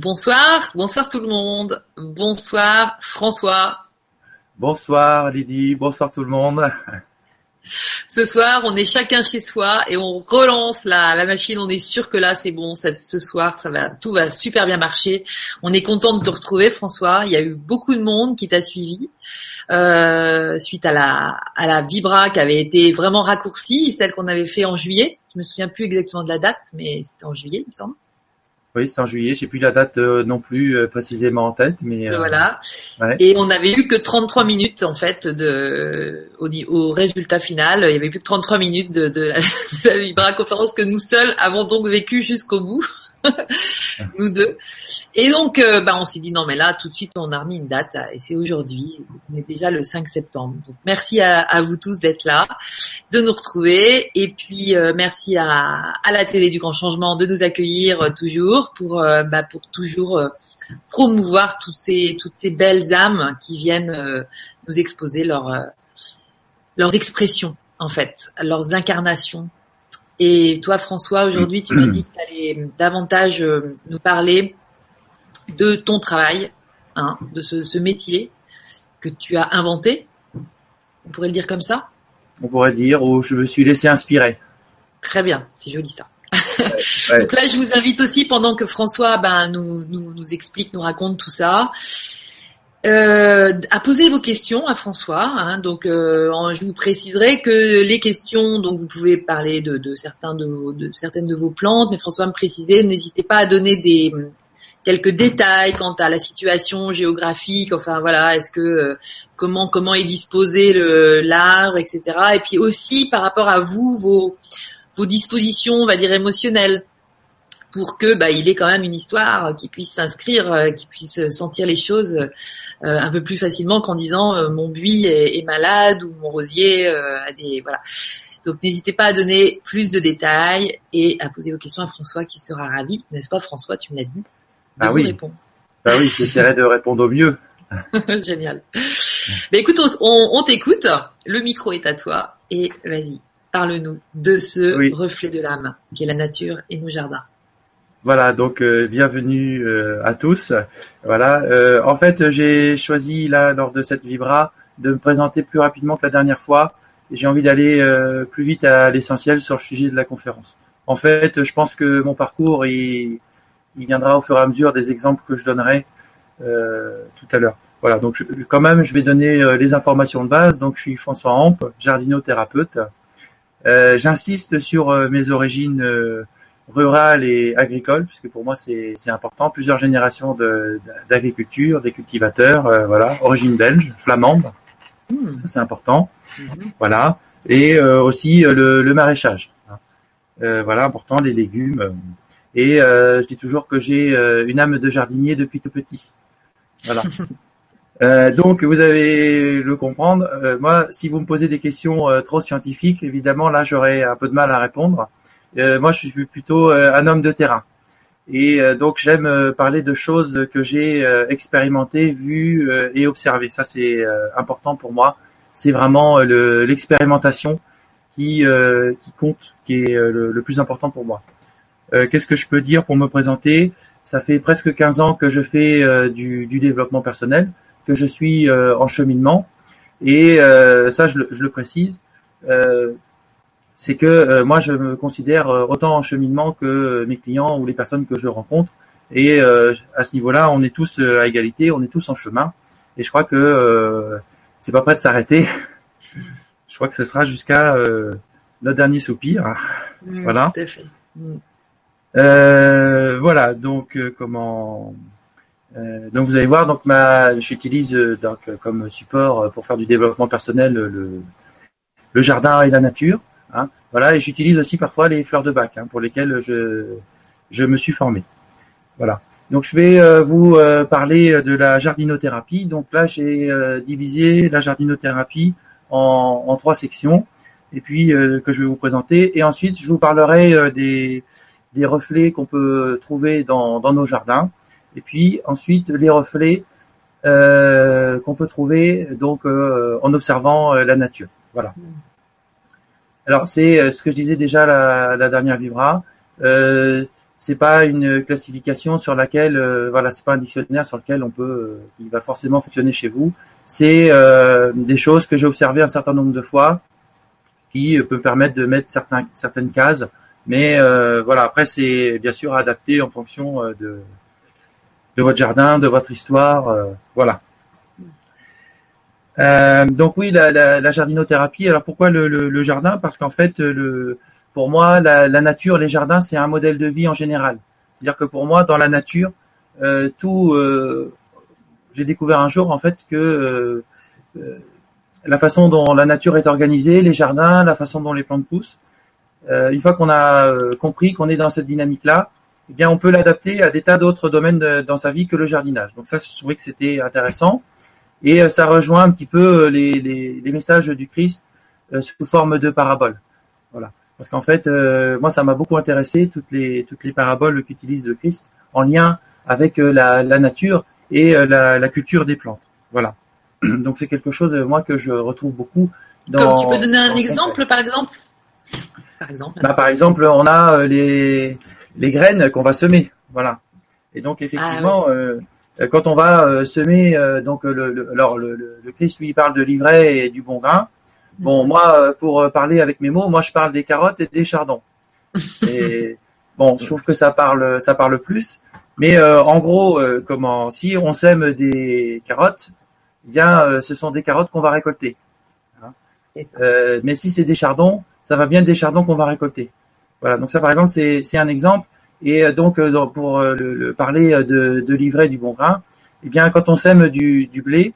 Bonsoir, bonsoir tout le monde. Bonsoir François. Bonsoir Lydie, bonsoir tout le monde. Ce soir, on est chacun chez soi et on relance la, la machine. On est sûr que là, c'est bon. Ça, ce soir, ça va, tout va super bien marcher. On est content de te retrouver, François. Il y a eu beaucoup de monde qui t'a suivi euh, suite à la à la Vibra qui avait été vraiment raccourcie, celle qu'on avait fait en juillet. Je me souviens plus exactement de la date, mais c'était en juillet, il me semble. Oui, c'est en juillet. J'ai plus la date euh, non plus euh, précisément en tête, mais euh, voilà. Ouais. Et on avait eu que 33 minutes en fait de au, au, résultat final. Il y avait plus que 33 minutes de, de, la, de la Vibra conférence que nous seuls avons donc vécu jusqu'au bout. Nous deux. Et donc, euh, bah, on s'est dit non, mais là, tout de suite, on a remis une date et c'est aujourd'hui. On est déjà le 5 septembre. Donc, merci à, vous tous d'être là, de nous retrouver, et puis euh, merci à, à, la télé du Grand Changement de nous accueillir euh, toujours pour, euh, bah, pour toujours promouvoir toutes ces toutes ces belles âmes qui viennent nous exposer leur, leurs expressions en fait, leurs incarnations et toi, François, aujourd'hui, tu m'as dit que tu allais davantage nous parler de ton travail, hein, de ce, ce, métier que tu as inventé. On pourrait le dire comme ça? On pourrait dire où je me suis laissé inspirer. Très bien, c'est joli ça. Ouais, Donc là, je vous invite aussi, pendant que François ben, nous, nous, nous explique, nous raconte tout ça, euh, à poser vos questions à François. Hein, donc, euh, je vous préciserai que les questions, donc vous pouvez parler de, de certains de, vos, de, certaines de vos plantes, mais François me précisait, n'hésitez pas à donner des quelques détails quant à la situation géographique. Enfin voilà, est-ce que euh, comment comment est disposé l'arbre, etc. Et puis aussi par rapport à vous, vos vos dispositions, on va dire émotionnelles pour que bah, il ait quand même une histoire qui puisse s'inscrire, qui puisse sentir les choses euh, un peu plus facilement qu'en disant euh, mon buis est, est, malade ou mon rosier euh, a des voilà. Donc n'hésitez pas à donner plus de détails et à poser vos questions à François qui sera ravi, n'est-ce pas François Tu me l'as dit. Ah oui. Répondre. Bah oui, j'essaierai de répondre au mieux. Génial. Mais écoute, on, on t'écoute. Le micro est à toi et vas-y, parle-nous de ce oui. reflet de l'âme qui est la nature et nos jardins. Voilà, donc euh, bienvenue euh, à tous. Voilà, euh, en fait, j'ai choisi là lors de cette vibra de me présenter plus rapidement que la dernière fois. J'ai envie d'aller plus vite à l'essentiel sur le sujet de la conférence. En fait, je pense que mon parcours il, il viendra au fur et à mesure des exemples que je donnerai tout à l'heure. Voilà, donc quand même, je vais donner les informations de base. Donc, je suis François Hampe, jardinothérapeute. J'insiste sur mes origines rural et agricole, puisque pour moi c'est important. Plusieurs générations d'agriculture, de, des cultivateurs, euh, voilà, origine belge, flamande, mmh. ça c'est important, mmh. voilà, et euh, aussi euh, le, le, maraîchage, hein. euh, voilà, important, les légumes. Et euh, je dis toujours que j'ai une âme de jardinier depuis tout petit, voilà. donc vous avez le comprendre. moi, si vous me posez des questions trop scientifiques, évidemment là j'aurais un peu de mal à répondre. Euh, moi, je suis plutôt euh, un homme de terrain. Et euh, donc, j'aime parler de choses que j'ai expérimentées, vues et observées. Ça, c'est important pour moi. C'est vraiment l'expérimentation qui, qui compte, qui est le, le, plus important pour moi. Qu'est-ce que je peux dire pour me présenter? Ça fait presque 15 ans que je fais du, du, développement personnel, que je suis en cheminement. Et ça, je je le précise c'est que euh, moi je me considère euh, autant en cheminement que mes clients ou les personnes que je rencontre. Et euh, à ce niveau-là, on est tous à égalité, on est tous en chemin. Et je crois que c'est pas prêt de s'arrêter. je crois que ce sera jusqu'à notre dernier soupir. Mmh, voilà. Tout à fait. Mmh. voilà. Donc comment donc vous allez voir, donc ma, j'utilise donc comme support pour faire du développement personnel le, le jardin et la nature. Hein, voilà, et j'utilise aussi parfois les fleurs de bac hein, pour lesquelles je, je me suis formé. Voilà. Donc je vais euh, vous euh, parler de la jardinothérapie. Donc là j'ai euh, divisé la jardinothérapie en, en, trois sections et puis que je vais vous présenter. Et ensuite je vous parlerai des, des reflets qu'on peut trouver dans, dans nos jardins. Et puis ensuite les reflets qu'on peut trouver donc en observant la nature. Voilà. Alors c'est ce que je disais déjà la, dernière vibra. Euh, c'est pas une classification sur laquelle, euh, voilà, c'est pas un dictionnaire sur lequel on peut, il va forcément fonctionner chez vous. C'est des choses que j'ai observées un certain nombre de fois, qui peut permettre de mettre certains, certaines cases. Mais voilà, après c'est bien sûr adapté en fonction de de votre jardin, de votre histoire, voilà. Euh, donc oui, la, la, la, jardinothérapie. Alors pourquoi le, le, jardin? Parce qu'en fait, le, pour moi, la, la, nature, les jardins, c'est un modèle de vie en général. C'est-à-dire que pour moi, dans la nature, euh, tout, euh, j'ai découvert un jour en fait que euh, euh, la façon dont la nature est organisée, les jardins, la façon dont les plantes poussent, une fois qu'on a compris qu'on est dans cette dynamique-là, eh bien, on peut l'adapter à des tas d'autres domaines dans sa vie que le jardinage. Donc ça, je trouvais que c'était intéressant. Et euh, ça rejoint un petit peu euh, les, les, les messages du Christ euh, sous forme de paraboles. Voilà. Parce qu'en fait, moi, ça m'a beaucoup intéressé toutes les toutes les paraboles qu'utilise le Christ en lien avec la, la nature et la, la, culture des plantes. Voilà. Donc c'est quelque chose moi que je retrouve beaucoup. Dans, Comme tu peux donner un exemple, par exemple? Par exemple. Bah, par exemple, on a les les graines qu'on va semer. Voilà. Et donc effectivement. Ah, oui. Euh, quand on va euh, semer, euh, donc le, alors le, le, Christ lui parle de l'ivraie et du bon grain. Bon, moi, pour parler avec mes mots, moi je parle des carottes et des chardons. Et bon, je trouve que ça parle, ça parle plus. Mais en gros, comment si on sème des carottes, eh bien, ce sont des carottes qu'on va récolter. Hein. mais si c'est des chardons, ça va bien être des chardons qu'on va récolter. Voilà. Donc ça, par exemple, c'est un exemple. Et euh, donc, euh, pour euh, le, parler de, de l'ivraie du bon grain, eh bien, quand on sème du, du blé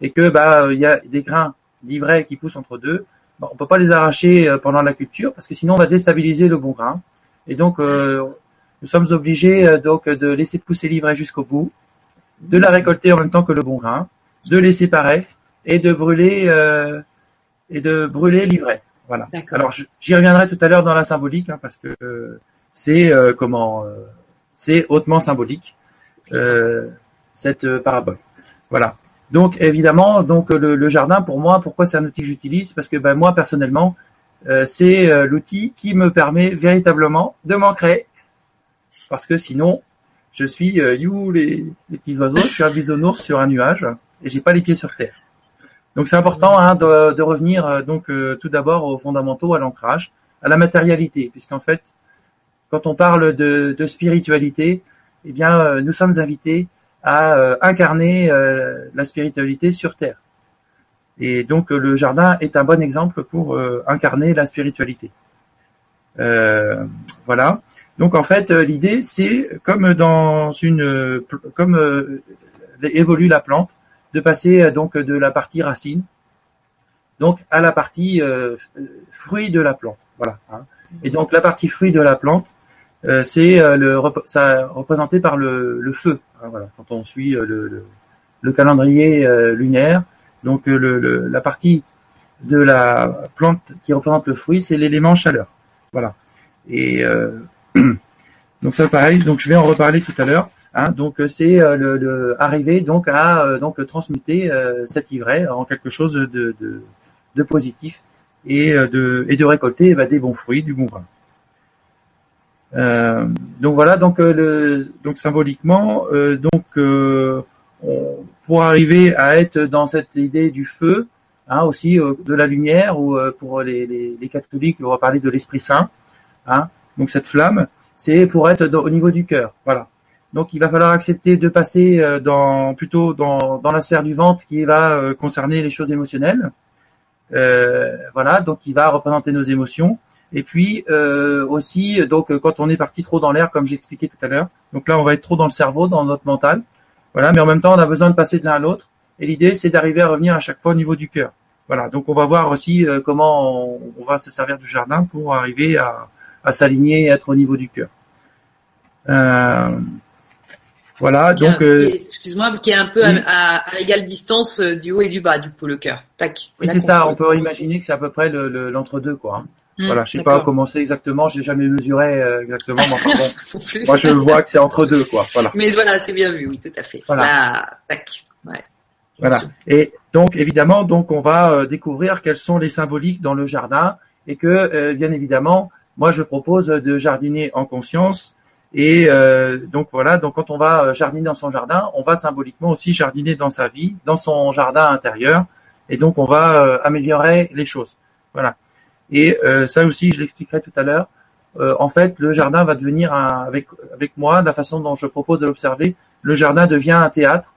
et que bah il y a des grains d'ivraie qui poussent entre deux, bah, on peut pas les arracher pendant la culture parce que sinon on va déstabiliser le bon grain. Et donc, nous sommes obligés donc de laisser pousser l'ivraie jusqu'au bout, de la récolter en même temps que le bon grain, de les séparer et de brûler et de brûler l'ivraie. Voilà. Alors j'y reviendrai tout à l'heure dans la symbolique hein, parce que c'est euh, comment euh, c'est hautement symbolique euh, cette parabole. Voilà. Donc évidemment, donc le, jardin pour moi, pourquoi c'est un outil que j'utilise? Parce que ben moi personnellement, c'est l'outil qui me permet véritablement de m'ancrer. Parce que sinon, je suis you les, les, petits oiseaux, je suis un bisounours sur un nuage et j'ai pas les pieds sur terre. Donc c'est important hein, de, de, revenir donc tout d'abord aux fondamentaux, à l'ancrage, à la matérialité, puisqu'en fait quand on parle de, spiritualité, eh bien, euh, nous sommes invités à euh, incarner euh, la spiritualité sur Terre. Et donc, le jardin est un bon exemple pour incarner la spiritualité. voilà. Donc, en fait, l'idée, c'est comme dans une, comme évolue la plante, de passer donc de la partie racine, donc à la partie fruit de la plante. Voilà. Hein. Et donc, la partie fruit de la plante, euh, c'est euh, le ça représenté par le, le feu. Hein, voilà, quand on suit euh, le, le, calendrier lunaire, donc le, la partie de la plante qui représente le fruit, c'est l'élément chaleur. Voilà. Et donc ça pareil. Donc je vais en reparler tout à l'heure. Hein, donc c'est le, arriver donc à donc transmuter cette ivraie en quelque chose de, de, de positif et de et de récolter bah, des bons fruits, du bon vin. Euh, donc voilà, donc euh, le, donc symboliquement, euh, donc on, pour arriver à être dans cette idée du feu, hein, aussi de la lumière, ou pour les, les, les, catholiques, on va parler de l'Esprit Saint. Hein, donc cette flamme, c'est pour être au niveau du cœur. Voilà. Donc il va falloir accepter de passer dans plutôt dans, dans la sphère du ventre qui va concerner les choses émotionnelles. Euh, voilà, donc il va représenter nos émotions. Et puis euh, aussi, donc quand on est parti trop dans l'air, comme j'expliquais tout à l'heure, donc là on va être trop dans le cerveau, dans notre mental, voilà. Mais en même temps, on a besoin de passer de l'un à l'autre. Et l'idée, c'est d'arriver à revenir à chaque fois au niveau du cœur. Voilà. Donc on va voir aussi euh, comment on, va se servir du jardin pour arriver à, à s'aligner et être au niveau du cœur. Euh, voilà, donc. Euh, excuse-moi, qui est un peu à, à, égale distance du haut et du bas, du coup, le cœur. Tac. Oui, c'est ça. On peut imaginer que c'est à peu près l'entre-deux, quoi. Mmh, voilà, je sais pas comment c'est exactement, j'ai jamais mesuré euh, exactement, mais enfin bon, moi je vois que c'est entre deux, quoi. Voilà. Mais voilà, c'est bien vu, oui, tout à fait. Voilà. tac, ouais. Voilà. Et donc évidemment, donc on va euh, découvrir quels sont les symboliques dans le jardin et que euh, bien évidemment, moi je propose de jardiner en conscience Et euh, donc voilà, donc quand on va jardiner dans son jardin, on va symboliquement aussi jardiner dans sa vie, dans son jardin intérieur, et donc on va améliorer les choses. Voilà. Et ça aussi, je l'expliquerai tout à l'heure. en fait, le jardin va devenir avec avec moi, la façon dont je propose de l'observer, le jardin devient un théâtre.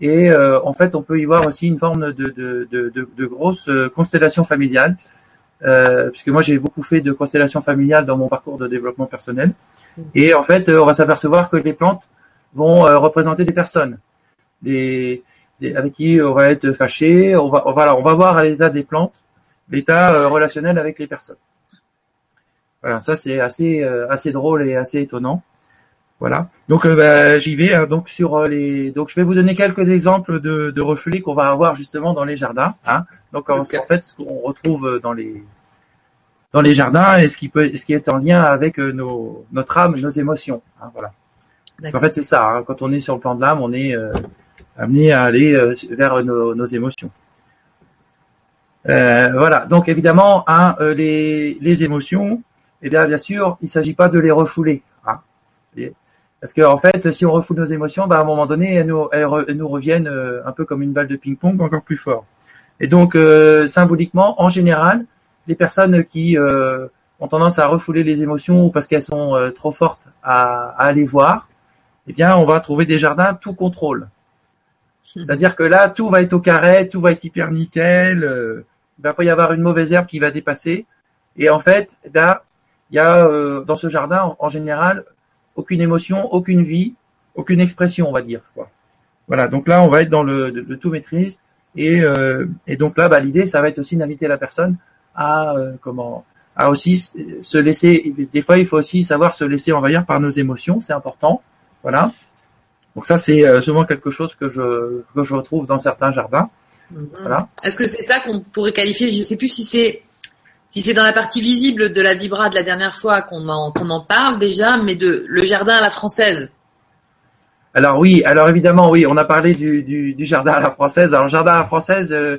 Et en fait, on peut y voir aussi une forme de de de, de, grosse constellation familiale euh, puisque moi j'ai beaucoup fait de constellations familiales dans mon parcours de développement personnel. Et en fait, euh, on va s'apercevoir que les plantes vont euh, représenter des personnes, des, avec qui on va être fâché. On va, voilà, on va voir à l'état des plantes l'état relationnel avec les personnes. Voilà, ça c'est assez assez drôle et assez étonnant. Voilà. Donc bah, j'y vais. Hein. donc sur les, donc je vais vous donner quelques exemples de, de reflets qu'on va avoir justement dans les jardins. Hein. Donc en, fait, ce qu'on retrouve dans les dans les jardins et ce qui peut, ce qui est en lien avec euh, nos, notre âme, nos émotions. Hein, voilà. En fait, c'est ça. Hein, quand on est sur le plan de l'âme, on est euh, amené à aller euh, vers nos, nos émotions. Voilà. Donc évidemment, hein, les, les émotions, eh bien, bien sûr, il s'agit pas de les refouler. Hein, parce que en fait, si on refoule nos émotions, bah, à un moment donné, elles nous, elles, nous reviennent un peu comme une balle de ping-pong, encore plus fort. Et donc, symboliquement, en général, les personnes qui euh, ont tendance à refouler les émotions parce qu'elles sont euh, trop fortes à, aller voir, eh bien, on va trouver des jardins tout contrôle. C'est-à-dire que là, tout va être au carré, tout va être hyper nickel. Euh, il va pas y avoir une mauvaise herbe qui va dépasser. Et en fait, là, il y a dans ce jardin, en, général, aucune émotion, aucune vie, aucune expression, on va dire. Voilà. Donc là, on va être dans le, tout maîtrise. Et, et donc là, bah, l'idée, ça va être aussi d'inviter la personne à euh, comment à aussi se laisser. Des fois, il faut aussi savoir se laisser envahir par nos émotions, c'est important. Voilà. Donc ça, c'est euh, souvent quelque chose que je que je retrouve dans certains jardins. Voilà. Est-ce que c'est ça qu'on pourrait qualifier Je ne sais plus si c'est si c'est dans la partie visible de la vibra de la dernière fois qu'on en qu'on en parle déjà, mais de le jardin à la française. Alors oui, alors évidemment oui, on a parlé du, du, du jardin à la française. Alors jardin à la française, euh,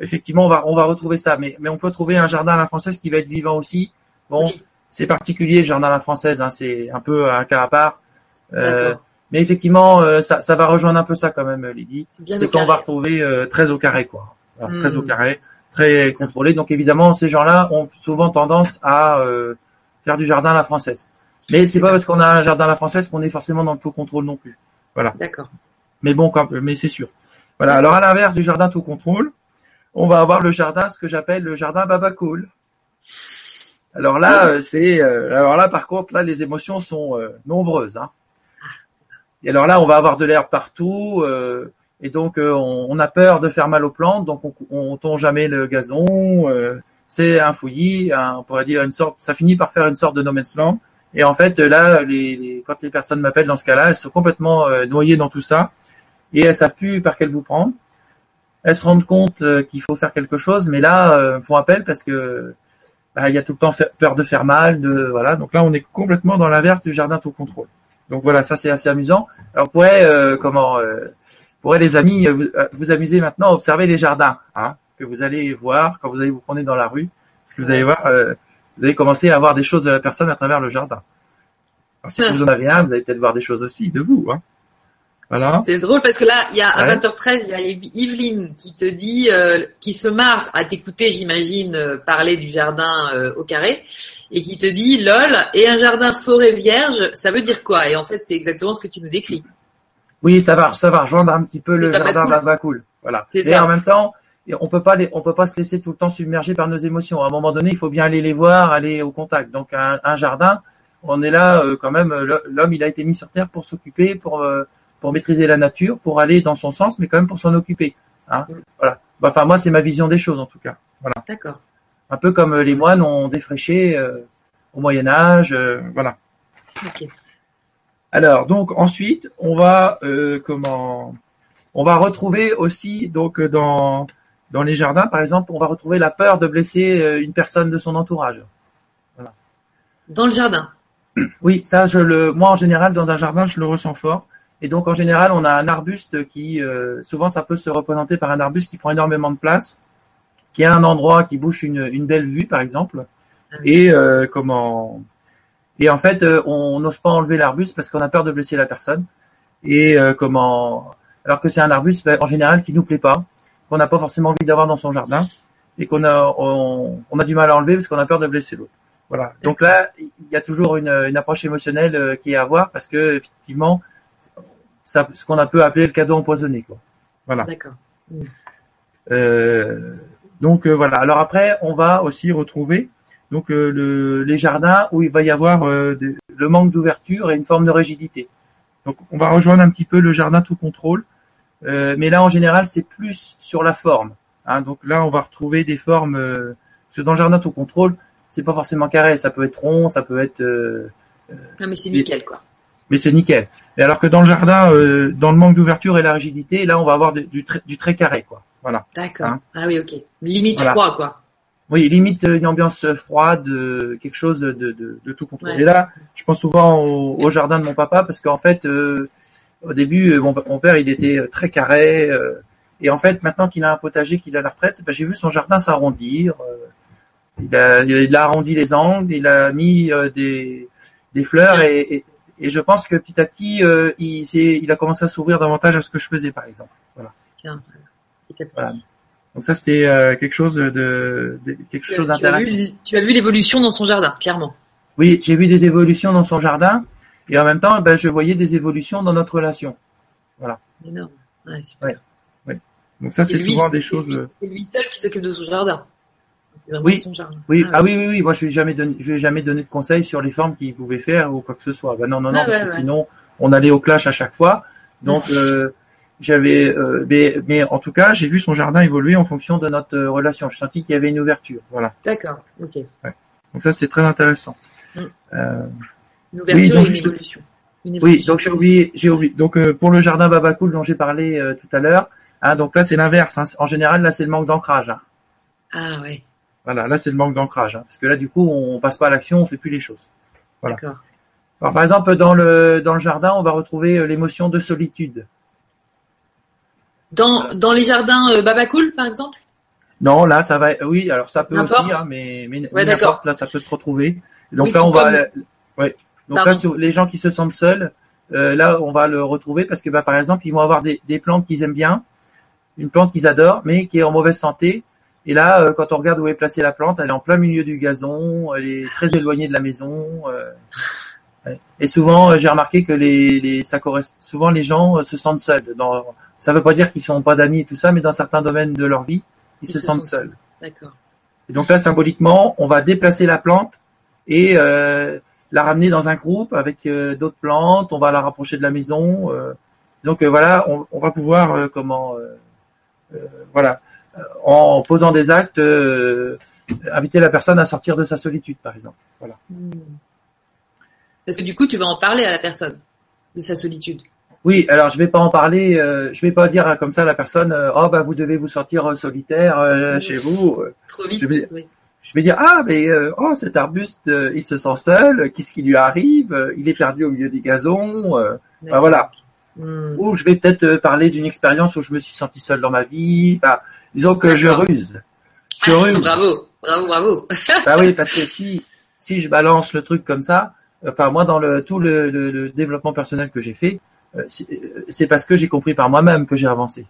effectivement, on va, on va retrouver ça. Mais, mais on peut trouver un jardin à la française qui va être vivant aussi. Bon, c'est particulier, le jardin à la française, hein, c'est un peu un cas à part. Euh, mais effectivement, euh, ça, ça va rejoindre un peu ça quand même, Lydie. C'est qu'on va retrouver euh, très au carré, quoi. Très au hmm. carré, très contrôlé. Donc évidemment, ces gens-là ont souvent tendance à euh, faire du jardin à la française. Mais c'est pas parce qu'on a un jardin à la française qu'on est forcément dans le tout contrôle non plus. Voilà. D'accord. Mais bon, quand, mais c'est sûr. Voilà. Alors à l'inverse du jardin tout contrôle, on va avoir le jardin, ce que j'appelle le jardin Babacool. Alors là, euh, c'est, alors là, par contre, là, les émotions sont euh, nombreuses. Hein. Et alors là, on va avoir de l'herbe partout, et donc on, a peur de faire mal aux plantes, donc on, on tond jamais le gazon. c'est un fouillis, on pourrait dire une sorte, ça finit par faire une sorte de no man's. Et en fait, là, les, quand les personnes m'appellent dans ce cas-là, elles sont complètement noyées dans tout ça, et elles savent plus par quel bout prendre elles se rendent compte euh, qu'il faut faire quelque chose, mais là, euh, font appel parce que bah, il y a tout le temps peur de faire mal, de voilà. Donc là, on est complètement dans l'inverse du jardin tout contrôle. Donc voilà, ça c'est assez amusant. Alors pourrait euh, comment euh, pourrait les amis vous, vous, amuser maintenant à observer les jardins, hein, que vous allez voir quand vous allez vous promener dans la rue, parce que vous allez voir, vous allez commencer à voir des choses de la personne à travers le jardin. Alors, si vous en avez un, vous allez peut-être voir des choses aussi de vous. Hein. C'est drôle parce que là, il y a à 20h13, il y a Yveline qui te dit, euh, qui se marre à t'écouter, j'imagine, euh, parler du jardin euh, au carré, et qui te dit, lol, et un jardin forêt vierge, ça veut dire quoi? Et en fait, c'est exactement ce que tu nous décris. Oui, ça va, ça va rejoindre un petit peu le jardin cool. cool. Voilà. Et en même temps, on peut pas on peut pas se laisser tout le temps submerger par nos émotions. À un moment donné, il faut bien aller les voir, aller au contact. Donc un, un jardin, on est là quand même. L'homme, il a été mis sur terre pour s'occuper, pour pour maîtriser la nature, pour aller dans son sens, mais quand même pour s'en occuper. Hein voilà. Bah, enfin, moi, c'est ma vision des choses en tout cas. Voilà. D'accord. Un peu comme euh, les moines ont défraîché euh, au Moyen Âge, euh, voilà. Ok. Alors, donc ensuite, on va comment On va retrouver aussi donc dans dans les jardins, par exemple, on va retrouver la peur de blesser une personne de son entourage. Voilà. Dans le jardin. Oui, ça, je le, moi en général dans un jardin, je le ressens fort. Et donc en général, on a un arbuste qui, euh, souvent ça peut se représenter par un arbuste qui prend énormément de place, qui a un endroit qui bouche une, une belle vue par exemple, ah et euh, comment Et en fait, on n'ose pas enlever l'arbuste parce qu'on a peur de blesser la personne. Et comment alors que c'est un arbuste ben, en général qui nous plaît pas, qu'on n'a pas forcément envie d'avoir dans son jardin et qu'on a on, a du mal à enlever parce qu'on a peur de blesser l'autre. Voilà. Donc là, il y a toujours une, une approche émotionnelle euh, qui est à avoir parce que effectivement, ça, ce qu'on a peu appelé le cadeau empoisonné, quoi. Voilà. D'accord. Euh, donc euh, voilà. Alors après, on va aussi retrouver donc le, les jardins où il va y avoir le manque d'ouverture et une forme de rigidité. Donc on va rejoindre un petit peu le jardin tout contrôle, mais là en général c'est plus sur la forme. Hein. donc là on va retrouver des formes. parce que dans le jardin tout contrôle, c'est pas forcément carré, ça peut être rond, ça peut être. Euh, non mais c'est nickel quoi. Mais c'est nickel. Et alors que dans le jardin, euh, dans le manque d'ouverture et la rigidité, là on va avoir du, très, du très carré quoi. Voilà. D'accord. Hein ah oui ok. Limite froid quoi. Oui, limite euh, une ambiance froide, quelque chose de, de, de tout contrôle. Et là, je pense souvent au, jardin de mon papa parce qu'en fait, au début, mon, père il était très carré. et en fait, maintenant qu'il a un potager, qu'il a la retraite, ben, j'ai vu son jardin s'arrondir. Il a, il a arrondi les angles, il a mis euh, des, des fleurs et, et, je pense que petit à petit, euh, il, il a commencé à s'ouvrir davantage à ce que je faisais, par exemple. Voilà. Tiens, voilà. Donc ça, c'était euh, quelque chose de, de quelque chose d'intéressant. Tu as vu l'évolution dans son jardin, clairement. Oui, j'ai vu des évolutions dans son jardin et en même temps, ben, je voyais des évolutions dans notre relation. Voilà. Énorme. Ouais, super. Ouais. Donc ça, c'est souvent des choses. C'est lui seul qui s'occupe de son jardin. Oui, oui, ah, oui, oui, oui, Moi, je vais jamais donné, je vais jamais donner de conseils sur les formes qu'il pouvait faire ou quoi que ce soit. Ben non, non, non, ah, parce que sinon, on allait au clash à chaque fois. Donc, euh, j'avais, euh, mais, mais, en tout cas, j'ai vu son jardin évoluer en fonction de notre euh, relation. Je sentis qu'il y avait une ouverture. Voilà. D'accord. Ok. Donc ça, c'est très intéressant. Mm. une ouverture et une évolution. Oui, donc j'ai oublié, j'ai oublié. Donc pour le jardin Babacool dont j'ai parlé tout à l'heure, hein, donc là c'est l'inverse. Hein. En général, là c'est le manque d'ancrage. Hein. Ah ouais. Voilà, là c'est le manque d'ancrage, hein, parce que là du coup on passe pas à l'action, on fait plus les choses. Voilà. D'accord. Alors par exemple dans le dans le jardin, on va retrouver euh, l'émotion de solitude. Dans dans les jardins euh, Babacool par exemple? Non, là ça va. Oui, alors ça peut aussi, hein, mais mais, là ça peut se retrouver. Donc là on va. Ouais. Donc là les gens qui se sentent seuls, euh, là on va le retrouver parce que bah, par exemple ils vont avoir des, des plantes qu'ils aiment bien, une plante qu'ils adorent, mais qui est en mauvaise santé et là, euh, quand on regarde où est placée la plante, elle est en plein milieu du gazon, elle est très éloignée de la maison. Euh, et souvent, euh, j'ai remarqué que les, les ça correspond, souvent les gens se sentent seuls. Dans, ça veut pas dire qu'ils sont pas d'amis et tout ça, mais dans certains domaines de leur vie, ils, se, sentent seuls. D'accord. Et donc là, symboliquement, on va déplacer la plante et euh, la ramener dans un groupe avec d'autres plantes. On va la rapprocher de la maison. donc voilà, on, on va pouvoir comment, voilà en posant des actes, euh, inviter la personne à sortir de sa solitude, par exemple. Voilà. Hmm. Parce que du coup, tu vas en parler à la personne de sa solitude. Oui, alors je vais pas en parler, euh, je vais pas dire comme ça à la personne, euh, oh bah vous devez vous sortir solitaire chez vous. Trop vite. Je vais, je vais dire ah mais oh cet arbuste il se sent seul, qu'est-ce qui lui arrive Il est perdu au milieu des gazons. Bah, voilà. Hmm. Ou je vais peut-être parler d'une expérience où je me suis senti seul dans ma vie. Disons que je ruse. Je ah, ruse. bravo, bravo, bravo. bah oui, parce que si si je balance le truc comme ça, enfin moi dans le tout le, le, développement personnel que j'ai fait, euh, euh, c'est parce que j'ai compris par moi-même que j'ai avancé.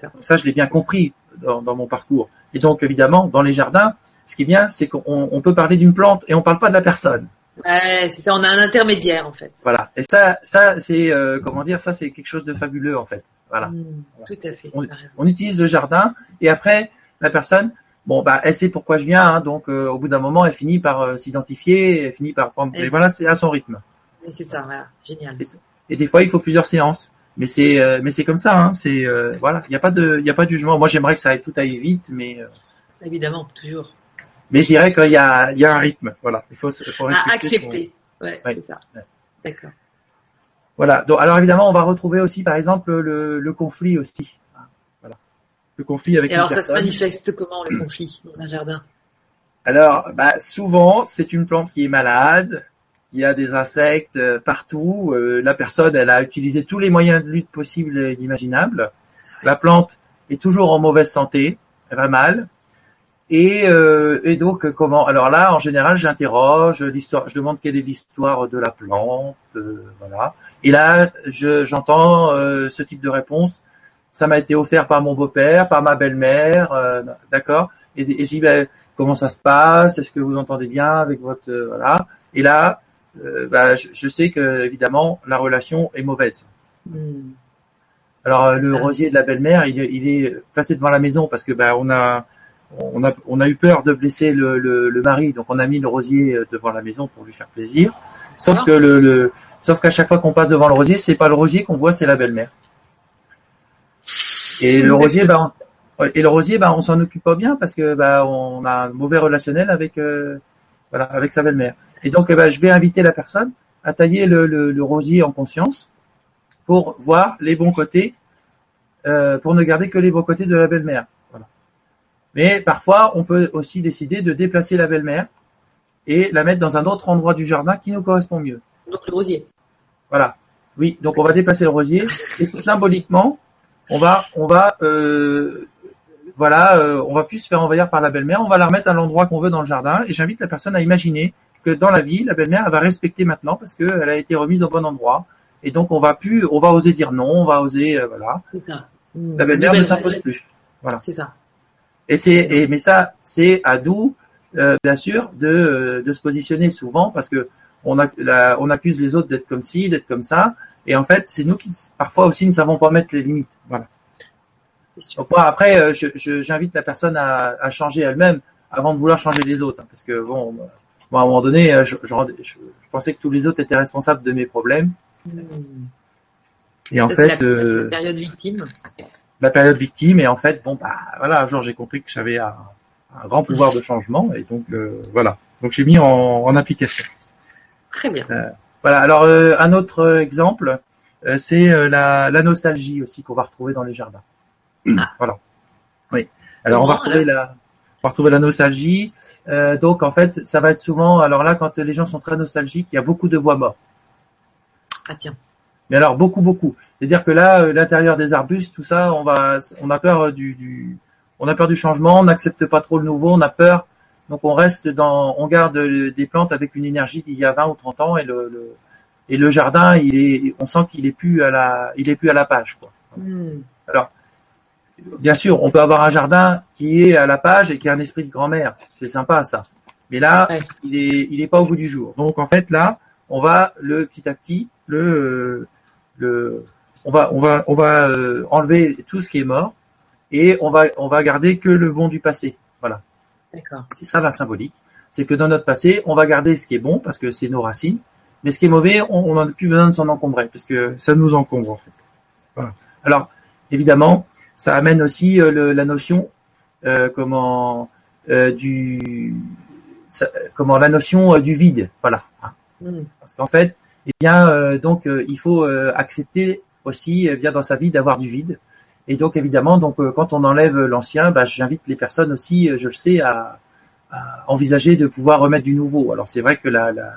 ça. ça. je l'ai bien compris dans, dans, mon parcours. Et donc évidemment, dans les jardins, ce qui est bien, c'est qu'on on peut parler d'une plante et on parle pas de la personne. Ouais, c'est ça. On a un intermédiaire en fait. Voilà. Et ça, ça c'est euh, comment dire, ça c'est quelque chose de fabuleux en fait. Voilà. Mmh, tout à fait. On, utilise le jardin et après la personne, bon bah elle sait pourquoi je viens, hein, donc euh, au bout d'un moment elle finit par euh, s'identifier, elle finit par prendre. Et, voilà, c'est à son rythme. Mais c'est ça, voilà, génial. Et, des fois il faut plusieurs séances, mais c'est mais c'est comme ça, hein, c'est voilà, il n'y a pas de il y a pas de jugement. Moi j'aimerais que ça aille tout aille vite, mais évidemment toujours. Mais je dirais qu'il y a il y a un rythme, voilà. Il faut, il faut accepter. Ouais, c'est ça. D'accord. Voilà. Donc, alors évidemment, on va retrouver aussi, par exemple, le, le conflit aussi. Voilà. Le conflit avec. Et alors, ça se manifeste comment le conflit dans un jardin? Alors, bah, souvent, c'est une plante qui est malade, qui a des insectes euh, partout. Euh, la personne, elle a utilisé tous les moyens de lutte possibles et imaginables. La plante est toujours en mauvaise santé, elle va mal. Et, euh, et donc comment Alors là, en général, j'interroge l'histoire, je demande quelle est l'histoire de la plante, euh, voilà. Et là, je, j'entends euh, ce type de réponse. Ça m'a été offert par mon beau-père, par ma belle-mère, euh, d'accord. Et, et j'y vais. Comment ça se passe? Est-ce que vous entendez bien avec votre voilà Et là, bah, je, je, sais que évidemment la relation est mauvaise. Hmm. Alors le rosier de la belle-mère, il, il, est placé devant la maison parce que bah on a on a, on a eu peur de blesser le, le, le, mari, donc on a mis le rosier euh, devant la maison pour lui faire plaisir. Sauf ah. que le, le sauf qu'à chaque fois qu'on passe devant le rosier, c'est pas le rosier qu'on voit, c'est la belle-mère. Et le rosier, bah, on, et le rosier, bah, on s'en occupe pas bien parce que bah, on a un mauvais relationnel avec, euh, voilà, avec sa belle-mère. Et donc, bah, je vais inviter la personne à tailler le, le, rosier en conscience pour voir les bons côtés, euh, pour ne garder que les bons côtés de la belle-mère. Mais parfois, on peut aussi décider de déplacer la belle-mère et la mettre dans un autre endroit du jardin qui nous correspond mieux. Donc le rosier. Voilà. Oui, donc on va déplacer le rosier et symboliquement, on va, on va, euh, voilà, euh, on va plus se faire envahir par la belle-mère. On va la remettre à l'endroit qu'on veut dans le jardin et j'invite la personne à imaginer que dans la vie, la belle-mère va respecter maintenant parce qu'elle a été remise au bon endroit et donc on va plus, on va oser dire non, on va oser, euh, voilà. C'est ça. La belle-mère ne s'impose plus. Voilà. C'est ça. Et c'est, mais ça, c'est à nous, euh, bien sûr, de, euh, de se positionner souvent parce que on, a, on accuse les autres d'être comme ci, d'être comme ça, et en fait, c'est nous qui parfois aussi ne savons pas mettre les limites. Voilà. Donc moi, après, euh, je, j'invite la personne à, à changer elle-même avant de vouloir changer les autres, hein, parce que bon, à un moment donné, je, pensais que tous les autres étaient responsables de mes problèmes. Mmh. Et en fait, la, euh, période victime la période victime et en fait bon bah voilà un jour j'ai compris que j'avais un, grand pouvoir de changement et donc euh, voilà donc j'ai mis en, application. Très bien. Euh, voilà alors euh, un autre exemple c'est la, nostalgie aussi qu'on va retrouver dans les jardins. Ah. Voilà. Oui. Alors on va retrouver la on va retrouver la nostalgie. donc en fait ça va être souvent alors là quand les gens sont très nostalgiques il y a beaucoup de bois morts. Ah tiens. Mais alors beaucoup, beaucoup. C'est-à-dire que là, euh, l'intérieur des arbustes, tout ça, on va, on a peur euh, du, du on a peur du changement, on n'accepte pas trop le nouveau, on a peur. Donc on reste dans, on garde des plantes avec une énergie d'il y a 20 ou 30 ans et le, le et le jardin, il est, on sent qu'il est plus à la, il est plus à la page, quoi. Hmm. Alors, bien sûr, on peut avoir un jardin qui est à la page et qui a un esprit de grand-mère. C'est sympa, ça. Mais là, il est, il est pas au bout du jour. Donc, en fait, là, on va le petit à petit le, le, on va, on va, on va euh, enlever tout ce qui est mort et on va, on va garder que le bon du passé. Voilà. D'accord. C'est ça la symbolique. C'est que dans notre passé, on va garder ce qui est bon parce que c'est nos racines, mais ce qui est mauvais, on n'a plus besoin de s'en encombrer parce que ça nous encombre en fait. Voilà. Alors, évidemment, ça amène aussi euh, la notion euh, comment euh, du comment la notion du vide. Voilà. Mmh. Parce qu'en fait, eh bien, euh, donc, euh, il faut euh, accepter aussi, bien, dans sa vie, d'avoir du vide. Et donc, évidemment, donc, quand on enlève l'ancien, bah, j'invite les personnes aussi, je le sais, à, envisager de pouvoir remettre du nouveau. Alors, c'est vrai que la, la,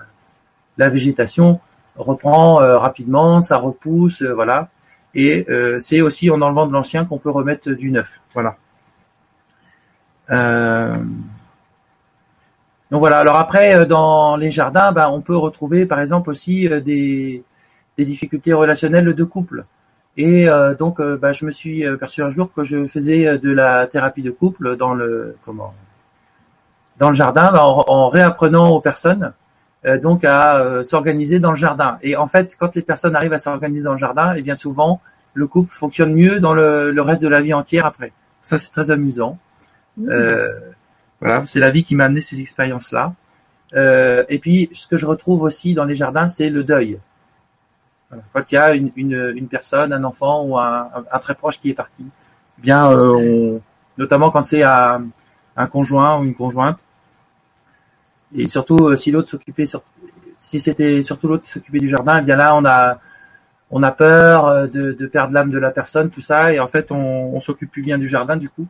la végétation reprend rapidement, ça repousse, voilà. Et c'est aussi en enlevant de l'ancien qu'on peut remettre du neuf. Voilà. Euh, donc voilà. Alors après, euh, dans les jardins, ben, on peut retrouver par exemple aussi euh, des, des difficultés relationnelles de couple. Et euh, donc, ben, je me suis perçu un jour que je faisais de la thérapie de couple dans le comment dans le jardin, ben, en, réapprenant aux personnes donc à s'organiser dans le jardin. Et en fait, quand les personnes arrivent à s'organiser dans le jardin, et eh bien souvent le couple fonctionne mieux dans le, le reste de la vie entière après. Ça, c'est très amusant. Mmh. Voilà, c'est la vie qui m'a amené ces expériences-là. Euh, et puis, ce que je retrouve aussi dans les jardins, c'est le deuil. Quand il y a une, une, une, personne, un enfant ou un, un, très proche qui est parti, eh bien, euh, on, notamment quand c'est un, un, conjoint ou une conjointe, et surtout euh, si l'autre s'occupait, si c'était surtout l'autre qui s'occupait du jardin, eh bien là, on a on a peur euh, de, de perdre l'âme de la personne, tout ça, et en fait, on, on s'occupe plus bien du jardin du coup.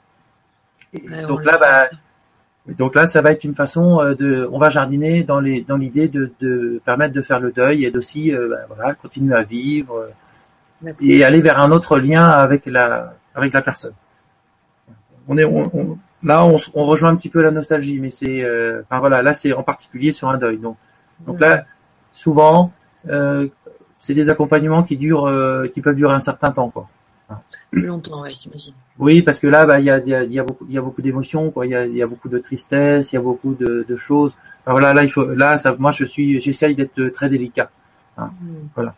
donc là, bah, donc là, ça va être une façon euh, de, on va jardiner dans les, dans l'idée de, de permettre de faire le deuil et d'aussi, euh, ben, voilà, continuer à vivre et aller vers un autre lien avec la, avec la personne. On est, on, là, on, on, rejoint un petit peu la nostalgie, mais c'est, euh, enfin voilà, là c'est en particulier sur un deuil. Donc, donc là, souvent, euh, c'est des accompagnements qui durent, euh, qui peuvent durer un certain temps, quoi. Plus longtemps, ouais, j'imagine. Oui, parce que là, bah, il y a, y, a, y a beaucoup, il y a beaucoup d'émotions, quoi. Il y a, y a beaucoup de tristesse, il y a beaucoup de, de choses. Enfin, voilà, là, il faut, là, ça, moi, je suis, j'essaye d'être très délicat. Hein. Mm. Voilà.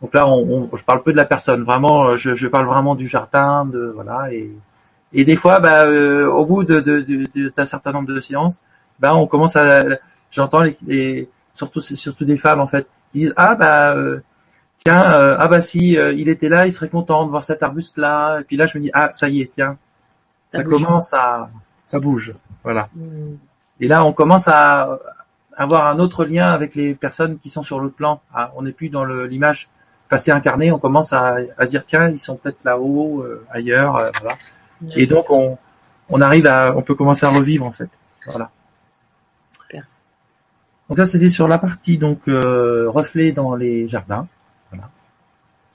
Donc là, on, on, je parle peu de la personne. Vraiment, je, je parle vraiment du jardin, de voilà. Et, et des fois, bah, euh, au bout de, de, de, d'un certain nombre de séances, bah, on commence à, j'entends les, les, surtout surtout des femmes en fait, qui disent ah bah euh, tiens euh, ah bah si il était là, il serait content de voir cet arbuste là. Et puis là, je me dis ah ça y est, tiens, ça, commence à ça bouge, voilà. Hmm. Et là, on commence à avoir un autre lien avec les personnes qui sont sur l'autre plan. Ah, on n'est plus dans l'image passé incarné, on commence à, à dire tiens, ils sont peut-être là-haut, ailleurs, voilà. Et donc on, on arrive à, on peut commencer à revivre en fait. Voilà. Super. Donc ça c'était sur la partie donc euh, reflets dans les jardins.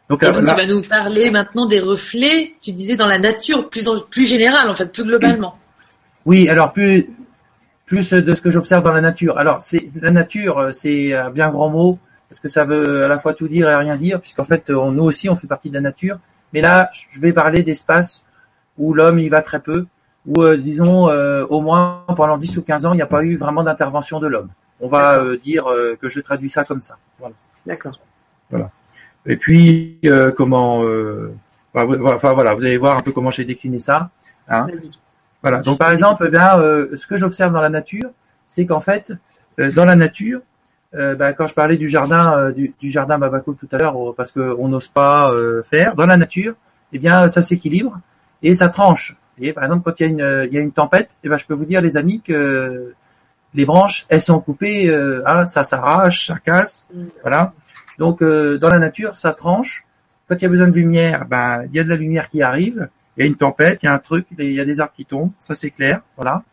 Donc, Et donc tu vas nous parler maintenant des reflets. Tu disais dans la nature, plus en, plus général en fait, plus globalement. Oui, alors plus plus de ce que j'observe dans la nature. Alors c'est la nature, c'est un bien grand mot parce que ça veut à la fois tout dire et rien dire, puisqu'en fait on, nous aussi on fait partie de la nature. Mais là, je vais parler d'espace où l'homme y va très peu, où euh, disons euh, au moins pendant 10 ou 15 ans, il n'y a pas eu vraiment d'intervention de l'homme. On va euh, dire que je traduis ça comme ça. Voilà. D'accord. Voilà. Et puis comment enfin voilà, vous allez voir un peu comment j'ai décliné ça. Hein. Voilà. Donc par exemple, eh bien, ce que j'observe dans la nature, c'est qu'en fait, dans la nature, ben, quand je parlais du jardin, du, du, jardin Babako tout à l'heure, parce qu'on n'ose pas faire, dans la nature, eh bien, ça s'équilibre et ça tranche. Et par exemple, quand il y a une, il y a une tempête, eh ben, je peux vous dire, les amis, que les branches, elles sont coupées, euh, hein, ça s'arrache, ça casse, mm. voilà. Donc, euh, dans la nature, ça tranche. Quand il y a besoin de lumière, ben, il y a de la lumière qui arrive. Il y a une tempête, il y a un truc, il y a des arbres qui tombent, ça c'est clair, voilà.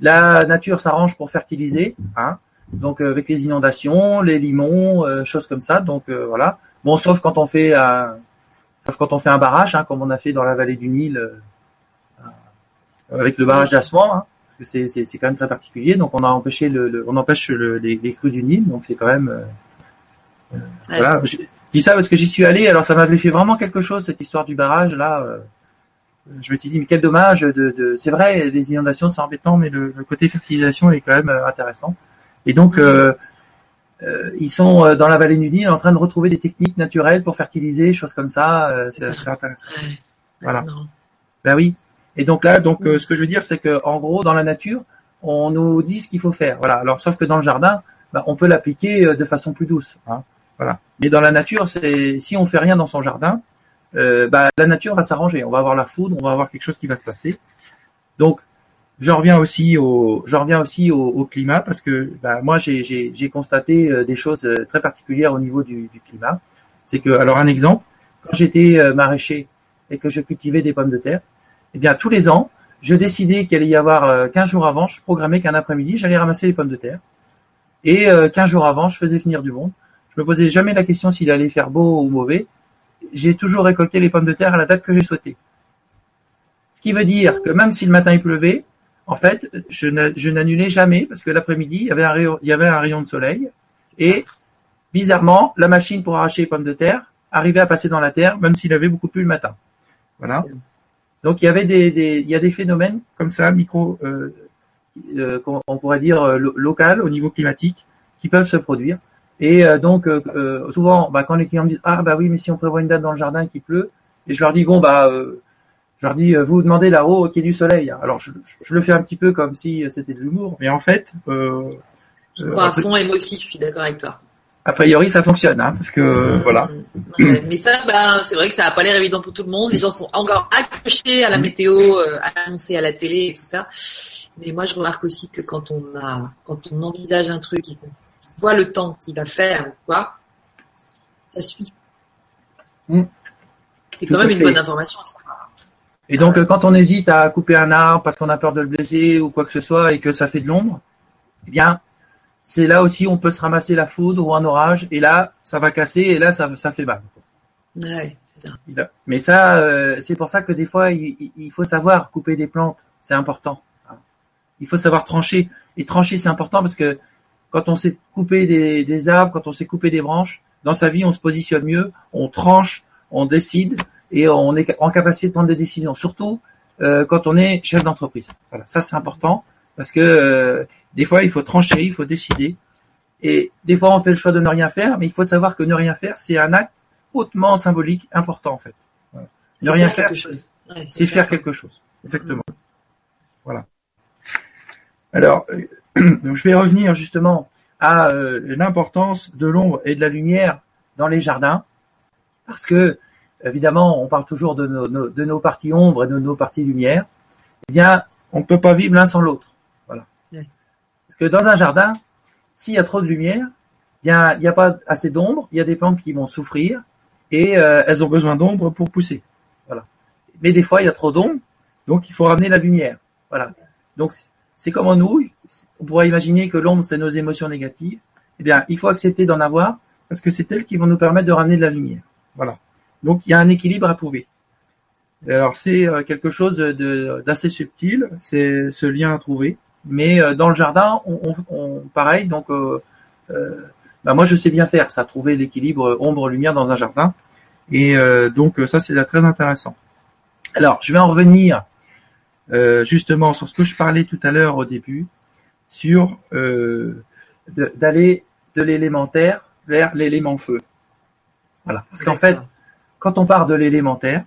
La nature s'arrange pour fertiliser, hein. Donc euh, avec les inondations, les limons, choses comme ça. Donc voilà. Bon, sauf quand on fait un, Sauf quand on fait un barrage, hein, comme on a fait dans la vallée du Nil, euh, avec le barrage d'Assouan, hein, parce que c'est quand même très particulier. Donc on a empêché le, on empêche le, les, les, crues du Nil, donc c'est quand même. Euh, euh voilà. Je dis ça parce que j'y suis allé. Alors ça m'avait fait vraiment quelque chose cette histoire du barrage là. Euh, je me suis dit mais quel dommage de, de c'est vrai les inondations c'est embêtant mais le, le, côté fertilisation est quand même intéressant. Et donc euh, euh, ils sont euh, dans la vallée Nil en train de retrouver des techniques naturelles pour fertiliser, choses comme ça. Euh, c'est intéressant. voilà. Ben oui. Et donc là, donc ce que je veux dire, c'est que en gros, dans la nature, on nous dit ce qu'il faut faire. Voilà. Alors, sauf que dans le jardin, ben, on peut l'appliquer de façon plus douce. Hein. Voilà. Mais dans la nature, c'est si on fait rien dans son jardin, euh, ben, la nature va s'arranger. On va avoir la foudre, on va avoir quelque chose qui va se passer. Donc, je reviens aussi au, climat parce que bah, moi j'ai constaté euh, des choses euh, très particulières au niveau du, climat. C'est que, alors un exemple, quand j'étais maraîcher et que je cultivais des pommes de terre, eh bien tous les ans, je décidais qu'il allait y avoir 15 jours avant, je programmais qu'un après-midi, j'allais ramasser les pommes de terre. Et 15 jours avant, je faisais venir du monde. Je me posais jamais la question s'il allait faire beau ou mauvais. J'ai toujours récolté les pommes de terre à la date que j'ai souhaité. Ce qui veut dire que même si le matin il pleuvait, en fait, je n'annulais jamais parce que l'après-midi, il y avait un rayon, il y avait un rayon de soleil et bizarrement, la machine pour arracher les pommes de terre arrivait à passer dans la terre, même s'il avait beaucoup plu le matin. Voilà. Donc il y avait des, il y a des phénomènes comme ça, micro, euh, euh on pourrait dire euh, local au niveau climatique, qui peuvent se produire. Et euh, donc souvent, bah, quand les clients me disent ah bah oui, mais si on prévoit une date dans le jardin qui pleut, et je leur dis bon bah je leur dis, euh, vous demandez là-haut qui est du soleil. Alors, je, le fais un petit peu comme si c'était de l'humour, mais en fait... Euh, je crois à fond et moi aussi, je suis d'accord avec toi. A priori, ça fonctionne, hein, parce que mmh. voilà. mais ça, ben, c'est vrai que ça n'a pas l'air évident pour tout le monde. Les gens sont encore accrochés à la mmh. météo, euh, à la télé et tout ça. Mais moi, je remarque aussi que quand on a, quand on envisage un truc et qu'on voit le temps qu'il va faire ou quoi, ça suit. Mmh. C'est quand même une bonne information. Ça. Et donc, euh, quand on hésite à couper un arbre parce qu'on a peur de le blesser ou quoi que ce soit et que ça fait de l'ombre, eh bien, c'est là aussi où on peut se ramasser la foudre ou un orage et là, ça va casser et là, ça, ça fait mal. Ouais, c'est ça. Mais ça, euh, c'est pour ça que des fois, il, faut savoir couper des plantes. C'est important. Il faut savoir trancher. Et trancher, c'est important parce que quand on sait couper des, des arbres, quand on sait couper des branches, dans sa vie, on se positionne mieux, on tranche, on décide et on est en capacité de prendre des décisions. Surtout euh, quand on est chef d'entreprise. Voilà, ça c'est important parce que euh, des fois, il faut trancher, il faut décider. Et des fois, on fait le choix de ne rien faire, mais il faut savoir que ne rien faire, c'est un acte hautement symbolique, important en fait. Ne rien faire, c'est faire quelque chose. Exactement. Voilà. Alors, je vais revenir justement à euh, l'importance de l'ombre et de la lumière dans les jardins, parce que évidemment, on parle toujours de nos, de nos parties ombre et de nos parties lumière. Eh bien, on ne peut pas vivre l'un sans l'autre. Voilà. Parce que dans un jardin, s'il y a trop de lumière, bien, il n'y a pas assez d'ombre, il y a des plantes qui vont souffrir et euh, elles ont besoin d'ombre pour pousser. Voilà. Mais des fois, il y a trop d'ombre, donc il faut ramener la lumière. Voilà. Donc c'est comme en nous, on pourrait imaginer que l'ombre c'est nos émotions négatives. Eh bien, il faut accepter d'en avoir parce que c'est elles qui vont nous permettre de ramener de la lumière. Voilà. Donc il y a un équilibre à trouver. Alors c'est euh, quelque chose d'assez subtil, c'est ce lien à trouver. Mais euh, dans le jardin, on, pareil, donc euh, bah moi je sais bien faire ça, trouver l'équilibre ombre-lumière dans un jardin. Et donc ça c'est très intéressant. Alors je vais en revenir justement sur ce que je parlais tout à l'heure au début, sur d'aller de l'élémentaire vers l'élément feu. Voilà. Parce qu'en fait, quand on part de l'élémentaire,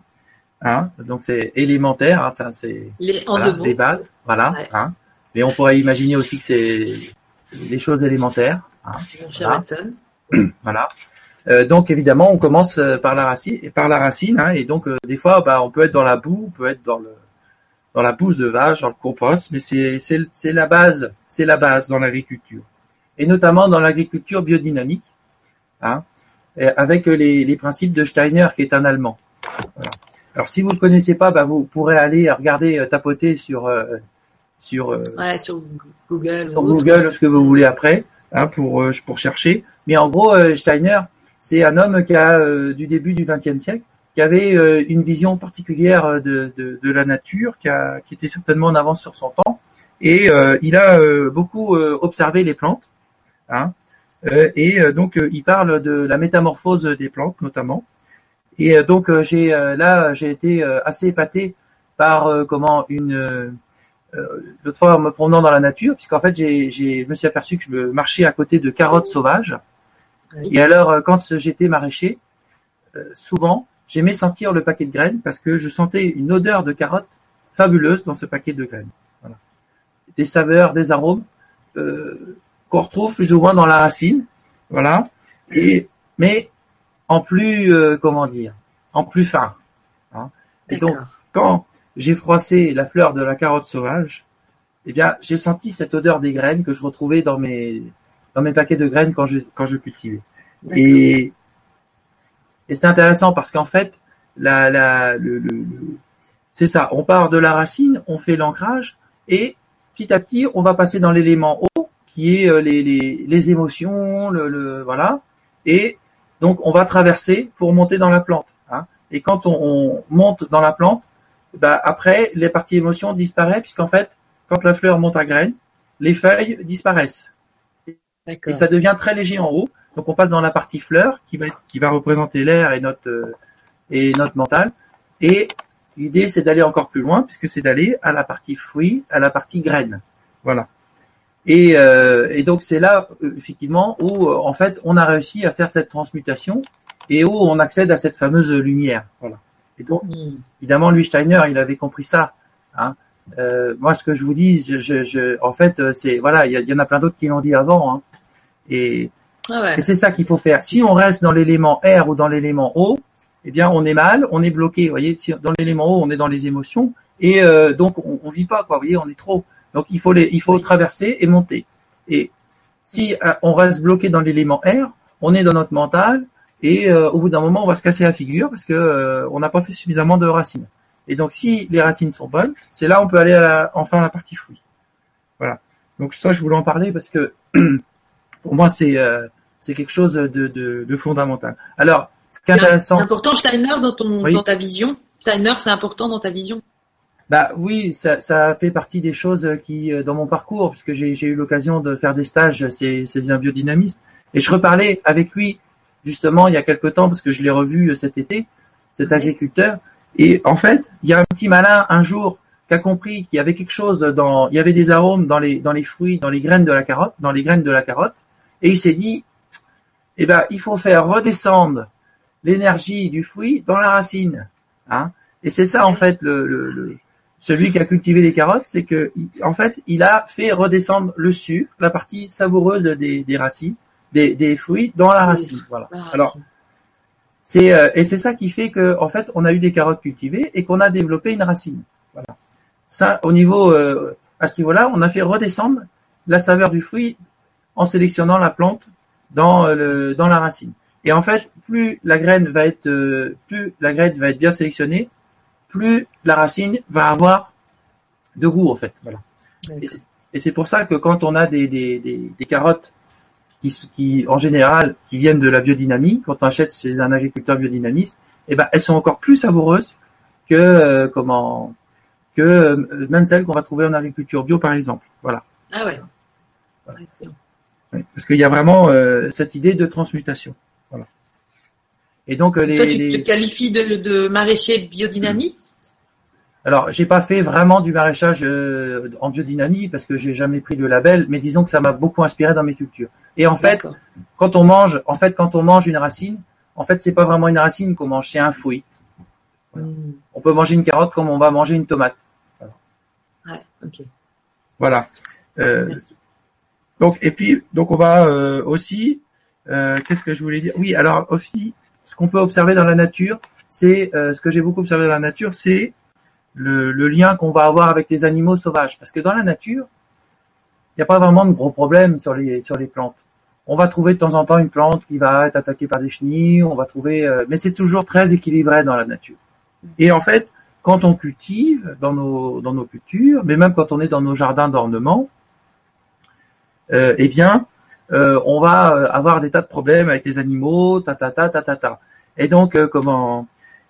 hein, donc c'est élémentaire, hein, ça c'est les, les, bases, voilà. Hein, mais on pourrait imaginer aussi que c'est les choses élémentaires. Hein, voilà. voilà. Euh, donc évidemment, on commence euh, par la racine, et par la racine, hein, et donc euh, des fois, bah, on peut être dans la boue, on peut être dans le dans la bouse de vache, dans le compost, mais c'est la base, c'est la base dans l'agriculture, et notamment dans l'agriculture biodynamique. Hein, euh, avec les, les, principes de Steiner, qui est un Allemand. Alors, si vous ne connaissez pas, bah, vous pourrez aller regarder, euh, tapoter sur euh, sur, ouais, sur Google, sur Google, ce que vous voulez après, hein, pour pour chercher. Mais en gros, Steiner, c'est un homme qui a du début du XXe siècle, qui avait une vision particulière de, de, de, la nature, qui, a, qui était certainement en avance sur son temps, et il a beaucoup observé les plantes. Hein, euh, et euh, donc euh, il parle de la métamorphose des plantes notamment. Et donc j'ai là j'ai été assez épaté par comment une l'autre fois en me promenant dans la nature, puisqu'en fait j'ai, j'ai je me suis aperçu que je marchais à côté de carottes sauvages. Et alors quand j'étais maraîcher, souvent j'aimais sentir le paquet de graines parce que je sentais une odeur de carottes fabuleuse dans ce paquet de graines. Voilà. Des saveurs, des arômes euh, qu'on retrouve plus ou moins dans la racine, voilà. Et mais en plus euh, comment dire, en plus fin. Hein. Et donc quand j'ai froissé la fleur de la carotte sauvage, eh bien j'ai senti cette odeur des graines que je retrouvais dans mes dans mes paquets de graines quand je quand je cultivais. Et et c'est intéressant parce qu'en fait la la le, le c'est ça, on part de la racine, on fait l'ancrage et petit à petit on va passer dans l'élément haut qui est euh, les, les, les émotions, le, le, voilà. Et donc on va traverser pour monter dans la plante. Hein. Et quand on, on, monte dans la plante, bah après les parties émotions disparaissent puisqu'en fait quand la fleur monte à graines, les feuilles disparaissent. Et ça devient très léger en haut. Donc on passe dans la partie fleur qui va être, qui va représenter l'air et notre euh, et notre mental. Et l'idée c'est d'aller encore plus loin puisque c'est d'aller à la partie fruit, à la partie graine. Voilà. Et, euh, et donc c'est là effectivement où euh, en fait on a réussi à faire cette transmutation et où on accède à cette fameuse lumière. Voilà. Et donc hmm. évidemment lui Steiner il avait compris ça. Hein. Euh, moi ce que je vous dis, je, je, en fait euh, c'est voilà il y, y, en a plein d'autres qui l'ont dit avant. Hein. Et, ah et c'est ça qu'il faut faire. Si on reste dans l'élément R ou dans l'élément O, eh bien on est mal, on est bloqué. Vous voyez, dans l'élément O on est dans les émotions et euh, donc on, on vit pas quoi. Vous voyez, on est trop. Donc il faut les, il faut traverser et monter. Et si euh, on reste bloqué dans l'élément R, on est dans notre mental et euh, au bout d'un moment on va se casser la figure parce que euh, on n'a pas fait suffisamment de racines. Et donc si les racines sont bonnes, c'est là on peut aller à la, enfin à la partie fruit. Voilà. Donc ça je voulais en parler parce que pour moi c'est c'est quelque chose de, de, de, fondamental. Alors C'est important Steiner dans, ton, dans ta vision. Steiner, c'est important dans ta vision. Bah oui, ça, ça fait partie des choses qui, euh, dans mon parcours, puisque j'ai eu l'occasion de faire des stages, c'est un biodynamiste, et je reparlais avec lui justement il y a quelque temps parce que je l'ai revu euh, cet été, cet agriculteur, et en fait, il y a un petit malin un jour qui a compris qu'il y avait quelque chose dans, il y avait des arômes dans les dans les fruits, dans les graines de la carotte, dans les graines de la carotte, et il s'est dit, eh ben il faut faire redescendre l'énergie du fruit dans la racine, hein. Et c'est ça en fait le, le celui qui a cultivé les carottes, c'est que en fait, il a fait redescendre le sucre, la partie savoureuse des, racines, des, fruits dans la racine. Voilà. Alors, c'est euh, et c'est ça qui fait que en fait, on a eu des carottes cultivées et qu'on a développé une racine. Voilà. Ça, au niveau euh, à ce niveau-là, on a fait redescendre la saveur du fruit en sélectionnant la plante dans le dans la racine. Et en fait, plus la graine va être euh, plus la graine va être bien sélectionnée, plus la racine va avoir de goût en fait. Voilà. Et c'est pour ça que quand on a des, des, des, carottes qui, qui, en général, qui viennent de la biodynamie, quand on achète chez un agriculteur biodynamiste, eh ben, elles sont encore plus savoureuses que euh, comment que euh, même celles qu'on va trouver en agriculture bio, par exemple. Voilà. Ah ouais. Parce qu'il y a vraiment euh, cette idée de transmutation. Voilà. Et donc les. Toi, tu te qualifies de, de maraîcher biodynamiste alors, j'ai pas fait vraiment du maraîchage euh, en biodynamie parce que j'ai jamais pris de label, mais disons que ça m'a beaucoup inspiré dans mes cultures. Et en fait, quand on mange, en fait, quand on mange une racine, en fait, c'est pas vraiment une racine qu'on mange, c'est un fruit. Hmm. On peut manger une carotte comme on va manger une tomate. Voilà. Ouais, ok. Voilà. Euh, donc, et puis, donc on va euh, aussi, qu'est-ce que je voulais dire? Oui, alors aussi, ce qu'on peut observer dans la nature, c'est ce que j'ai beaucoup observé dans la nature, c'est le, lien qu'on va avoir avec les animaux sauvages. Parce que dans la nature, il n'y a pas vraiment de gros problèmes sur les, sur les plantes. On va trouver de temps en temps une plante qui va être attaquée par des chenilles, on va trouver, euh, mais c'est toujours très équilibré dans la nature. Et en fait, quand on cultive dans nos, dans nos cultures, mais même quand on est dans nos jardins d'ornement, euh, eh bien, euh, on va avoir des tas de problèmes avec les animaux, ta ta ta ta ta ta. Et donc, comment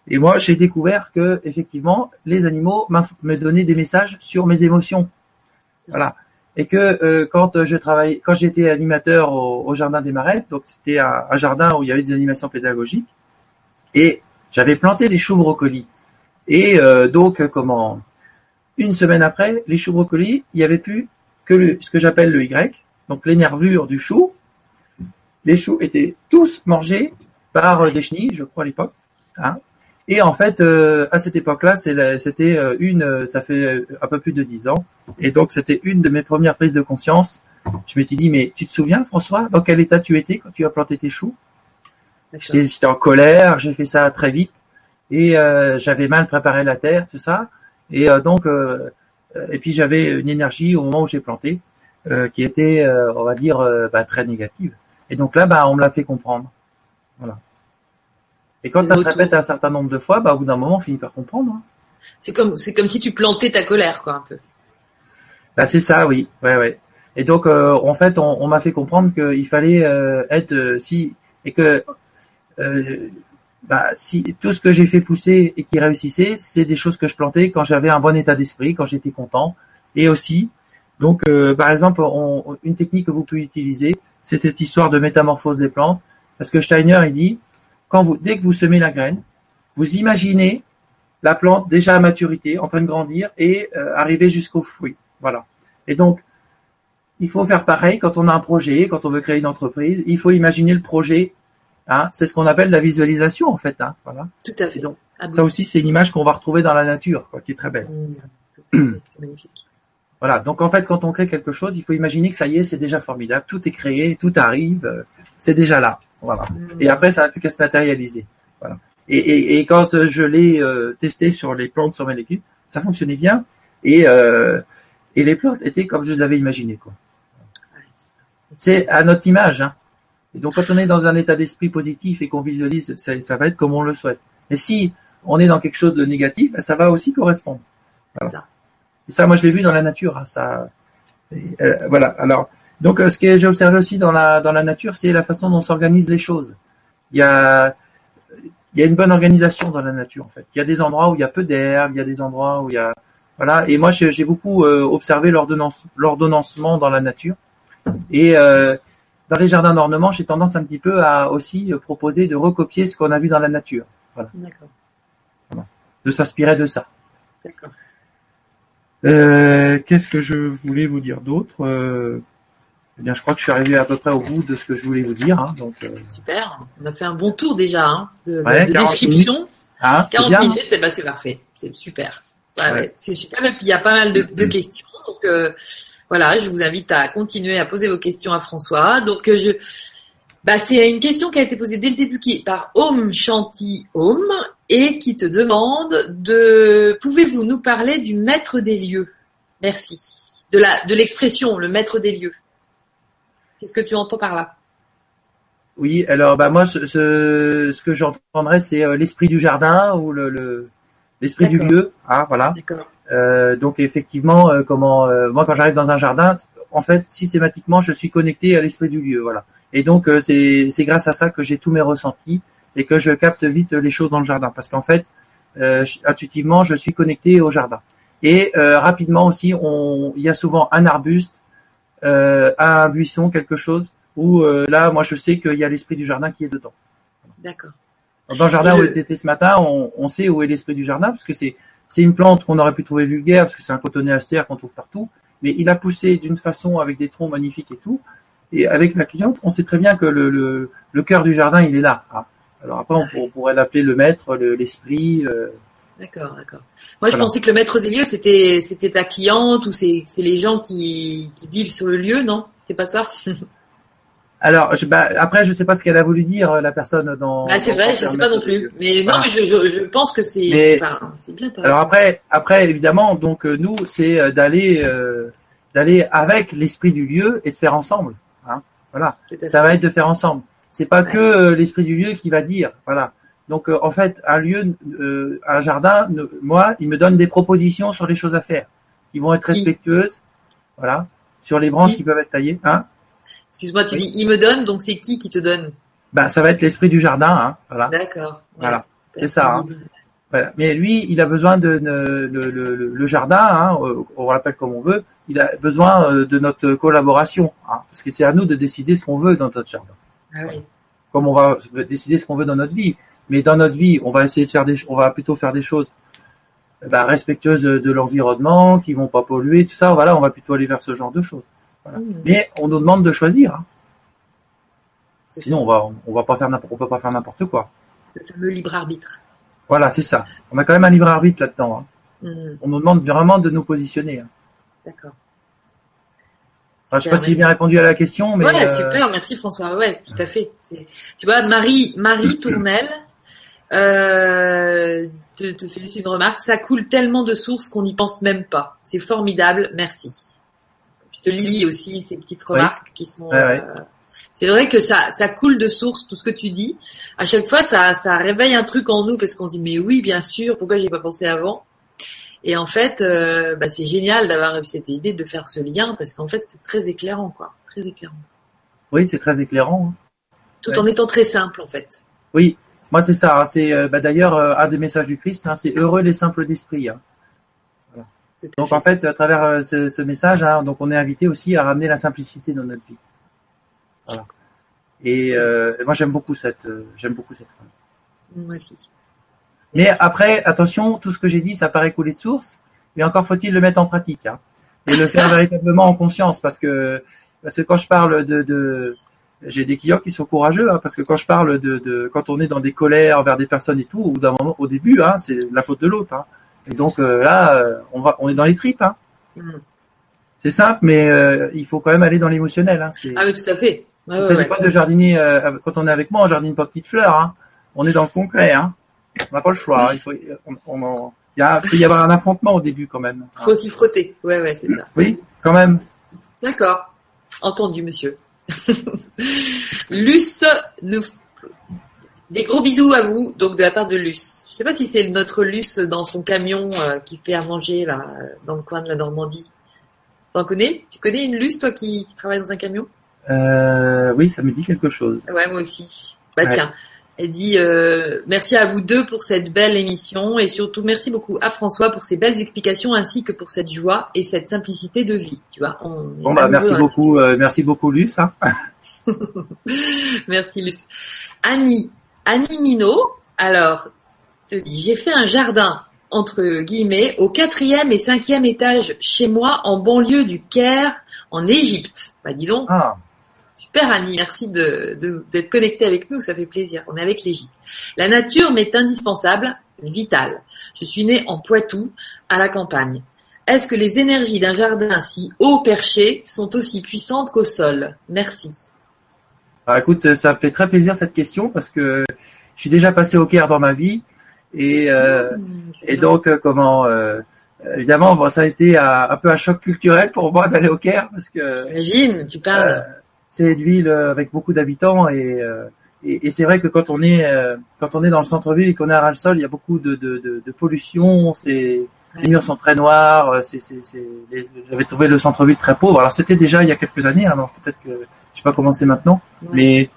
et moi, j'ai découvert que effectivement, les animaux me donnaient des messages sur mes émotions. Voilà. Et que euh, quand je travaillais, quand j'étais animateur au, jardin des Marais, donc c'était un, jardin où il y avait des animations pédagogiques, et j'avais planté des choux brocolis. Et euh, donc, comment Une semaine après, les choux brocolis, il n'y avait plus que le, ce que j'appelle le Y, donc les nervures du chou. Les choux étaient tous mangés par des chenilles, je crois à l'époque. Hein, et en fait, euh, à cette époque-là, c'était euh, une, euh, ça fait un peu plus de dix ans, et donc c'était une de mes premières prises de conscience. Je m'étais dit, mais tu te souviens, François, dans quel état tu étais quand tu as planté tes choux? J'étais en colère, j'ai fait ça très vite, et j'avais mal préparé la terre, tout ça, et donc, et puis j'avais une énergie au moment où j'ai planté qui était, on va dire, bah, très négative. Et donc là, bah, on me l'a fait comprendre. Voilà. Et quand ça se répète un certain nombre de fois, bah, au bout d'un moment, on finit par comprendre. Hein. C'est comme, c'est comme si tu plantais ta colère, quoi, un peu. Bah, c'est ça, oui. Ouais, ouais. Et donc, euh, en fait, on, m'a fait comprendre qu'il fallait euh, être euh, si et que bah, si tout ce que j'ai fait pousser et qui réussissait, c'est des choses que je plantais quand j'avais un bon état d'esprit, quand j'étais content, et aussi. Donc, par exemple, une technique que vous pouvez utiliser, c'est cette histoire de métamorphose des plantes, parce que Steiner il dit quand vous, dès que vous semez la graine, vous imaginez la plante déjà à maturité, en train de grandir et euh, arriver jusqu'au fruit. Voilà. Et donc, il faut faire pareil quand on a un projet, quand on veut créer une entreprise. Il faut imaginer le projet. Hein, c'est ce qu'on appelle la visualisation en fait. Hein, voilà. Tout à fait. donc, ah ça aussi, c'est une image qu'on va retrouver dans la nature, quoi, qui est très belle. Mmh, c'est magnifique. Voilà. Donc en fait, quand on crée quelque chose, il faut imaginer que ça y est, c'est déjà formidable. Tout est créé, tout arrive, c'est déjà là. Voilà. Mm. Et après, ça n'a plus qu'à se matérialiser. Voilà. Et, et, et quand euh, je l'ai euh, testé sur les plantes sur mes légumes, ça fonctionnait bien. Et, euh, et les plantes étaient comme je les avais imaginées. Quoi. C'est à notre image. Hein. Et donc, quand on est dans un état d'esprit positif et qu'on visualise, ça, ça, va être comme on le souhaite. Et si on est dans quelque chose de négatif, ben, ça va aussi correspondre. Voilà. Ça. Et ça, moi, je l'ai vu dans la nature. Hein, ça, euh, voilà. Alors, donc, euh, ce que j'ai observé aussi dans la dans la nature, c'est la façon dont s'organisent les choses. Il y a il y a une bonne organisation dans la nature en fait. Il y a des endroits où il y a peu d'herbe, il y a des endroits où il y a voilà. Et moi j'ai beaucoup euh, observé l'ordonnancement dans la nature. Et euh, dans les jardins d'ornement, j'ai tendance un petit peu à aussi proposer de recopier ce qu'on a vu dans la nature. Voilà. D'accord. De s'inspirer de ça. D'accord. Euh, Qu'est-ce que je voulais vous dire d'autre euh, eh bien, je crois que je suis arrivé à peu près au bout de ce que je voulais vous dire. Hein, donc, euh... Super. On a fait un bon tour déjà hein, de, de, de description. Minutes. Hein, 40 minutes, et eh ben c'est parfait. C'est super. Ouais, ouais. c'est super. Et puis il y a pas mal de, de questions. Donc euh, voilà, je vous invite à continuer à poser vos questions à François. Donc je, bah, c'est une question qui a été posée dès le début qui, par Home Chanty Home et qui te demande de pouvez-vous nous parler du maître des lieux? Merci. De la de l'expression le maître des lieux. Qu'est-ce que tu entends par là? Oui, alors bah moi ce, ce, que j'entendrais c'est euh, l'esprit du jardin ou le l'esprit du lieu, ah voilà. Euh, donc effectivement, euh, comment euh, moi quand j'arrive dans un jardin, en fait systématiquement je suis connecté à l'esprit du lieu, voilà. Et donc euh, c'est c'est grâce à ça que j'ai tous mes ressentis et que je capte vite les choses dans le jardin parce qu'en fait intuitivement je suis connecté au jardin. Et rapidement aussi, on il y a souvent un arbuste euh, un buisson, quelque chose, où euh, là, moi, je sais qu'il y a l'esprit du jardin qui est dedans. D'accord. Dans le jardin où était ce matin, on, on, sait où est l'esprit du jardin, parce que c'est c'est une plante qu'on aurait pu trouver vulgaire, parce que c'est un cotonéaster qu'on trouve partout, mais il a poussé d'une façon avec des troncs magnifiques et tout. Et avec la cliente, on sait très bien que le, le, le cœur du jardin, il est là. Hein. Alors après, on, pourrait l'appeler le maître, l'esprit. euh, D'accord, d'accord. Moi, je pensais que le maître des lieux, c'était c'était ta cliente ou c'est c'est les gens qui, qui vivent sur le lieu, non? C'est pas ça? Alors, je, bah, après, je sais pas ce qu'elle a voulu dire la personne dans. Ah, c'est vrai, je sais pas non plus. Mais non, mais je, je, je, pense que c'est. Enfin, c'est bien. Alors après, après évidemment, donc euh, nous, c'est euh, d'aller euh, d'aller avec l'esprit du lieu et de faire ensemble. Hein, voilà. Ça va être de faire ensemble. C'est pas que l'esprit du lieu qui va dire. Voilà. Donc euh, en fait, un lieu, euh, un jardin, moi, il me donne des propositions sur les choses à faire, qui vont être respectueuses, voilà, sur les branches qui, peuvent être taillées. Hein Excuse-moi, tu dis il me donne, donc c'est qui qui te donne Ben ça va être l'esprit du jardin, hein, voilà. D'accord. Voilà, c'est ça. Hein. Voilà. Mais lui, il a besoin de, le, jardin, hein, on l'appelle comme on veut. Il a besoin euh, de notre collaboration, hein, parce que c'est à nous de décider ce qu'on veut dans notre jardin. Ah oui. Comme on va décider ce qu'on veut dans notre vie. Mais dans notre vie, on va essayer de faire des, on va plutôt faire des choses bah, respectueuses de l'environnement, qui vont pas polluer, tout ça. Voilà, on va plutôt aller vers ce genre de choses. Voilà. Mmh. Mais on nous demande de choisir. Hein. Sinon, on va, on va pas faire n'importe, on peut pas faire n'importe quoi. Le fameux libre arbitre. Voilà, c'est ça. On a quand même un libre arbitre là-dedans. Hein. Mmh. On nous demande vraiment de nous positionner. Hein. D'accord. Je sais pas si j'ai bien répondu à la question, mais. Ouais, euh, super, merci François. Ouais, tout à fait. Tu vois, Marie, Marie Tournelle euh, te, te fait juste une remarque. Ça coule tellement de sources qu'on n'y pense même pas. C'est formidable. Merci. Te lis aussi ces petites remarques qui sont. Euh, c'est vrai que ça, ça coule de sources tout ce que tu dis. À chaque fois, ça, ça réveille un truc en nous parce qu'on se dit mais oui, bien sûr. Pourquoi j'ai pas pensé avant? Et en fait, euh, bah, c'est génial d'avoir eu cette idée de faire ce lien parce qu'en fait, c'est très éclairant, quoi. Très éclairant. Oui, c'est très éclairant. Hein. Tout en étant très simple, en fait. Oui, moi, c'est ça. Hein, c'est euh, bah, d'ailleurs un des messages du Christ. Hein, c'est heureux les simples d'esprit. Donc en fait, à travers euh, ce, ce, message, hein, donc on est invité aussi à ramener la simplicité dans notre vie. Voilà. Et euh, moi, j'aime beaucoup cette, j'aime beaucoup cette phrase. Moi aussi. Mais après, attention, tout ce que j'ai dit, ça paraît couler de source, mais encore faut-il le mettre en pratique hein, et le faire véritablement en conscience, parce que parce que quand je parle de, de j'ai des clients qui sont courageux hein, parce que quand je parle de, de, quand on est dans des colères envers des personnes et tout, au d'un moment, au début, hein, c'est la faute de l'autre. Hein. Et donc euh, là, euh, on va, on est dans les tripes. Hein. Mm. C'est simple, mais euh, il faut quand même aller dans l'émotionnel. Hein. Ah oui, tout à fait. Ouais, il ne s'agit pas de jardiner quand on est avec moi, on jardine pas petites fleurs. Hein. On est dans le concret. Hein. On n'a pas le choix. Hein. Il faut, on, on, il, y a, peut y avoir un affrontement au début quand même. Il faut s'y frotter. Ouais, ouais, c'est ça. Oui, quand même. D'accord. Entendu, monsieur. Luce, nous... des gros bisous à vous, donc de la part de Luce. Je sais pas si c'est notre Luce dans son camion euh, qui fait à manger là, dans le coin de la Normandie. T'en connais? Tu connais une Luce, toi, qui, travaille dans un camion? Euh, Oui, ça me dit quelque chose. Ouais, moi aussi. Bah tiens, Elle dit euh, merci à vous deux pour cette belle émission et surtout merci beaucoup à François pour ses belles explications ainsi que pour cette joie et cette simplicité de vie. Tu vois. bon bah merci beaucoup, euh, merci beaucoup Luce. Hein. merci Luce. Annie, Annie Minot. Alors, te dis j'ai fait un jardin entre guillemets au quatrième et cinquième étage chez moi en banlieue du Caire en Égypte. Bah dis donc. Ah. Super Annie, merci d'être de, connecté avec nous, ça fait plaisir. On est avec l'Égypte. La nature m'est indispensable, vitale. Je suis née en Poitou, à la campagne. Est-ce que les énergies d'un jardin si haut perché sont aussi puissantes qu'au sol? Merci. Ah, écoute, ça me fait très plaisir cette question parce que je suis déjà passé au Caire dans ma vie et, euh, mmh, et donc euh, comment euh, évidemment ça a été un, peu un choc culturel pour moi d'aller au Caire parce que j'imagine tu parles c'est une ville euh, avec beaucoup d'habitants et, euh, et, et c'est vrai que quand on est euh, quand on est dans le centre-ville et qu'on est à Ral-Sol, il y a beaucoup de, de, de, de pollution. C'est les murs sont très noirs. C'est, c'est, c'est, j'avais trouvé le centre-ville très pauvre. Alors c'était déjà il y a quelques années. Alors hein, peut-être que sais pas comment c'est maintenant, mais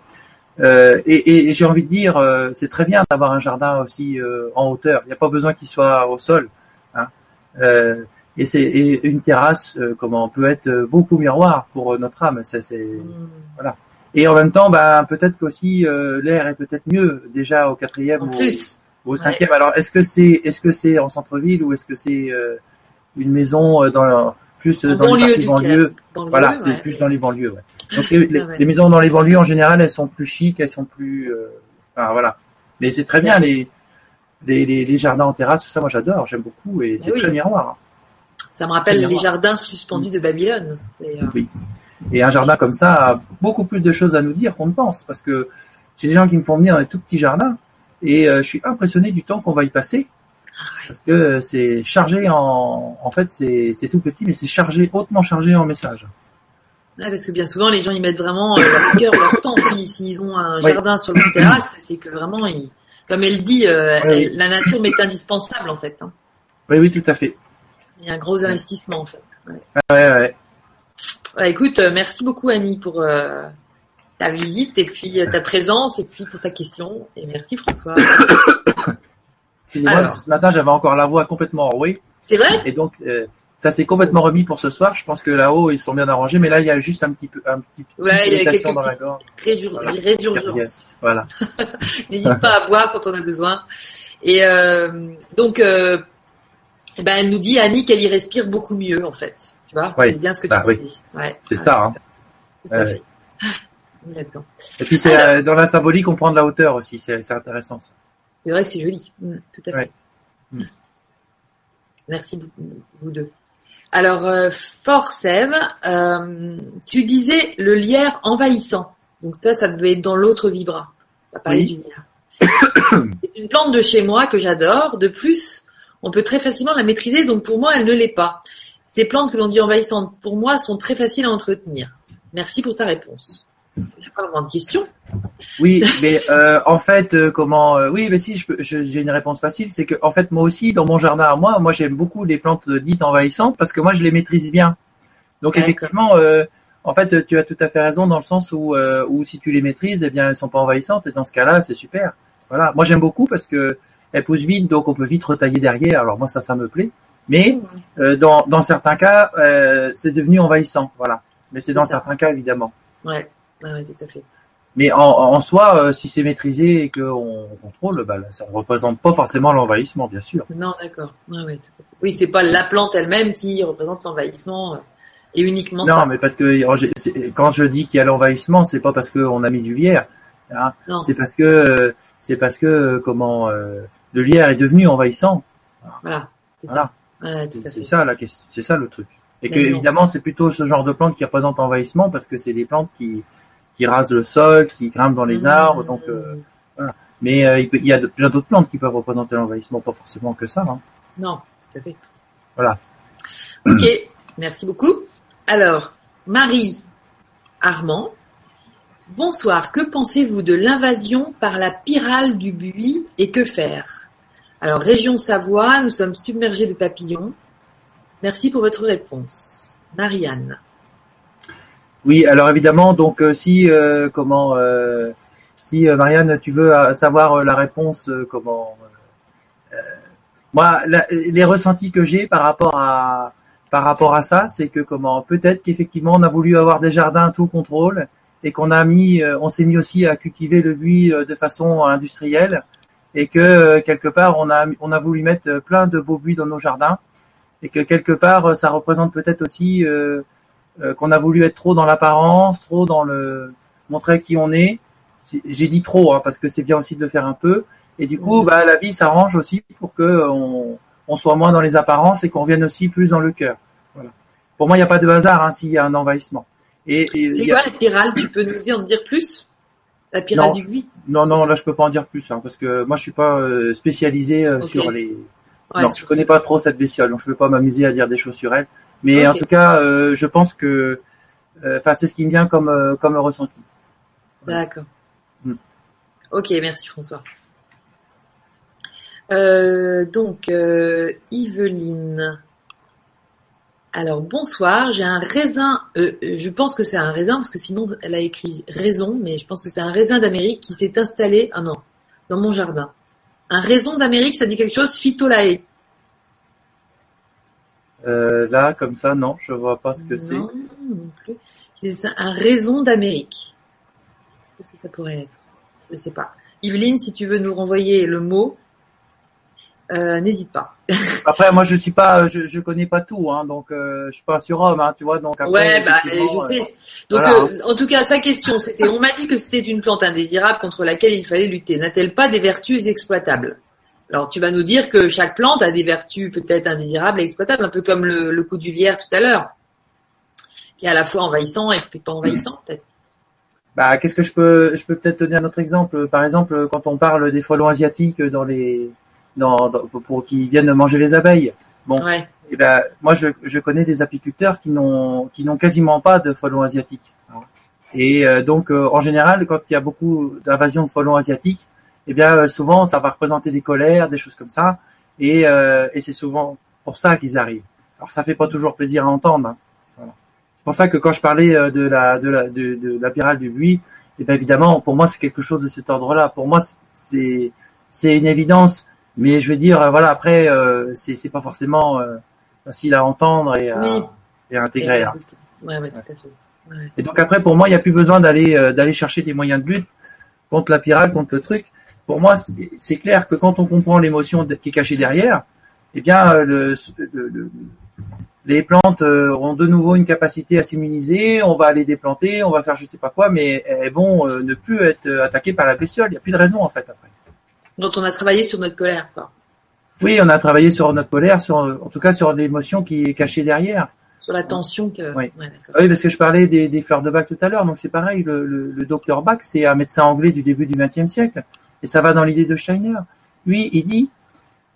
euh, et, et, j'ai envie de dire, c'est très bien d'avoir un jardin aussi en hauteur. Il n'y a pas besoin qu'il soit au sol. Hein. Euh, et c'est une terrasse euh, comment peut être euh, beaucoup miroir pour euh, notre âme c'est mm. voilà et en même temps bah peut-être qu'aussi l'air est peut-être mieux déjà au quatrième ou au cinquième alors est-ce que c'est est-ce que c'est en centre-ville ou est-ce que c'est une maison dans plus dans les banlieues voilà c'est plus dans les banlieues ouais. Donc les, maisons dans les banlieues en général elles sont plus chics elles sont plus enfin, voilà mais c'est très bien les les, les, jardins en terrasse, tout ça, moi j'adore, j'aime beaucoup et c'est très miroir. Ça me rappelle les jardins suspendus de Babylone. Oui. Et un jardin comme ça a beaucoup plus de choses à nous dire qu'on ne pense, parce que j'ai des gens qui me font venir dans un tout petit jardin et euh, je suis impressionné du temps qu'on va y passer. Ah parce que c'est chargé en, en fait, c'est tout petit, mais c'est chargé, hautement chargé en messages. Parce que bien souvent, les gens y mettent vraiment euh, leur cœur, leur temps. S'ils ont un jardin sur leur terrasse, c'est que vraiment, comme elle dit, euh, la nature m'est indispensable en fait. Hein. Oui, oui, tout à fait. Il y a un gros investissement en fait. Ouais, ouais. ouais. écoute, euh, merci beaucoup Annie pour euh, ta visite et puis euh, ta présence et puis pour ta question. Et merci François. Excusez-moi, ce matin j'avais encore la voix complètement enrouée. C'est vrai? Et donc ça s'est complètement remis pour ce soir. Je pense que là-haut ils sont bien arrangés, mais là il y a juste un petit peu, un petit. Ouais, il y a quelques dans la gorge. résurgence. Voilà. N'hésite pas à boire quand on a besoin. Et donc eh ben, elle nous dit, Annie, qu'elle y respire beaucoup mieux, en fait. Tu vois C'est bien ce que tu bah, dis. Ouais. C'est ça. Hein. Ah, Et puis, c'est euh, dans la symbolique, on prend de la hauteur aussi. C'est intéressant, ça. C'est vrai que c'est joli. Mm, tout à fait. Mm. Merci beaucoup, vous deux. Alors, euh, euh, tu disais le lierre envahissant. Donc ça, ça devait être dans l'autre vibra. Tu parlé du lierre. c'est une plante de chez moi que j'adore. De plus, on peut très facilement la maîtriser, donc pour moi, elle ne l'est pas. Ces plantes que l'on dit envahissantes, pour moi, sont très faciles à entretenir. Merci pour ta réponse. Il n'y a pas vraiment de question. Oui, mais euh, en fait, euh, comment euh, Oui, mais si, j'ai une réponse facile, c'est que en fait, moi aussi, dans mon jardin à moi, moi j'aime beaucoup les plantes dites envahissantes parce que moi je les maîtrise bien. Donc effectivement, en fait, tu as tout à fait raison dans le sens où, où si tu les maîtrises, eh bien, elles sont pas envahissantes et dans ce cas-là, c'est super. Voilà, moi j'aime beaucoup parce que elle pousse vite, donc on peut vite retailler derrière. Alors moi ça, ça me plaît. Mais euh, dans, dans certains cas, c'est devenu envahissant, voilà. Mais c'est dans certains cas évidemment. Ouais, ouais, tout à fait. Mais en, en soi, euh, si c'est maîtrisé et qu'on contrôle, bah, ça ne représente pas forcément l'envahissement, bien sûr. Non, d'accord. Ouais, ouais, oui, c'est pas la plante elle-même qui représente l'envahissement et uniquement non, ça. Non, mais parce que quand je dis qu'il y a l'envahissement, c'est pas parce qu'on a mis du lierre. Hein. C'est parce que c'est parce que comment le lierre est devenu envahissant. Voilà, c'est ça. c'est ça la question, c'est ça le truc. Et que évidemment, c'est plutôt ce genre de plantes qui représente l'envahissement parce que c'est des plantes qui qui rasent le sol, qui grimpent dans les mmh. arbres, donc euh, voilà. Mais euh, il, y a plein d'autres plantes qui peuvent représenter l'envahissement, pas forcément que ça. Hein. Non, tout à fait. Voilà. Ok, merci beaucoup. Alors, Marie Armand Bonsoir, que pensez-vous de l'invasion par la pyrale du buis et que faire? Alors, région Savoie, nous sommes submergés de papillons. Merci pour votre réponse. Marianne. Oui, alors évidemment, donc euh, si euh, comment euh, si Marianne, tu veux savoir la réponse, comment moi, les ressentis que j'ai par rapport à par rapport à ça, c'est que comment peut-être qu'effectivement on a voulu avoir des jardins tout contrôle et qu'on a mis, on s'est mis aussi à cultiver le buis de façon industrielle et que quelque part on a on a voulu mettre plein de beaux buis dans nos jardins et que quelque part ça représente peut-être aussi euh, euh, qu'on a voulu être trop dans l'apparence, trop dans le montrer qui on est. J'ai dit trop hein, parce que c'est bien aussi de le faire un peu. Et du coup, bah, la vie s'arrange aussi pour que on, on, soit moins dans les apparences et qu'on vienne aussi plus dans le cœur. Voilà. Pour moi, il n'y a pas de hasard hein, s'il y a un envahissement. Et, c'est quoi la spirale Tu peux nous en dire plus? La spirale du buis Non, non, là je peux pas en dire plus hein, parce que moi je suis pas euh, spécialisé sur les. non, je connais pas trop cette bestiole, donc je ne veux pas m'amuser à dire des choses sur elle. Mais en tout cas, euh, je pense que, euh, enfin, c'est ce qui me vient comme euh, comme ressenti. D'accord. Mm. Ok, merci François. donc, Yveline. Alors bonsoir, j'ai un raisin. je pense que c'est un raisin parce que sinon elle a écrit raison, mais je pense que c'est un raisin d'Amérique qui s'est installé. Ah non, dans mon jardin. Un raisin d'Amérique, ça dit quelque chose. Phytolae. Euh, là, comme ça, non, je vois pas ce que c'est. Non, plus. C'est un raison d'Amérique. Qu'est-ce que ça pourrait être? Je sais pas. Yveline, si tu veux nous renvoyer le mot, euh, n'hésite pas. après, moi, je suis pas, je, je connais pas tout, hein, donc euh, je suis pas sur Rome, hein, tu vois. Donc après, ouais, bah, je sais. Donc, euh, en tout cas, sa question, c'était, on m'a dit que c'était une plante indésirable contre laquelle il fallait lutter. N'a-t-elle pas des vertus exploitables? Alors tu vas nous dire que chaque plante a des vertus peut-être indésirables et exploitables, un peu comme le, le coup du lierre tout à l'heure, qui est à la fois envahissant et pas envahissant peut-être. Bah, qu'est-ce que je peux, je peux peut-être donner un autre exemple? Par exemple, quand on parle des frelons asiatiques dans les, dans, pour qu'ils viennent manger les abeilles. Bon, et eh ben, moi je, je connais des apiculteurs qui n'ont, qui n'ont quasiment pas de frelons asiatiques. Et euh, donc, euh, en général, quand il y a beaucoup d'invasion de frelons asiatiques, eh bien euh, souvent ça va représenter des colères, des choses comme ça, et, euh, et c'est souvent pour ça qu'ils arrivent. Alors ça fait pas toujours plaisir à entendre. Hein. Voilà. C'est pour ça que quand je parlais euh, de la de la de, de la pyrale du buis, eh bien évidemment pour moi c'est quelque chose de cet ordre-là. Pour moi c'est c'est une évidence, mais je veux dire voilà après euh, c'est c'est pas forcément euh, facile à entendre et à, et à intégrer. Hein. Ouais, ouais, tout à fait. Ouais. Et donc après, pour moi, il n'y a plus besoin d'aller d'aller chercher des moyens de lutte contre la pyrale, contre le truc pour moi, c'est clair que quand on comprend l'émotion qui est cachée derrière, eh bien, euh, le, les plantes euh, ont de nouveau une capacité à s'immuniser, on va aller déplanter, on va faire je sais pas quoi, mais elles vont euh, ne plus être attaquées par la bestiole. Il n'y a plus de raison en fait après. Donc on a travaillé sur notre colère, quoi. Oui, on a travaillé sur notre colère, sur, en tout cas sur l'émotion qui est cachée derrière. Sur la tension que. Oui, oui parce que je parlais des, fleurs de Bach tout à l'heure, donc c'est pareil. Le, le docteur Bach, c'est un médecin anglais du début du XXe siècle. Et ça va dans l'idée de Steiner. Lui, il dit,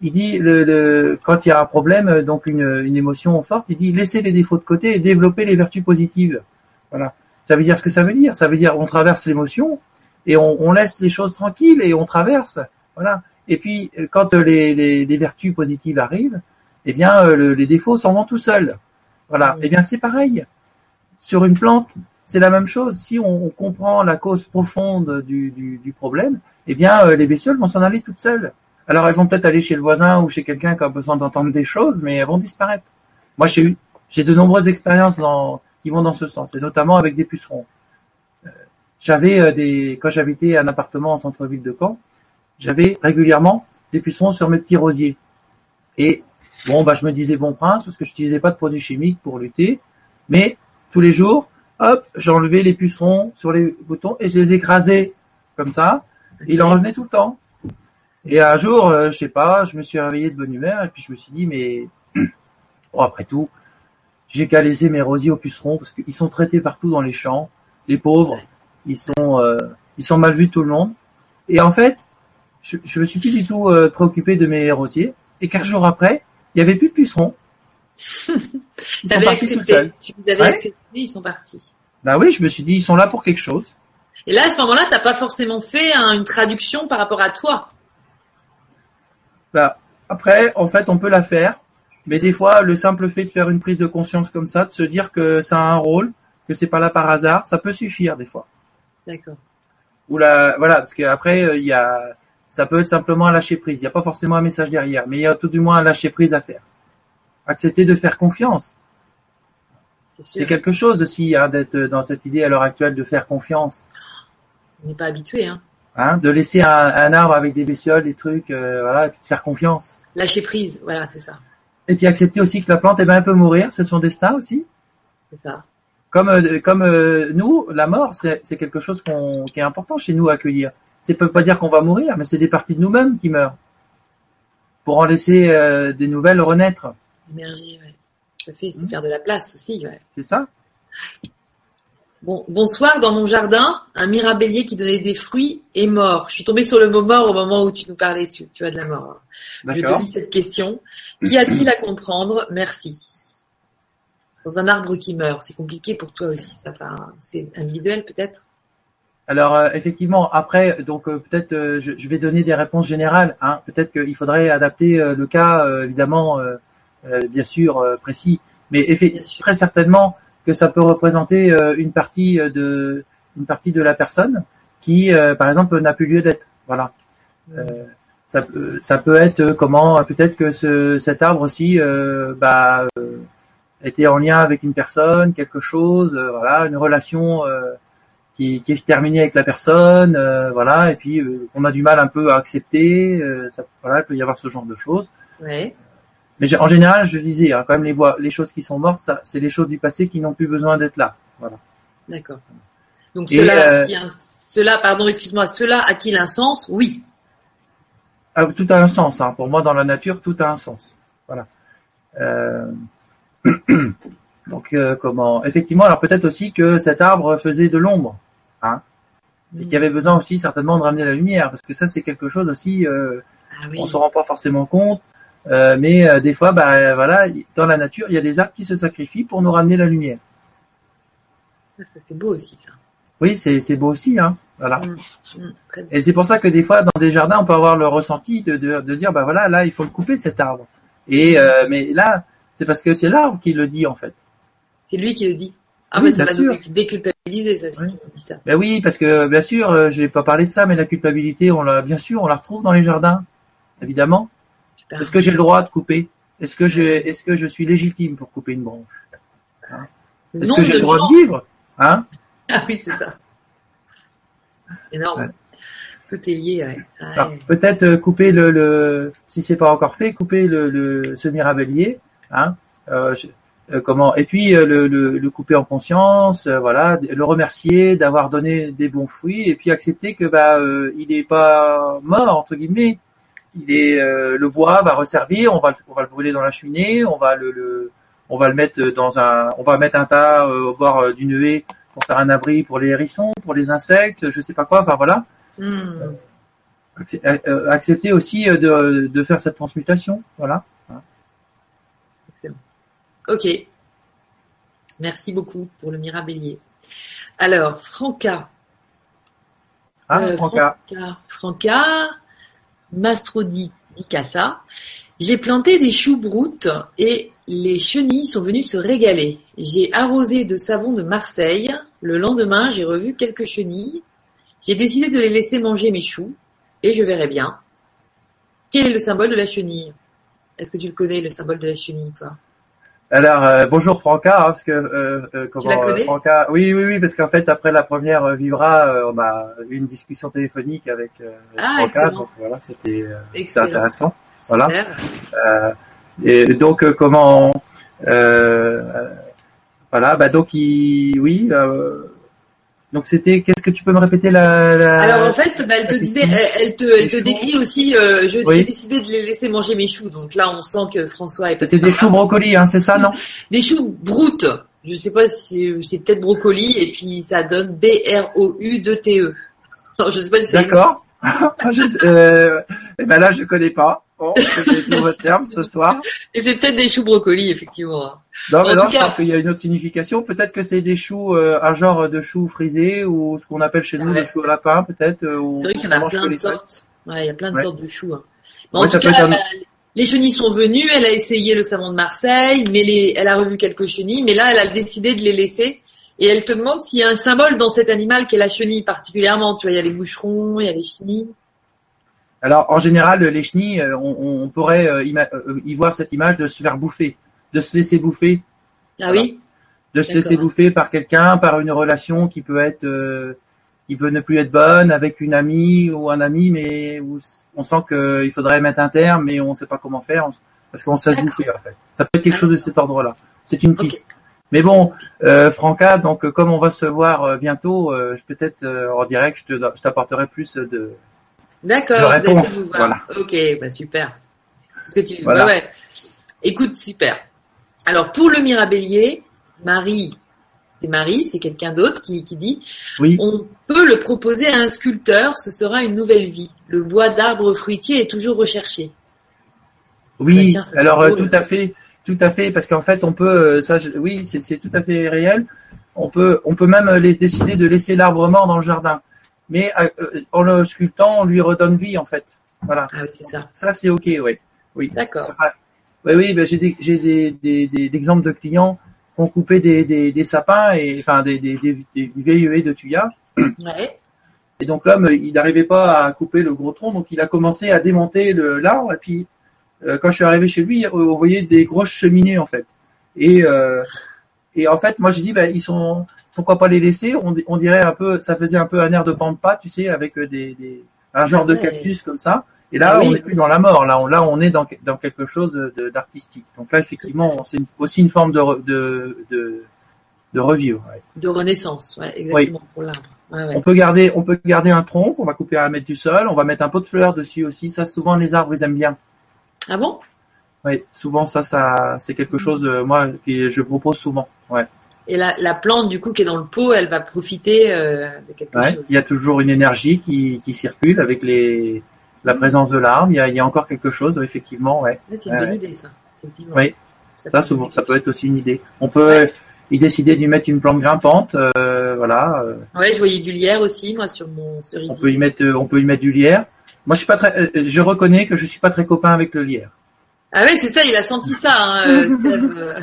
il dit le, le, quand il y a un problème, donc une, une, émotion forte, il dit laissez les défauts de côté et développer les vertus positives. Voilà. Ça veut dire ce que ça veut dire. Ça veut dire on traverse l'émotion et on, on, laisse les choses tranquilles et on traverse. Voilà. Et puis quand les, les, les vertus positives arrivent, eh bien le, les défauts s'en vont tout seuls. Voilà. Eh bien c'est pareil. Sur une plante, c'est la même chose. Si on, on, comprend la cause profonde du, du, du problème, eh bien, euh, les bestioles vont s'en aller toutes seules. Alors, elles vont peut-être aller chez le voisin ou chez quelqu'un qui a besoin d'entendre des choses, mais elles vont disparaître. Moi, j'ai eu, j'ai de nombreuses expériences dans, qui vont dans ce sens, et notamment avec des pucerons. Euh, j'avais euh, des, quand j'habitais un appartement en centre-ville de Caen, j'avais régulièrement des pucerons sur mes petits rosiers. Et bon, bah, je me disais bon prince parce que je n'utilisais pas de produits chimiques pour lutter, mais tous les jours, hop, j'enlevais les pucerons sur les boutons et je les écrasais comme ça il en revenait tout le temps. Et un jour, euh, je sais pas, je me suis réveillé de bonne humeur et puis je me suis dit, mais oh, après tout, j'ai qu'à laisser mes rosiers aux pucerons parce qu'ils sont traités partout dans les champs. Les pauvres, ils sont, euh, ils sont mal vus de tout le monde. Et en fait, je, je me suis plus du tout euh, préoccupé de mes rosiers. Et quinze jours après, il y avait plus de pucerons. Ils avais accepté. Tu avais accepté, ils sont partis. Bah oui, je me suis dit, ils sont là pour quelque chose. Et là, à ce moment-là, t'as pas forcément fait une traduction par rapport à toi. Bah, après, en fait, on peut la faire, mais des fois, le simple fait de faire une prise de conscience comme ça, de se dire que ça a un rôle, que c'est pas là par hasard, ça peut suffire des fois. D'accord. ou la voilà parce qu'après il y a ça peut être simplement un lâcher prise. Il n'y a pas forcément un message derrière, mais il y a tout du moins un lâcher prise à faire. Accepter de faire confiance. C'est quelque chose aussi hein, d'être dans cette idée à l'heure actuelle de faire confiance. On n'est pas habitué, hein. Hein, de laisser un, arbre avec des bestioles, des trucs, euh, voilà, et puis de faire confiance. Lâcher prise, voilà, c'est ça. Et puis accepter aussi que la plante, eh ben, elle peut mourir, c'est son destin aussi. C'est ça. Comme euh, comme euh, nous, la mort, c'est quelque chose qui est important chez nous à accueillir. C'est peut pas dire qu'on va mourir, mais c'est des parties de nous-mêmes qui meurent pour en laisser des nouvelles renaître. Émerger. Ça fait, c'est mmh. faire de la place aussi, ouais. C'est ça? Bon, bonsoir, dans mon jardin, un mirabellier qui donnait des fruits est mort. Je suis tombée sur le mot mort au moment où tu nous parlais, tu, tu as de la mort. Je te lis cette question. Qu'y a-t-il à comprendre? Merci. Dans un arbre qui meurt, c'est compliqué pour toi aussi, ça. Enfin, c'est individuel peut-être? Alors euh, effectivement, après, donc euh, peut-être euh, je, vais donner des réponses générales. Hein. Peut-être qu'il faudrait adapter le cas, évidemment, bien sûr précis, mais très certainement, que ça peut représenter euh, une partie euh, de une partie de la personne qui, euh, par exemple, n'a plus lieu d'être. Voilà. ça, ça peut être comment peut-être que ce, cet arbre aussi bah, était en lien avec une personne, quelque chose, voilà, une relation qui, qui, est terminée avec la personne, voilà, et puis on a du mal un peu à accepter. ça, voilà, il peut y avoir ce genre de choses. Ouais. Mais en général, je disais, hein, quand même, les, voix, les choses qui sont mortes, ça, c'est les choses du passé qui n'ont plus besoin d'être là. Voilà. D'accord. Donc cela, euh, cela, pardon, excuse-moi, cela a-t-il un sens? Oui. Ah, tout a un sens. Hein. Pour moi, dans la nature, tout a un sens. Voilà. Euh... Donc, euh, comment Effectivement, alors peut-être aussi que cet arbre faisait de l'ombre, hein, et qu'il y avait besoin aussi certainement de ramener la lumière, parce que ça, c'est quelque chose aussi. Ah oui. On se rend pas forcément compte. Euh, mais euh, des fois, bah, voilà, dans la nature, il y a des arbres qui se sacrifient pour nous ramener la lumière. Ça, c'est beau aussi, ça. Oui, c'est beau aussi, hein. Voilà. Mmh, mmh, et c'est pour ça que des fois, dans des jardins, on peut avoir le ressenti de, de, de dire, bah voilà, là, il faut le couper cet arbre. Et euh, mais là, c'est parce que c'est l'arbre qui le dit en fait. C'est lui qui le dit. Ah mais ça va nous déculpabiliser ça, dis ça. Ben oui, parce que bien sûr, je n'ai pas parlé de ça, mais la culpabilité, on l'a bien sûr, on la retrouve dans les jardins, évidemment. Est-ce que j'ai le droit de couper? Est-ce que je, est-ce que je suis légitime pour couper une branche? Hein? Est-ce que j'ai le droit de vivre? Hein? Ah oui, c'est ça. Énorme. Tout est lié. Peut-être euh, couper le, le, si c'est pas encore fait, couper le, le ce mirabellier, hein, euh, euh, comment Et puis le, le, le, couper en conscience, voilà, le remercier d'avoir donné des bons fruits, et puis accepter que bah il n'est pas mort entre guillemets, il est euh, le bois va resservir, on va on va le brûler dans la cheminée, on va le, on va le mettre dans un on va mettre un tas euh, au bord euh, d'une haie pour faire un abri pour les hérissons, pour les insectes, je sais pas quoi, enfin voilà. Hmm. accepter aussi de, de faire cette transmutation, voilà. Excellent. Ok. Merci beaucoup pour le mirabellier. Alors, Franca. Ah, Franca. Franca. Franca Mastrodicassa, j'ai planté des choux broutes et les chenilles sont venues se régaler. J'ai arrosé de savon de Marseille. Le lendemain, j'ai revu quelques chenilles. J'ai décidé de les laisser manger mes choux et je verrai bien. Quel est le symbole de la chenille? Est-ce que tu le connais, le symbole de la chenille, toi? Alors euh, bonjour Franca, hein, parce que euh, euh comment euh, Franca, oui oui oui, parce qu'en fait après la première Vibra, on a eu une discussion téléphonique avec ah, Franca, donc voilà c'était intéressant, voilà. et donc comment voilà bah donc il oui donc c'était, qu'est-ce que tu peux me répéter la, la... Alors en fait, bah, elle te disait, elle, te, elle te décrit aussi. Euh, je, j'ai décidé de les laisser manger mes choux. Donc là, on sent que François est passé. C'est des choux brocolis, hein, c'est ça, non? Des choux broutes. Je sais pas si c'est peut-être brocoli et puis ça donne B R O U 2 T E. Non, je sais pas si c'est. D'accord. euh, eh ben là, je connais pas. C'est nouveau terme ce soir. Et c'est peut-être des choux brocolis, effectivement. Non, mais non, je pense qu'il y a une autre signification. Peut-être que c'est des choux, euh, un genre de choux frisés ou ce qu'on appelle chez nous des choux à lapin, peut-être. Euh, c'est vrai qu'il y en a plein de sortes. Ouais, il y a plein de sortes de choux. Hein. en tout cas, les chenilles sont venues. Elle a essayé le savon de Marseille, mais les, elle a revu quelques chenilles, mais là, elle a décidé de les laisser Et elle te demande s'il y a un symbole dans cet animal qui est la chenille particulièrement. Tu vois, il y a les boucherons, il y a les chenilles. Alors, en général, les chenilles, euh, on, pourrait euh, euh, y voir cette image de se faire bouffer, de se laisser bouffer. Ah oui. De se laisser bouffer par quelqu'un, par une relation qui peut être, qui peut ne plus être bonne avec une amie ou un ami, mais où on sent qu'il faudrait mettre un terme, mais on ne sait pas comment faire parce qu'on se laisse bouffer en fait. Ça peut être quelque chose de cet ordre-là. C'est une piste. Mais bon, euh, Franca, donc comme on va se voir bientôt, peut-être en direct, je t'apporterai plus de, D'accord, vous allez vous voir. Ok, bah super. Parce que tu, voilà. ouais, Écoute, super. Alors pour le Mirabellier, Marie, c'est Marie, c'est quelqu'un d'autre qui, qui dit, oui. on peut le proposer à un sculpteur, ce sera une nouvelle vie. Le bois d'arbre fruitier est toujours recherché. Oui, bah, alors euh, tout à fait, tout à fait, parce qu'en fait on peut, euh, ça, oui, c'est tout à fait réel. On peut, on peut même les, décider de laisser l'arbre mort dans le jardin mais euh, euh, en le sculptant, on lui redonne vie en fait. Voilà. Ah oui, c'est ça. Ça c'est ok, oui. Oui. D'accord. Oui, oui, ben, j'ai des, j'ai des, des, des, exemples de clients qui ont coupé des, des, des sapins et enfin des, des, des, des vieilles haies de tuya. Ouais. Et donc l'homme, il n'arrivait pas à couper le gros tronc, donc il a commencé à démonter le l'arbre. Et puis euh, quand je suis arrivé chez lui, on voyait des grosses cheminées en fait. Et euh, et en fait, moi j'ai dit, ben ils sont pourquoi pas les laisser? On, on, dirait un peu, ça faisait un peu un air de pampa, tu sais, avec euh, des, des un genre de cactus comme ça. Et là, on n'est plus dans la mort. Là, on, là, on est dans, dans quelque chose d'artistique. Donc là, effectivement, c'est aussi une forme de, de, de, de revivre. De renaissance, ouais, exactement pour l'arbre. Ouais, on peut garder, on peut garder un tronc qu'on va couper à un mètre du sol. On va mettre un pot de fleurs dessus aussi. Ça, souvent, les arbres, ils aiment bien. Ah bon? Oui, souvent ça, ça, c'est quelque chose, euh, moi, que je propose souvent. Ouais. Et la, la, plante, du coup, qui est dans le pot, elle va profiter euh, de quelque ouais, chose. Il y a toujours une énergie qui, qui circule avec les, la présence de l'arbre. Il y a, il y a encore quelque chose, effectivement. Ouais. c'est une bonne idée, ça. Oui, ça, ça, souvent, ça peut être aussi une idée. On peut y décider d'y mettre une plante grimpante, euh, voilà. Euh. Ouais, je voyais du lierre aussi, moi, sur mon cerisier. On peut y mettre, on peut y mettre du lierre. Moi, je suis pas très, euh, je reconnais que je suis pas très copain avec le lierre. Ah oui, c'est ça, il a senti ça. Hein, euh,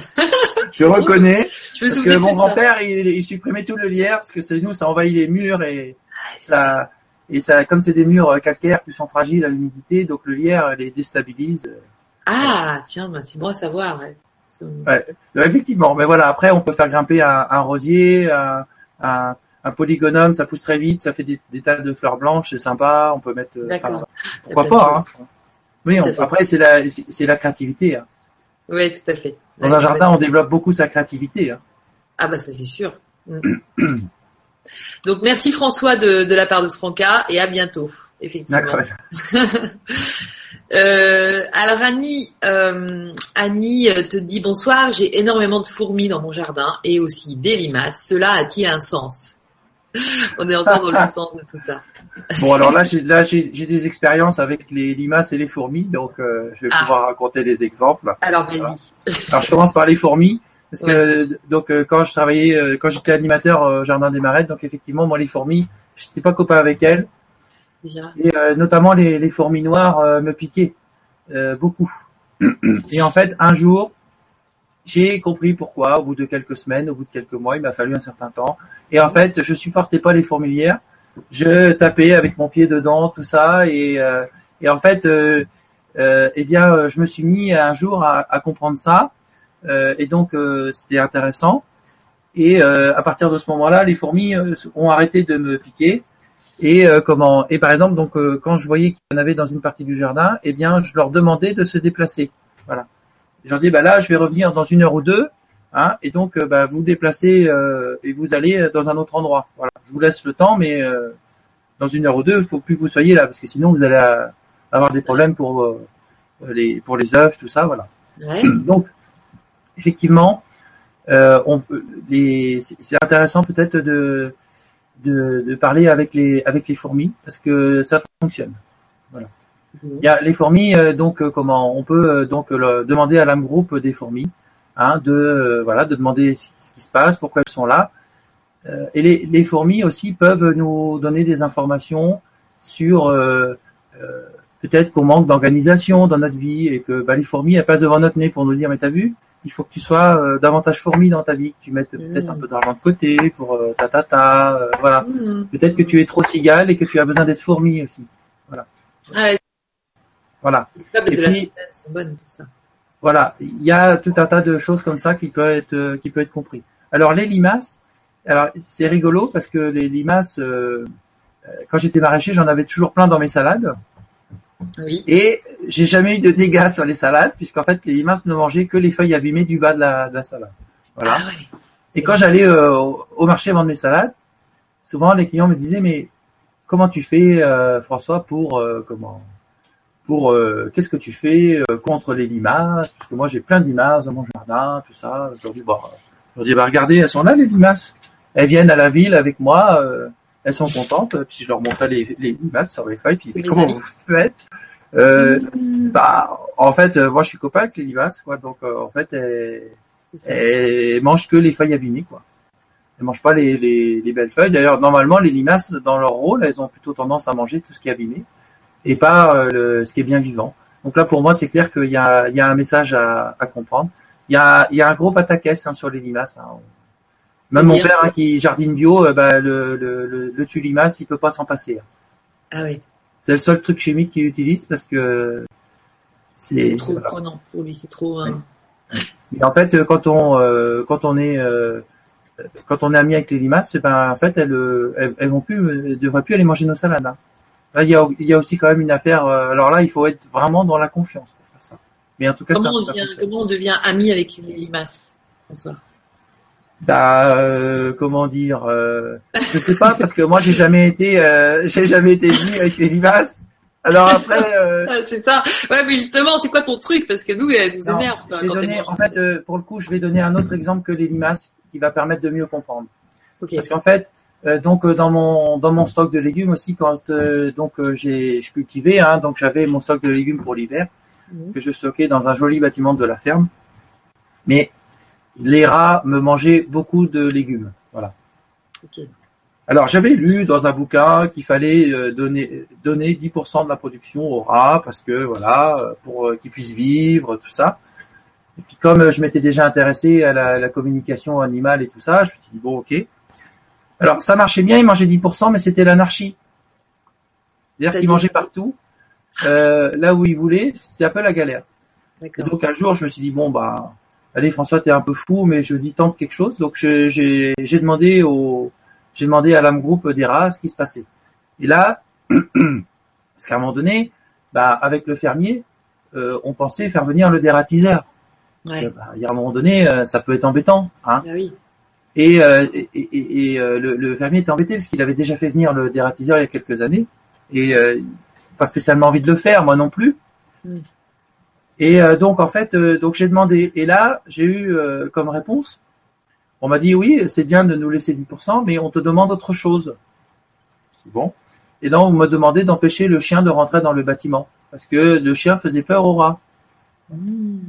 je reconnais. Je me parce que mon grand-père, il, il, supprimait tout le lierre parce que c'est nous, ça envahit les murs et ah, ça et ça, comme c'est des murs euh, calcaires qui sont fragiles à l'humidité, donc le lierre les déstabilise. Ah tiens, bah, c'est bon à savoir. Ouais. Ouais, effectivement, mais voilà. Après, on peut faire grimper un, un rosier, un, un, un, polygonum, ça pousse très vite, ça fait des, des tas de fleurs blanches, c'est sympa. On peut mettre. Euh, D'accord. Pourquoi pas hein. Oui, après c'est la c'est la créativité. Hein. Oui, tout à fait. Dans un jardin, on développe beaucoup sa créativité. Hein. Ah bah ça c'est sûr. Donc merci François de, de la part de Franca et à bientôt. Effectivement. euh, alors Annie, euh, Annie te dit bonsoir. J'ai énormément de fourmis dans mon jardin et aussi des limaces. Cela a-t-il un sens? On est encore dans le sens de tout ça. Bon, alors là, j'ai là j'ai des expériences avec les limaces et les fourmis, donc euh, je vais ah. pouvoir raconter des exemples. Alors vas-y. Alors je commence par les fourmis, parce que donc euh, quand je travaillais, euh, quand j'étais animateur au jardin des Marais, donc effectivement moi les fourmis, j'étais pas copain avec elles. Déjà. Et notamment les, les fourmis noires me piquaient beaucoup. et en fait, un jour, j'ai compris pourquoi. Au bout de quelques semaines, au bout de quelques mois, il m'a fallu un certain temps. Et en fait, je supportais pas les fourmilières je tapais avec mon pied dedans, tout ça, et, euh, et en fait, euh, euh, eh bien, je me suis mis un jour à, à comprendre ça, et donc c'était intéressant. Et à partir de ce moment-là, les fourmis ont arrêté de me piquer. Et comment Et par exemple, donc quand je voyais qu'il y en avait dans une partie du jardin, eh bien, je leur demandais de se déplacer. Voilà. Je leur dis, bah là, je vais revenir dans une heure ou deux. Hein, et donc, euh, bah, vous déplacez euh, et vous allez dans un autre endroit. Voilà. Je vous laisse le temps, mais euh, dans une heure ou deux, il faut plus que vous soyez là, parce que sinon vous allez avoir des problèmes pour les pour les œufs, tout ça, voilà. Donc, effectivement, on les, c'est intéressant peut-être de, de, de parler avec les avec les fourmis parce que ça fonctionne. Voilà. Mhm. Il y a les fourmis, donc comment on peut donc demander à l'âme groupe des fourmis Hein, de euh, voilà, de demander ce qui se passe, pourquoi elles sont là. Euh, et les, les, fourmis aussi peuvent nous donner des informations sur euh, peut-être qu'on manque d'organisation dans notre vie et que bah, les fourmis elles passent devant notre nez pour nous dire mais t'as vu il faut que tu sois davantage fourmi dans ta vie, que tu mettes peut-être un peu d'argent de côté pour ta ta ta, voilà. Mm. Peut-être que tu es trop cigale et que tu as besoin d'être fourmi aussi. Voilà. Ah, voilà. Les de puis, la sont bonnes pour ça. Voilà, il y a tout un tas de choses comme ça qui peuvent être qui peut être compris. Alors les limaces, alors c'est rigolo parce que les limaces, euh, euh, quand j'étais maraîcher, j'en avais toujours plein dans mes salades. Oui. Et j'ai jamais eu de dégâts sur les salades puisqu'en fait les limaces ne mangeaient que les feuilles abîmées du bas de la, salade. Voilà. Ah Et quand j'allais euh, au marché vendre mes salades, souvent les clients me disaient mais comment tu fais François pour comment pour qu'est-ce que tu fais contre les limaces? Parce que moi j'ai plein de limaces dans mon jardin tout ça. Je leur dis bah je dis, bah, regardez, elles sont là, les limaces. Elles viennent à la ville avec moi, euh, elles sont contentes, puis je leur montre les, les limaces sur les feuilles, puis comment vous faites? Euh, bah, en fait, euh, moi, je suis copain avec les limaces, quoi. Donc, euh, en fait, elles, elles, mangent que les feuilles abîmées, quoi. Elles mangent pas les, les, les belles feuilles. D'ailleurs, normalement, les limaces, dans leur rôle, elles ont plutôt tendance à manger tout ce qui est abîmé et pas le, ce qui est bien vivant. Donc là, pour moi, c'est clair qu'il y a, il y a un message à, à comprendre. Il y a, y a un gros pataquès hein, sur les limaces. Hein. Même mon père hein, qui jardine bio, euh, bah, le, le, le, le tulimace, il peut pas s'en passer. Hein. Ah oui. C'est le seul truc chimique qu'il utilise parce que c'est trop prenant pour lui, c'est trop. Hein. Mais en fait, quand on euh, quand on est euh, quand on est ami avec les limaces, eh ben en fait elles, elles, vont plus, elles devraient plus aller manger nos salades. Là, il y a il y a aussi quand même une affaire. alors là, il faut être vraiment dans la confiance comment, on devient, comment on devient ami avec les limaces, François? Bah euh, comment dire euh, je sais pas parce que moi j'ai jamais été euh, j'ai jamais été ami avec les limaces alors après euh, ah, c'est ça. Ouais mais justement c'est quoi ton truc? Parce que nous elle nous énerve en fait euh, pour le coup je vais donner un autre exemple que les limaces qui va permettre de mieux comprendre. Parce qu'en fait donc dans mon dans mon stock de légumes aussi quand donc j'ai je cultivais hein, donc j'avais mon stock de légumes pour l'hiver Mhm. que je stockais dans un joli bâtiment de la ferme. Mais les rats me mangeaient beaucoup de légumes. Voilà. Alors j'avais lu dans un bouquin qu'il fallait euh, donner donner 10% de la production aux rats parce que voilà euh, pour euh, qu'ils puissent vivre tout ça. Et puis comme je m'étais déjà intéressé à la, communication animale et tout ça, je me suis dit bon ok. Alors ça marchait bien, ils mangeaient 10%, mais c'était l'anarchie. C'est-à-dire qu'ils mangeaient partout. Euh, là où il voulait, c'était un peu la galère. Et donc un jour, je me suis dit bon bah, allez François, t'es un peu fou, mais je dis tente quelque chose. Donc j'ai demandé au, j'ai demandé à l'âme groupe des rats ce qui se passait. Et là, parce qu'à un moment donné, bah avec le fermier, euh, on pensait faire venir le dératiseur. Ouais. Bah, il y a un moment donné, euh, ça peut être embêtant. Hein. Ah oui. Et, et, et, et le, le, fermier était embêté parce qu'il avait déjà fait venir le dératiseur il y a quelques années. Et pas spécialement envie de le faire, moi non plus. Mm. Et euh, donc en fait, euh, donc j'ai demandé. Et là, j'ai eu euh, comme réponse, on m'a dit oui, c'est bien de nous laisser 10%, mais on te demande autre chose. C'est bon. Et donc on m'a demandé d'empêcher le chien de rentrer dans le bâtiment parce que le chien faisait peur aux rats. Mm.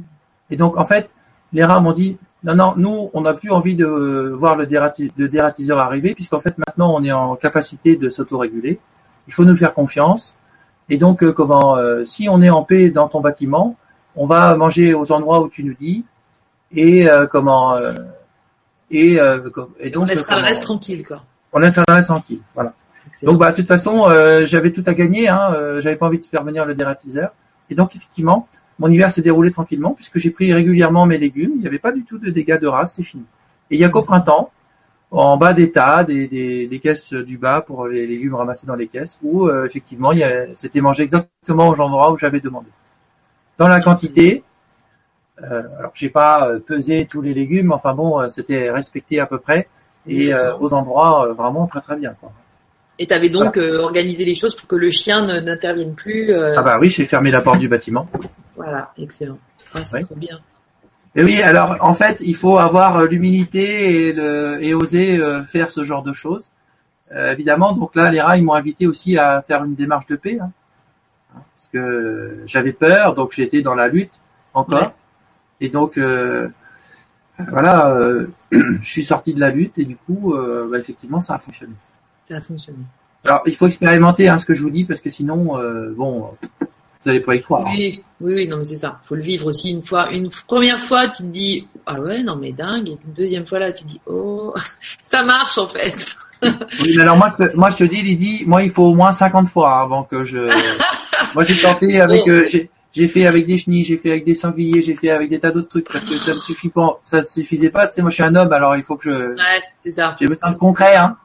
Et donc en fait, les rats m'ont dit non non, nous on n'a plus envie de voir le, le dératiseur arriver puisqu'en fait maintenant on est en capacité de s'autoréguler. Il faut nous faire confiance et donc, euh, comment, euh, si on est en paix dans ton bâtiment, on va manger aux endroits où tu nous dis, et euh, comment, et, et, donc on laissera le reste tranquille, quoi. On laissera le reste tranquille, voilà. Donc, bah, de toute façon, j'avais tout à gagner. Hein, j'avais pas envie de faire venir le dératiseur. Et donc, effectivement, mon hiver s'est déroulé tranquillement puisque j'ai pris régulièrement mes légumes. Il n'y avait pas du tout de dégâts de race, c'est fini. Et il y a qu'au printemps, en bas des tas, des, des, des, caisses du bas pour les légumes ramassés dans les caisses, où euh, effectivement c'était mangé exactement aux endroits où j'avais demandé. Dans la quantité, euh, alors j'ai pas euh, pesé tous les légumes, enfin bon, euh, c'était respecté à peu près, et aux endroits vraiment très très bien. Quoi. Et tu avais donc organisé les choses pour que le chien n'intervienne plus. Ah bah oui, j'ai fermé la porte du bâtiment. Voilà, excellent. c'est trop bien. Et oui, alors en fait, il faut avoir euh, l'humilité et, le, et oser euh, faire ce genre de choses. Euh, évidemment, donc là, les rats, ils m'ont invité aussi à faire une démarche de paix, hein, parce que j'avais peur, donc j'étais dans la lutte encore. Et donc, euh, voilà, je suis sorti de la lutte et du coup, bah, effectivement, ça a fonctionné. Ça a fonctionné. Alors, il faut expérimenter hein, ce que je vous dis, parce que sinon, bon, vous n'allez pas y croire. Oui, Oui, oui, non, mais c'est ça. Faut le vivre aussi une fois. Une première fois, tu te dis ah ouais, non mais dingue. Et une deuxième fois là, tu te dis oh, ça marche en fait. oui, mais alors moi, moi je te dis, Lydie, moi il faut au moins 50 fois avant que je. moi j'ai tenté avec, euh, j'ai fait avec des chenilles, j'ai fait avec des sangliers, j'ai fait avec des tas d'autres trucs parce que ça ne suffit pas, ça suffisait pas. Tu sais, moi je suis un homme, alors il faut que je. Ouais, c'est ça. J'ai besoin de concret, hein.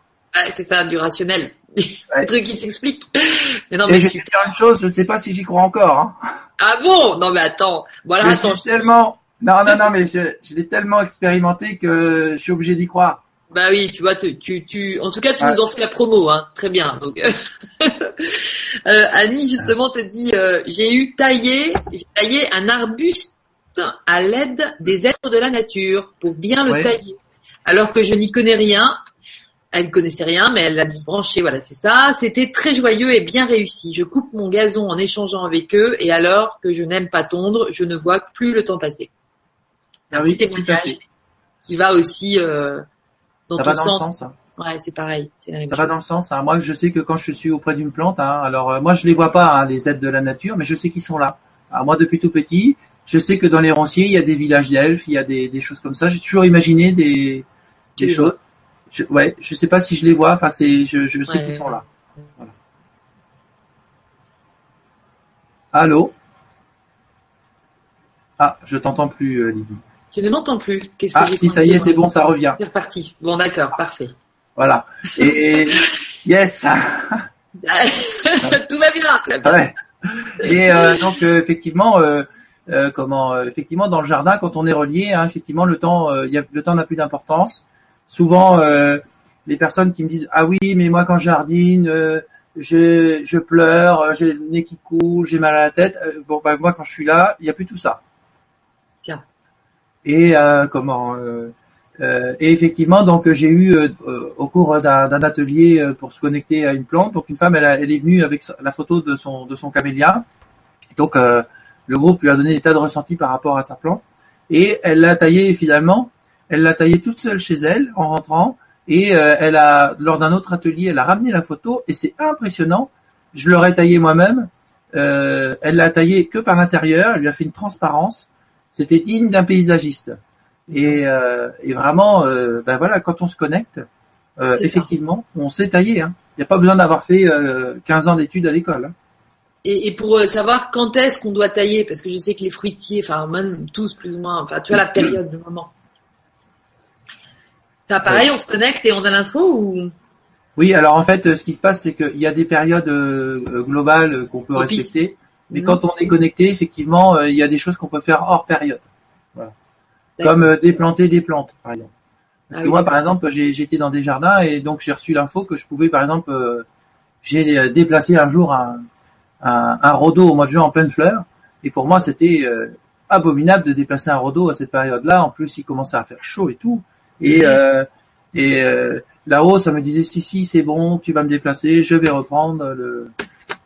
Ouais, c'est ça, du rationnel. Ouais. truc qui s'explique. Mais non, mais je vais dire une chose, je sais pas si j'y crois encore. Hein. Ah bon? Non mais attends. Voilà, attends. tellement. Non, non, non, mais je, je l'ai tellement expérimenté que je suis obligé d'y croire. Bah oui, tu vois, tu, tu, tu, en tout cas, tu nous en fais la promo, hein. Très bien. Donc, euh, Annie justement te dit, euh, j'ai eu taillé, j'ai taillé un arbuste à l'aide des êtres de la nature pour bien le tailler. Alors que je n'y connais rien, elle ne connaissait rien, mais elle l'a branché, voilà, c'est ça. C'était très joyeux et bien réussi. Je coupe mon gazon en échangeant avec eux, et alors que je n'aime pas tondre, je ne vois plus le temps passer. C'est un ah petit témoignage qui va aussi euh, dans ça va dans le sens. Hein. Ouais, c'est pareil. ça va dans le sens. Hein. Moi, je sais que quand je suis auprès d'une plante, hein, alors euh, moi, je les vois pas, hein, les aides de la nature, mais je sais qu'ils sont là. Alors, moi, depuis tout petit, je sais que dans les ronciers, il y a des villages d'elfes, il y a des, des choses comme ça. J'ai toujours imaginé des, des choses. Je, ouais, je sais pas si je les vois. Enfin, c'est, je, je sais qu'ils sont là. Voilà. Allô? Ah, je t'entends plus, euh, Lydie. Tu ne m'entends plus. Qu'est-ce que ah, si, ça y est, c'est bon, ça revient. C'est reparti. Bon, d'accord, parfait. Voilà. Et, yes. Tout va bien, très bien. Ouais. Et euh, donc euh, effectivement, euh, comment, effectivement, dans le jardin, quand on est relié, hein, effectivement, le temps, y a, le temps n'a plus d'importance. Souvent, les personnes qui me disent ah oui, mais moi quand je jardine, je, je pleure, j'ai le nez qui coule, j'ai mal à la tête. bon, bah, moi quand je suis là, il n'y a plus tout ça. Tiens et euh, comment euh, euh, et effectivement, donc j'ai eu au cours d'un atelier pour se connecter à une plante. Donc une femme, elle, elle est venue avec la photo de son de son camélia. Donc le groupe lui a donné des tas de ressentis par rapport à sa plante et elle l'a taillé finalement. Elle l'a taillé toute seule chez elle en rentrant et elle a lors d'un autre atelier, elle a ramené la photo et c'est impressionnant. Je l'aurais taillé moi-même. elle l'a taillé que par l'intérieur. Elle lui a fait une transparence c'était digne d'un paysagiste. Et, euh, et vraiment, euh, ben voilà, quand on se connecte, euh, effectivement, on sait tailler. Hein. Il n'y a pas besoin d'avoir fait 15 ans d'études à l'école. Hein. Et, et, pour savoir quand est-ce qu'on doit tailler, parce que je sais que les fruitiers, enfin même tous plus ou moins, enfin tu as la période du moment. Ça pareil, on se connecte et on a l'info ou? Oui, alors en fait, ce qui se passe, c'est qu'il y a des périodes globales qu'on peut respecter. Mais quand on est connecté, effectivement, euh, il y a des choses qu'on peut faire hors période. Voilà. Comme euh, déplanter des plantes, par exemple. Parce ah que moi, par exemple, j'étais dans des jardins et donc j'ai reçu l'info que je pouvais, par exemple, euh, j'ai déplacé un jour un, un, au mois de juin en pleine fleur. Et pour moi, c'était abominable de déplacer un rhodo à cette période-là. En plus, il commençait à faire chaud et tout. Et, et là-haut, ça me disait, si, si, c'est bon, tu vas me déplacer, je vais reprendre le,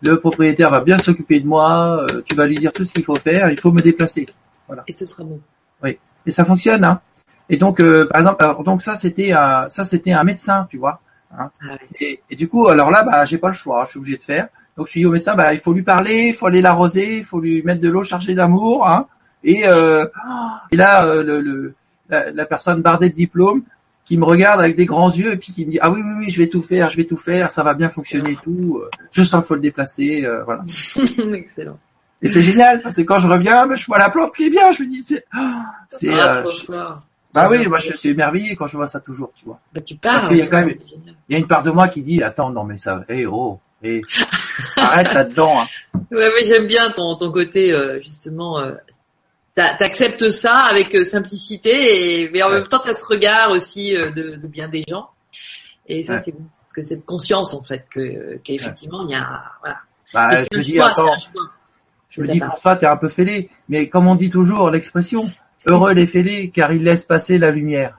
le propriétaire va bien s'occuper de moi, euh, tu vas lui dire tout ce qu'il faut faire, il faut me déplacer. Voilà. Et ce sera bon. Oui. Et ça fonctionne, hein. Et donc, euh, par exemple, alors, donc ça c'était un, ça c'était un médecin, tu vois. Hein. Ah et, et, du coup, alors là, bah, j'ai pas le choix, je suis obligé de faire. Donc je dis au médecin, bah, il faut lui parler, il faut aller l'arroser, il faut lui mettre de l'eau chargée d'amour, hein. Et, euh, et là, euh, le, le la, la, personne bardée de diplôme, qui me regarde avec des grands yeux et puis qui me dit ah oui oui oui je vais tout faire je vais tout faire ça va bien fonctionner et tout euh, je sens qu'il faut le déplacer euh, voilà. Excellent. Et c'est génial parce que quand je reviens bah, je vois la plante qui est bien je me dis c'est ah, c'est ah, euh, bah oui moi je suis émerveillé quand je vois ça toujours tu vois. Bah tu parles il y a quand même il y a une part de moi qui dit attends non mais ça hé oh hey, arrête là-dedans hein. ouais mais j'aime bien ton ton côté justement t'acceptes ça avec euh, simplicité, et, mais en même temps, t'as ce regard aussi euh, de, de, bien des gens. Et ça, c'est bon. Parce que cette conscience, en fait, que qu'effectivement, il y a... Voilà. Bah, je me dis, attends, je me dis, François, t'es un peu fêlé. Mais comme on dit toujours, l'expression, heureux les fêlés, car ils laissent passer la lumière.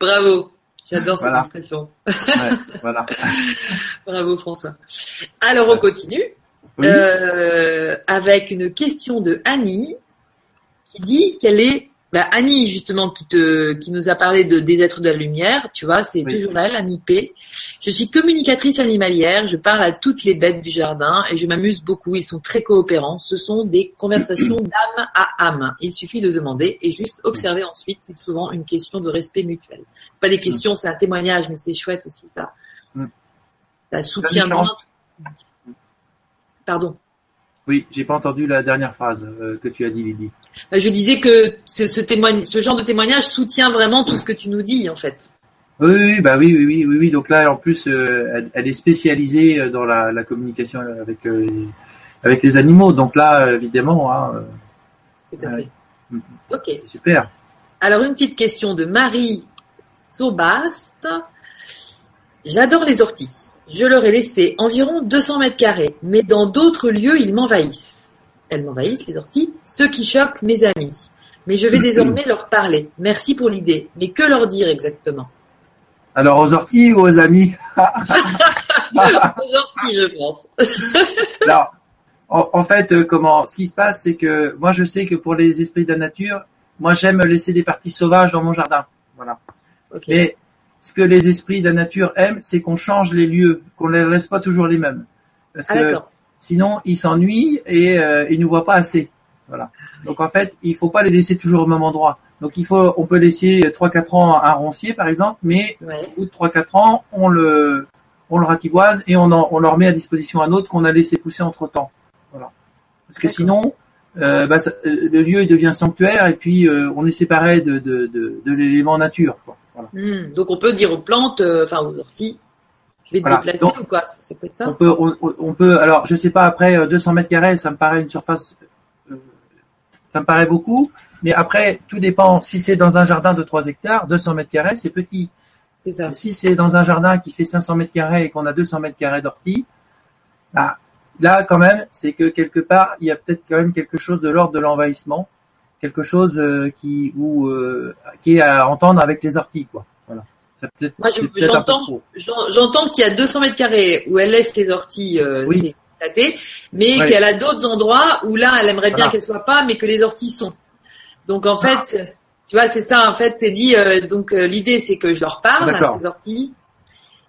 Bravo. J'adore cette expression. Ouais, voilà. Bravo François. Alors on continue euh, avec une question de Annie dit qu'elle est bah, Annie, justement, qui te, qui nous a parlé de, des êtres de la lumière, tu vois, c'est toujours elle, Annie P. Je suis communicatrice animalière, je parle à toutes les bêtes du jardin et je m'amuse beaucoup, ils sont très coopérants. Ce sont des conversations d'âme à âme. Il suffit de demander et juste observer ensuite, c'est souvent une question de respect mutuel. C'est pas des questions, c'est un témoignage, mais c'est chouette aussi, ça. Mm. Ça soutient Pardon. Oui, j'ai pas entendu la dernière phrase euh, que tu as dit, Lydie. Bah, je disais que ce, ce, ce genre de témoignage soutient vraiment tout ce que tu nous dis, en fait. Oui, oui, bah oui, oui, oui, oui, oui. Donc là, en plus, euh, elle, est spécialisée euh, dans la, la communication avec avec les animaux. Donc là, évidemment, hein, Tout à fait. Ok. Super. Alors une petite question de Marie Sobast. J'adore les orties. Je leur ai laissé environ 200 mètres carrés, mais dans d'autres lieux, ils m'envahissent. Elles m'envahissent, les orties, ce qui choque mes amis. Mais je vais désormais leur parler. Merci pour l'idée. Mais que leur dire exactement? Alors aux orties ou aux amis? Aux orties, je pense. Alors, en, fait, euh, comment Ce qui se passe, c'est que moi, je sais que pour les esprits de la nature, moi, j'aime laisser des parties sauvages dans mon jardin. Voilà. Okay ce que les esprits de la nature aiment, c'est qu'on change les lieux, qu'on ne les laisse pas toujours les mêmes. Parce ah, que sinon, ils s'ennuient et euh, ils ne voient pas assez. Voilà. Donc en fait, il faut pas les laisser toujours au même endroit. Donc il faut, on peut laisser 3-4 ans un roncier par exemple, mais au bout de 3-4 ans, on le, on le ratiboise et on, on leur met à disposition un autre qu'on a laissé pousser entre temps. Voilà. Parce que sinon, euh, bah, le lieu il devient sanctuaire et puis euh, on est séparé de, de, de, de l'élément nature. Quoi. Hmm. donc on peut dire aux plantes, euh, enfin aux orties, je vais te déplacer ou quoi? Ça, peut être ça On peut, on, peut. Alors je sais pas. Après 200 euh, mètres carrés, ça me paraît une surface, euh, ça me paraît beaucoup. Mais après, tout dépend. Si c'est dans un jardin de 3 hectares, 200 mètres carrés, c'est petit. C'est ça. Si c'est dans un jardin qui fait 500 mètres carrés et qu'on a 200 mètres carrés d'orties, bah, là quand même, c'est que quelque part, il y a peut-être quand même quelque chose de l'ordre de l'envahissement quelque chose euh, qui ou euh, qui est à entendre avec les orties quoi. Voilà. Moi, j'entends, j'entends qu'il y a 200 mètres carrés où elle laisse les orties, euh, mais qu'elle a d'autres endroits où là, elle aimerait bien qu'elles soient pas, mais que les orties sont. Donc en fait, ah. tu vois, c'est ça. En fait, c'est dit. Euh, donc l'idée, c'est que je leur parle à ces orties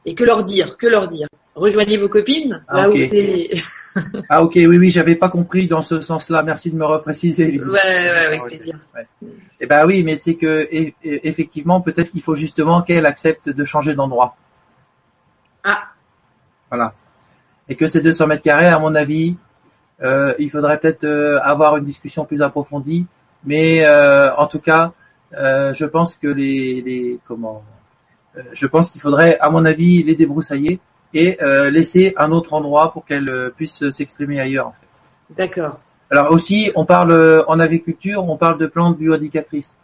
et que leur dire, que leur dire. Rejoignez vos copines ah, là où c'est. ah ok, oui, oui, j'avais pas compris dans ce sens-là. Merci de me repréciser. Ouais, ouais, avec plaisir. Eh ben oui, mais c'est que effectivement, peut-être qu'il faut justement qu'elle accepte de changer d'endroit. Ah. Voilà. Et que ces 200 mètres carrés, à mon avis, euh, il faudrait peut-être euh, avoir une discussion plus approfondie. Mais euh, en tout cas, je pense que les, les comment, je pense qu'il faudrait, à mon avis, les débroussailler et euh, laisser un autre endroit pour qu'elle euh, puisse s'exprimer ailleurs. En fait. D'accord. Alors aussi, on parle euh, en agriculture, on parle de plantes bioindicatrices.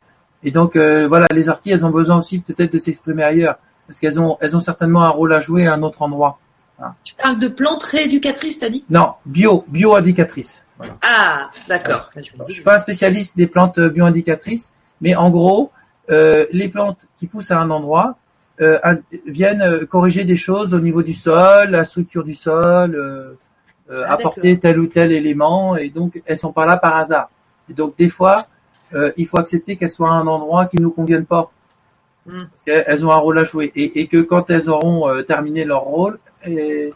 Et donc voilà, les orties, elles ont besoin aussi peut-être de s'exprimer ailleurs, parce qu'elles ont, elles ont certainement un rôle à jouer à un autre endroit. Hein. Tu parles de plantes rééducatrices, t'as dit? Non, bio, bioindicatrices. Voilà. Ah, d'accord. Je suis pas un spécialiste des plantes bioindicatrices, mais en gros, les plantes qui poussent à un endroit, euh, viennent euh, corriger des choses au niveau du sol, la structure du sol, euh, ah, apporter tel ou tel élément, et donc elles sont pas là par hasard. Et donc des fois, il faut accepter qu'elles soient à un endroit qui nous convienne pas, hmm. parce qu'elles ont un rôle à jouer, et, et que quand elles auront terminé leur rôle, et,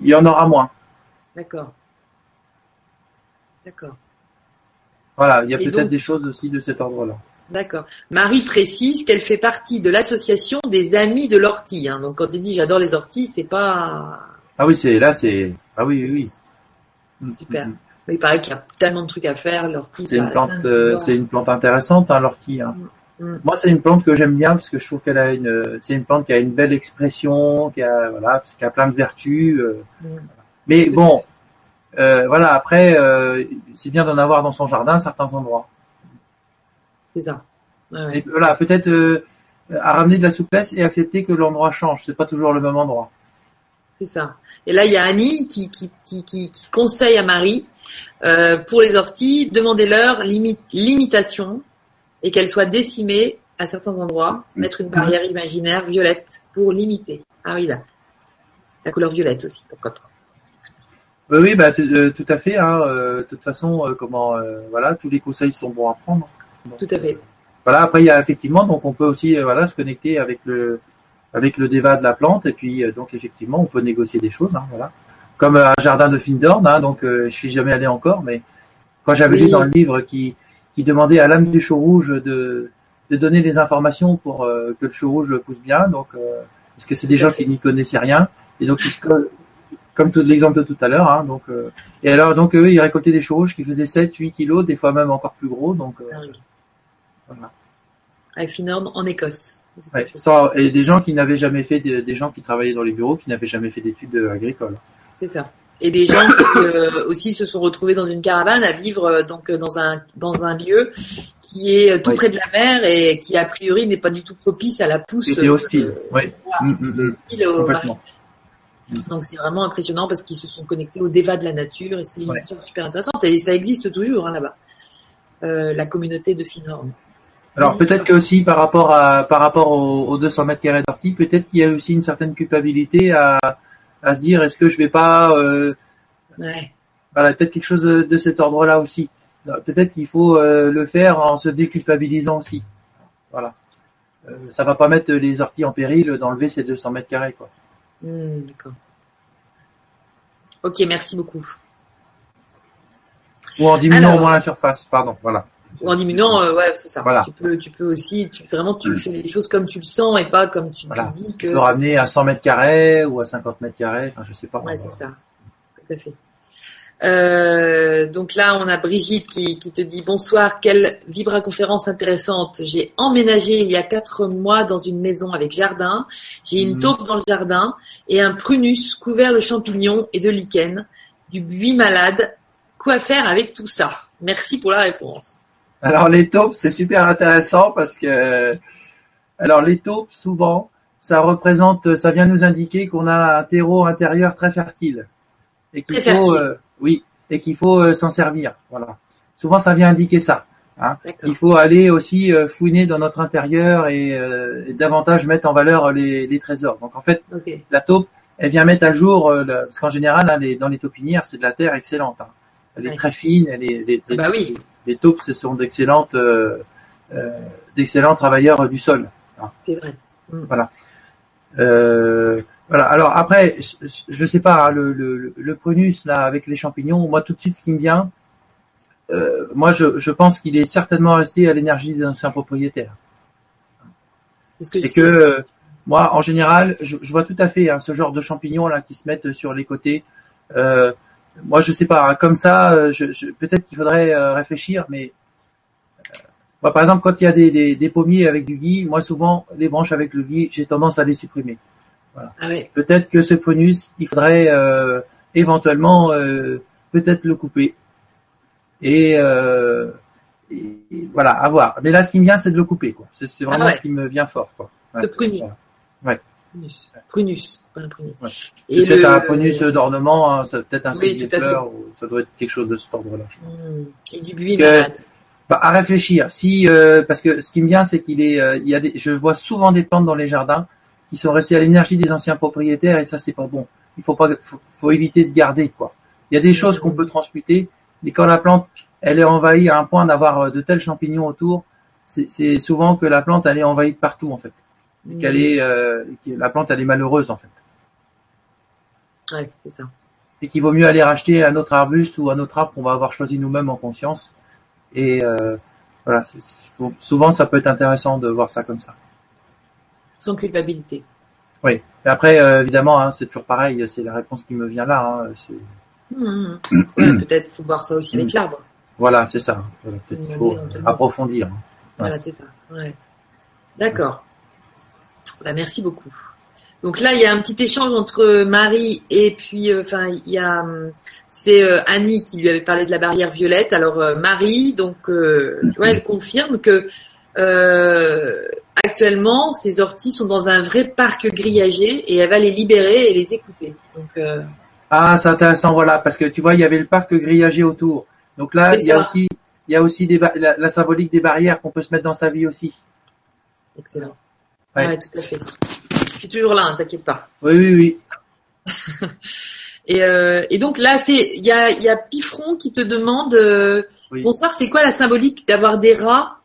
il y en aura moins. D'accord. D'accord. Voilà, il y a peut-être des choses aussi de cet ordre-là. D'accord. Marie précise qu'elle fait partie de l'association des amis de l'ortie. Hein. Donc quand elle dit j'adore les orties, c'est pas. Ah oui, c'est là, c'est. Ah oui, oui, oui. Super. Mais il paraît qu'il y a tellement de trucs à faire. L'ortie, c'est une plante, euh, c'est une plante intéressante, hein, l'ortie. Hein. Mm, mm. Moi, c'est une plante que j'aime bien parce que je trouve qu'elle a une, c'est une plante qui a une belle expression, qui a voilà, qui a plein de vertus. Euh. Mm. Mais bon, euh, voilà. Après, c'est bien d'en avoir dans son jardin à certains endroits. C'est ça. voilà, peut-être euh, à ramener de la souplesse et accepter que l'endroit change. C'est pas toujours le même endroit. C'est ça. Et là, il y a Annie qui, qui, qui, conseille à Marie euh, pour les orties, demandez-leur l'imitation et qu'elle soit décimée à certains endroits, mettre une barrière imaginaire violette pour limiter. Ah oui, là. La couleur violette aussi, pourquoi pas. Oui, bah, euh, à fait. Hein. de toute façon, comment, voilà, tous les conseils sont bons à prendre. Tout à fait. voilà. Après, il y a effectivement, donc on peut aussi voilà se connecter avec le avec le déva de la plante et puis donc effectivement, on peut négocier des choses. Hein, voilà comme un jardin de Findorn, hein, donc je suis jamais allé encore, mais quand j'avais lu dans le livre qui, qui demandait à l'âme du chou rouge de, de donner les informations pour euh, que le chou rouge pousse bien. Donc, euh, parce que c'est des gens qui n'y connaissaient rien. Et donc, ils comme tout l'exemple de tout à l'heure. Hein, donc, euh, et alors, donc, eux, ils récoltaient des choux rouges qui faisaient 7, 8 kilos, des fois même encore plus gros. Donc, ah voilà. À Finord, en Écosse. Ouais, et des gens qui n'avaient jamais fait, des, des, gens qui travaillaient dans les bureaux, qui n'avaient jamais fait d'études agricoles. C'est ça et des gens qui euh, aussi se sont retrouvés dans une caravane à vivre euh, donc euh, dans un dans un lieu qui est tout près de la mer et qui a priori n'est pas du tout propice à la pousse. C'était hostile, oui. Mm, mm, mm. Donc c'est vraiment impressionnant parce qu'ils se sont connectés au déva de la nature et c'est une histoire super intéressante et ça existe toujours hein, là-bas. Euh, la communauté de Finhorn. Alors peut-être que aussi par rapport à par rapport aux, aux 200 mètres carrés d'ortie, peut-être qu'il y a aussi une certaine culpabilité à à se dire est-ce que je vais pas euh, ouais. voilà peut-être quelque chose de, cet ordre-là aussi. Peut-être qu'il faut euh, le faire en se déculpabilisant aussi. Voilà. Euh, ça va pas mettre les orties en péril d'enlever ces 200 mètres carrés quoi. Hmm, d'accord. Ok merci beaucoup. Ou en diminuant au moins la surface pardon voilà ou en diminuant, euh, ouais, c'est ça. Tu peux, tu peux aussi, tu vraiment, tu mm. fais les choses comme tu le sens et pas comme tu voilà. dis que. Tu peux ramener à 100 mètres carrés ou à 50 mètres carrés, enfin, je sais pas. Ouais, c'est ça. Tout à fait. Euh, donc là, on a Brigitte qui, qui te dit bonsoir, quelle vibra conférence intéressante. J'ai emménagé il y a quatre mois dans une maison avec jardin. J'ai une mm. taupe dans le jardin et un prunus couvert de champignons et de lichen, du buis malade. Quoi faire avec tout ça? Merci pour la réponse. Alors les taupes, c'est super intéressant parce que alors les taupes, souvent, ça représente, ça vient nous indiquer qu'on a un terreau intérieur très fertile et qu'il faut, euh, oui, et qu'il faut euh, s'en servir. Voilà. Souvent, ça vient indiquer ça. Hein. Il faut aller aussi euh, fouiner dans notre intérieur et, davantage mettre en valeur les, trésors. Donc en fait, la taupe, elle vient mettre à jour, parce qu'en général, hein, dans les taupinières, c'est de la terre excellente. Hein. Elle est très fine, elle est, ah bah oui les taupes, ce sont d'excellentes, euh, euh, d'excellents travailleurs du sol. C'est vrai. Mm. Voilà. Euh, voilà. Alors après, je, ne sais pas, hein, le, le, le, prunus là avec les champignons, moi tout de suite ce qui me vient, moi je, je pense qu'il est certainement resté à l'énergie des anciens propriétaires. C'est ce que, que moi en général, je, vois tout à fait hein, ce genre de champignons là qui se mettent sur les côtés. Euh, moi, je sais pas. Hein, comme ça, euh, je, peut-être qu'il faudrait euh, réfléchir, mais euh, moi, par exemple, quand il y a des, des, pommiers avec du gui, moi, souvent, les branches avec le gui, j'ai tendance à les supprimer. Voilà. Ah oui. Peut-être que ce prunus, il faudrait éventuellement peut-être le couper. Et, voilà, à voir. Mais là, ce qui me vient, c'est de le couper. Quoi. C'est, vraiment ah ce qui me vient fort. Quoi. le prunus. Ouais. Prunus. Prunus, pas un prunus. C'est peut-être un prunus d'ornement, hein, c'est peut-être un oui, fleur, ou ça doit être quelque chose de cet ordre-là. Mmh. Et du buis malade. Bah, à réfléchir. Si, euh, parce que ce qui me vient, c'est qu'il est, euh, il y a des, je vois souvent des plantes dans les jardins qui sont restées à l'énergie des anciens propriétaires et ça c'est pas bon. Il faut pas, faut, faut, éviter de garder quoi. Il y a des choses qu'on peut transmuter, mais quand la plante elle est envahie à un point d'avoir euh, de tels champignons autour, c'est souvent que la plante elle est envahie de partout en fait qu'elle est, euh, la plante elle est malheureuse en fait. Ouais, c'est ça. Et qu'il vaut mieux aller racheter un autre arbuste ou un autre arbre qu'on va avoir choisi nous-mêmes en conscience. Et euh, voilà, souvent ça peut être intéressant de voir ça comme ça. Sans culpabilité. Oui. Et après, euh, évidemment, hein, c'est toujours pareil. C'est la réponse qui me vient là. Hein, mmh, mmh. peut-être faut voir ça aussi avec mmh. l'arbre. Voilà, c'est ça. peut-être faut approfondir. Voilà, c'est ça. Ouais. D'accord. Bah, merci beaucoup. Donc là, il y a un petit échange entre Marie et puis, euh, enfin, il y a, c'est euh, Annie qui lui avait parlé de la barrière violette. Alors euh, Marie, donc, tu vois, elle confirme que actuellement, ces orties sont dans un vrai parc grillagé et elle va les libérer et les écouter. Donc, ah, c'est intéressant, voilà, parce que tu vois, il y avait le parc grillagé autour. Donc là, il y a aussi, il y a aussi des la symbolique des barrières qu'on peut se mettre dans sa vie aussi. Excellent. Ouais. tout à fait. Je suis toujours là, hein, t'inquiète pas. Oui, oui, oui. et, euh, et donc là, c'est il y a, y a Pifron qui te demande euh, bonsoir, c'est quoi la symbolique d'avoir des rats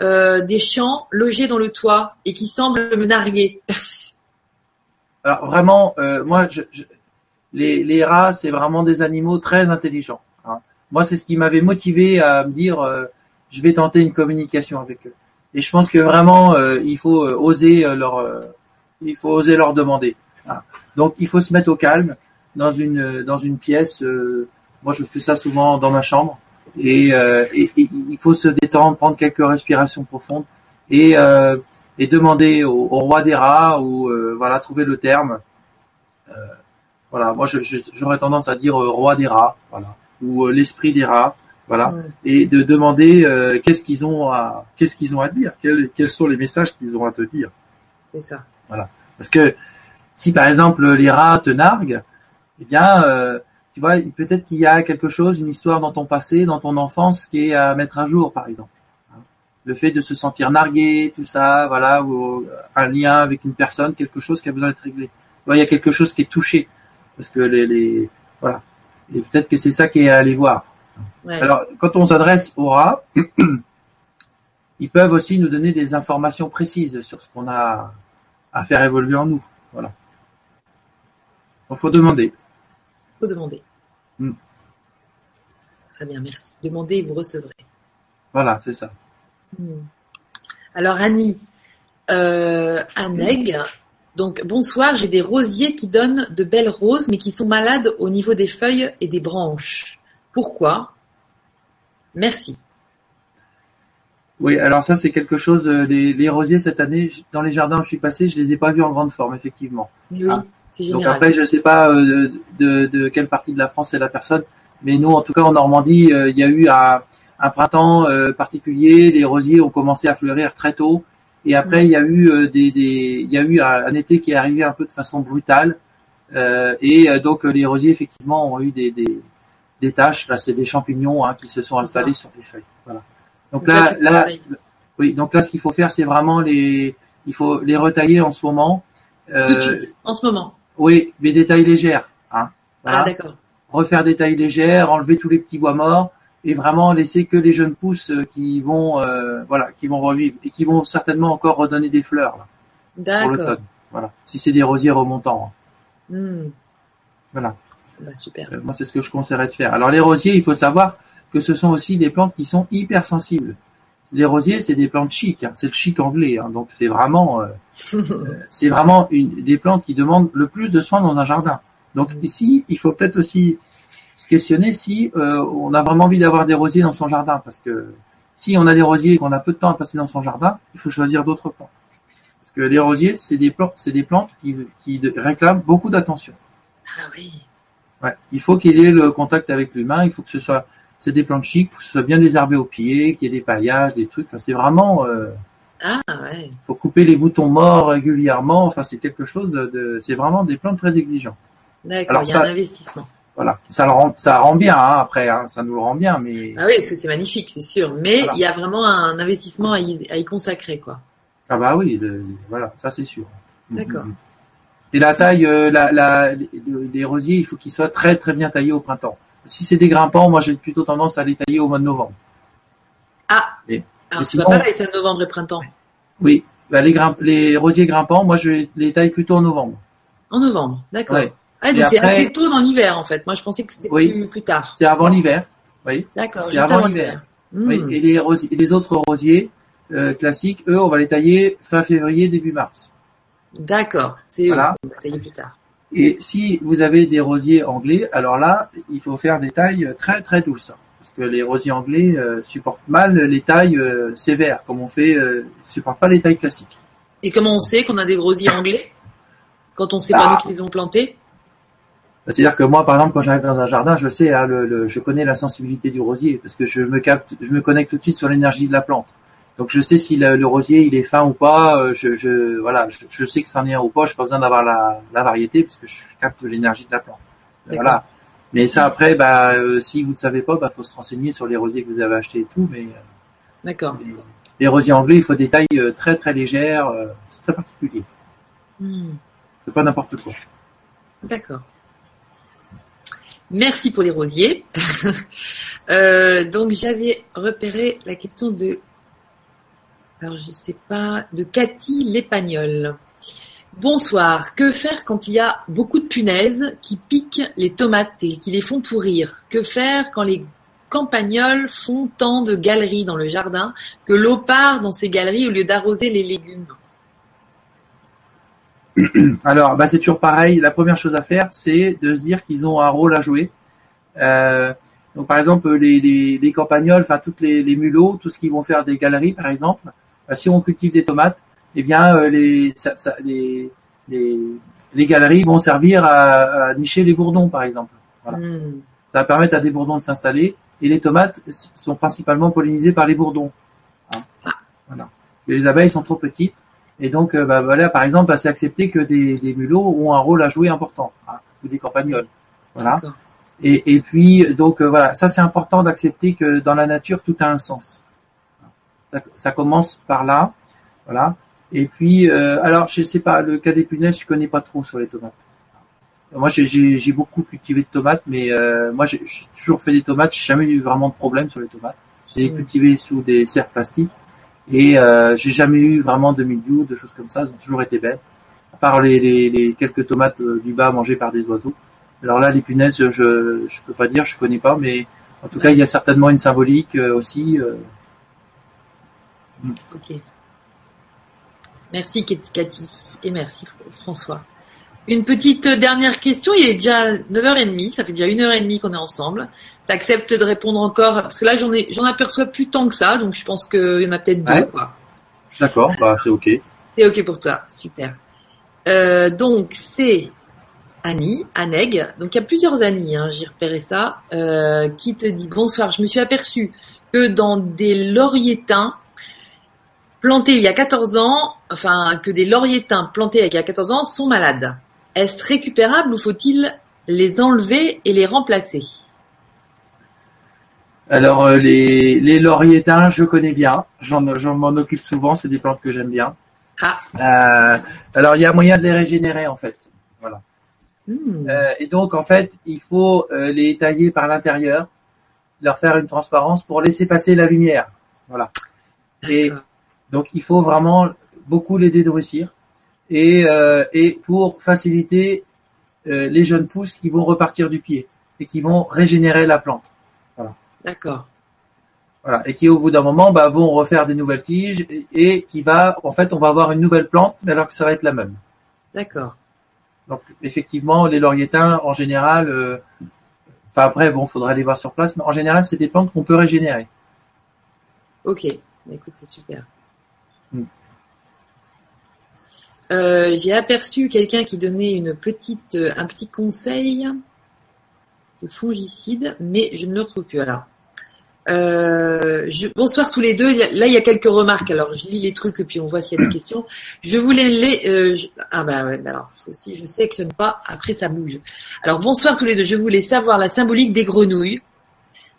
des champs logés dans le toit et qui semblent me narguer. Alors vraiment, moi, je, les, les, rats, c'est vraiment des animaux très intelligents. Hein. Moi, c'est ce qui m'avait motivé à me dire, je vais tenter une communication avec eux. Et je pense que vraiment, il faut oser leur, il faut oser leur demander. Donc, il faut se mettre au calme dans une dans une pièce. Euh, moi, je fais ça souvent dans ma chambre. Et, euh, il faut se détendre, prendre quelques respirations profondes et, euh, et demander au, roi des rats ou voilà trouver le terme. voilà, moi j'aurais tendance à dire roi des rats, voilà, ou l'esprit des rats, voilà, et de demander qu'est-ce qu'ils ont à qu'est-ce qu'ils ont à dire, quels, quels sont les messages qu'ils ont à te dire? C'est ça. Voilà, parce que si par exemple les rats te narguent, eh bien, euh, tu vois, peut-être qu'il y a quelque chose, une histoire dans ton passé, dans ton enfance, qui est à mettre à jour, par exemple. Le fait de se sentir nargué, tout ça, voilà, ou un lien avec une personne, quelque chose qui a besoin d'être réglé. il y a quelque chose qui est touché, parce que les, les voilà. Et peut-être que c'est ça qui est à aller voir. Alors, quand on s'adresse aux rats, ils peuvent aussi nous donner des informations précises sur ce qu'on a à faire évoluer en nous. Voilà. Il faut demander demander. Hmm. Très bien, merci. Demandez et vous recevrez. Voilà, c'est ça. Hmm. Alors Annie, euh, donc bonsoir, j'ai des rosiers qui donnent de belles roses mais qui sont malades au niveau des feuilles et des branches. Pourquoi? Merci. Oui, alors ça c'est quelque chose, euh, les, rosiers cette année, dans les jardins où je suis passé, je les ai pas vus en grande forme, effectivement. Oui. Hein donc après, je ne sais pas euh, de, de, quelle partie de la France est la personne, mais nous, en tout cas, en Normandie, euh, il y a eu un, un printemps euh, particulier. Les rosiers ont commencé à fleurir très tôt, et après, il y a eu des, des, il y a eu un, été qui est arrivé un peu de façon brutale, et donc les rosiers effectivement ont eu des, des, des taches. Là, c'est des champignons hein, qui se sont installés sur les feuilles. Voilà. Donc là, là, oui. Donc là, ce qu'il faut faire, c'est vraiment les, il faut les retailler en ce moment. Euh, en ce moment. Oui, mais des tailles légères. Hein, Ah d'accord. Refaire des tailles légères, enlever tous les petits bois morts et vraiment laisser que les jeunes pousses qui vont, euh, voilà, qui vont revivre et qui vont certainement encore redonner des fleurs D'accord. Voilà. Si c'est des rosiers remontants. Hein. Hmm. Voilà. Bah, super. Euh, moi, c'est ce que je conseillerais de faire. Alors les rosiers, il faut savoir que ce sont aussi des plantes qui sont hyper sensibles les rosiers, c'est des plantes chic, hein. c'est le chic anglais, hein. donc c'est vraiment, euh, euh, c'est vraiment une, des plantes qui demandent le plus de soins dans un jardin. Donc mm. ici, il faut peut-être aussi se questionner si euh, on a vraiment envie d'avoir des rosiers dans son jardin, parce que si on a des rosiers et qu'on a peu de temps à passer dans son jardin, il faut choisir d'autres plantes. Parce que les rosiers, c'est des plantes, c'est des plantes qui, qui réclament beaucoup d'attention. Ah oui. Ouais, il faut qu'il y ait le contact avec l'humain, il faut que ce soit c'est des plantes chics, faut que ce soit bien désherbé au pied, qu'il y ait des paillages, des trucs. c'est vraiment. Euh, ah ouais. Faut couper les boutons morts régulièrement. Enfin, c'est quelque chose de. C'est vraiment des plantes très exigeantes. D'accord. Il y a un investissement. Voilà, ça le rend, ça rend bien hein, après, hein, ça nous le rend bien, mais. Ah oui, parce que c'est magnifique, c'est sûr. Mais il y a vraiment un investissement à y, consacrer, quoi. Ah bah oui, voilà, ça c'est sûr. D'accord. Et la taille, euh, la, la, les rosiers, il faut qu'ils soient très très bien taillés au printemps. Si c'est des grimpants, moi j'ai plutôt tendance à les tailler au mois de novembre. Ah. Alors c'est pas pareil, c'est novembre et printemps. Oui, bah, les, les rosiers grimpants, moi je les taille plutôt en novembre. En novembre, d'accord. Ah, donc c'est assez tôt dans l'hiver en fait. Moi je pensais que c'était plus, tard. C'est avant l'hiver, oui. D'accord, juste avant, l'hiver. Oui, hmm. et les, les autres rosiers euh, classiques, eux, on va les tailler fin février, début mars. D'accord, c'est voilà. on va tailler plus tard. Et si vous avez des rosiers anglais, alors là, il faut faire des tailles très très douces. Parce que les rosiers anglais euh, supportent mal les tailles euh, sévères, comme on fait, euh, supportent pas les tailles classiques. Et comment on sait qu'on a des rosiers anglais Quand on sait pas nous qui les ont plantés? Bah, C'est-à-dire que moi, par exemple, quand j'arrive dans un jardin, je sais, hein, le, je connais la sensibilité du rosier, parce que je me capte, je me connecte tout de suite sur l'énergie de la plante. Donc je sais si le, rosier il est fin ou pas. Euh, je, je voilà, je, sais que c'en est un ou pas. J'ai pas besoin d'avoir la, la, variété parce que je capte l'énergie de la plante. Voilà. Mais ça après, bah euh, si vous ne savez pas, bah faut se renseigner sur les rosiers que vous avez achetés et tout. Mais euh, d'accord. Les, rosiers anglais, il faut des tailles très très légères. c'est très particulier. Hmm. C'est pas n'importe quoi. D'accord. Merci pour les rosiers. donc j'avais repéré la question de alors je sais pas, de Cathy Lépagnol. Bonsoir. Que faire quand il y a beaucoup de punaises qui piquent les tomates et qui les font pourrir? Que faire quand les campagnols font tant de galeries dans le jardin que l'eau part dans ces galeries au lieu d'arroser les légumes? Alors, bah, c'est toujours pareil. La première chose à faire, c'est de se dire qu'ils ont un rôle à jouer. Euh, donc, par exemple, les, les, campagnols, enfin, toutes les, les, mulots, tout ce qui vont faire des galeries, par exemple, si on cultive des tomates, eh bien, euh, les, ça, ça, les, les, les, galeries vont servir à, à, nicher les bourdons, par exemple. Voilà. Hmm. Ça va permettre à des bourdons de s'installer. Et les tomates sont principalement pollinisées par les bourdons. Hein. Voilà. Les abeilles sont trop petites. Et donc, euh, bah, voilà, par exemple, bah, c'est accepté que des, des, mulots ont un rôle à jouer important, hein, ou des campagnols. Voilà. Et, et, puis, donc euh, voilà, ça c'est important d'accepter que dans la nature, tout a un sens. Ça, commence par là, voilà. Et puis, euh, alors, je sais pas, le cas des punaises, je connais pas trop sur les tomates. Moi, j'ai beaucoup cultivé de tomates, mais euh, moi, j'ai toujours fait des tomates. J'ai jamais eu vraiment de problème sur les tomates. J'ai cultivé sous des serres plastiques et euh, j'ai jamais eu vraiment de milieu, de choses comme ça. Elles ont toujours été belles. À part les, les, les quelques tomates euh, du bas mangées par des oiseaux. Alors là, les punaises, je je peux pas dire, je connais pas, mais en tout cas, il y a certainement une symbolique euh, aussi. Euh. Ok. Merci Cathy et merci François. Une petite dernière question, il est déjà 9h30, ça fait déjà une heure et demie qu'on est ensemble. T'acceptes de répondre encore? Parce que là j'en ai j'en aperçois plus tant que ça, donc je pense qu'il y en a peut-être deux quoi. D'accord, bah c'est ok. C'est ok pour toi, super. Euh, donc c'est Annie, Aneg, donc il y a plusieurs Annie, hein, j'ai repéré ça, euh, qui te dit bonsoir, je me suis aperçu que dans des lauriers-tins plantés il y a 14 ans, enfin que des lauriers-tins plantés il y a 14 ans sont malades. Est-ce récupérable ou faut-il les enlever et les remplacer? Alors euh, les, les je connais bien, j'en m'en occupe souvent, c'est des plantes que j'aime bien. Ah. Euh, alors il y a moyen de les régénérer en fait, voilà. Hmm. Euh, et donc en fait il faut les tailler par l'intérieur, leur faire une transparence pour laisser passer la lumière, voilà. Et donc il faut vraiment beaucoup les dédroussir et, euh, et pour faciliter euh, les jeunes pousses qui vont repartir du pied et qui vont régénérer la plante. Voilà. D'accord. Voilà. Et qui au bout d'un moment bah, vont refaire des nouvelles tiges et, qui va, en fait, on va avoir une nouvelle plante alors que ça va être la même. D'accord. Donc effectivement, les lauriétins en général, euh, enfin après bon, faudra les voir sur place, mais en général, c'est des plantes qu'on peut régénérer. Ok, écoute, c'est super. Mm. Euh, j'ai aperçu quelqu'un qui donnait une petite, euh, un petit conseil de fongicide, mais je ne le retrouve plus. Alors, euh, bonsoir tous les deux. Là, il y a quelques remarques. Alors, je lis les trucs et puis on voit s'il y a des questions. Je voulais les. ah bah ouais. Alors, aussi, je sélectionne pas. Après, ça bouge. Alors, bonsoir tous les deux. Je voulais savoir la symbolique des grenouilles,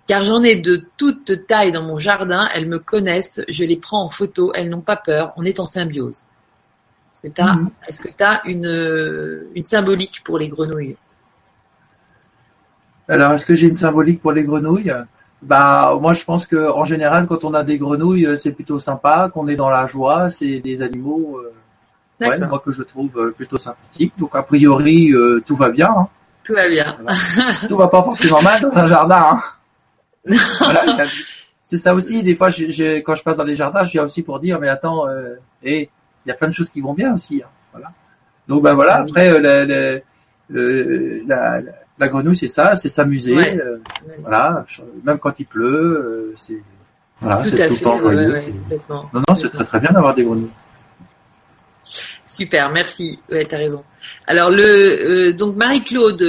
car j'en ai de toute taille dans mon jardin. Elles me connaissent. Je les prends en photo. Elles n'ont pas peur. On est en symbiose. Mhm. Est-ce que tu as, une, une symbolique pour les grenouilles Alors, est-ce que j'ai une symbolique pour les grenouilles? Bah, moi, je pense que en général, quand on a des grenouilles, c'est plutôt sympa, qu'on est dans la joie. C'est des animaux, euh, moi que je trouve euh, plutôt sympathiques. Donc a priori, euh, tout va bien. Hein. Tout va bien. tout va pas forcément mal dans un jardin. Hein. c'est ça aussi. Des fois, je, quand je passe dans les jardins, je viens aussi pour dire, mais attends, euh, et il y a plein de choses qui vont bien aussi. Hein, voilà. Donc ben voilà. Après, euh, euh, la, la, grenouille, c'est ça, c'est s'amuser. Euh, voilà. Même quand il pleut, c'est voilà, c'est tout, le temps non, non, c'est très très bien d'avoir des grenouilles. Super, merci. Ouais, t'as raison. Alors le donc Marie-Claude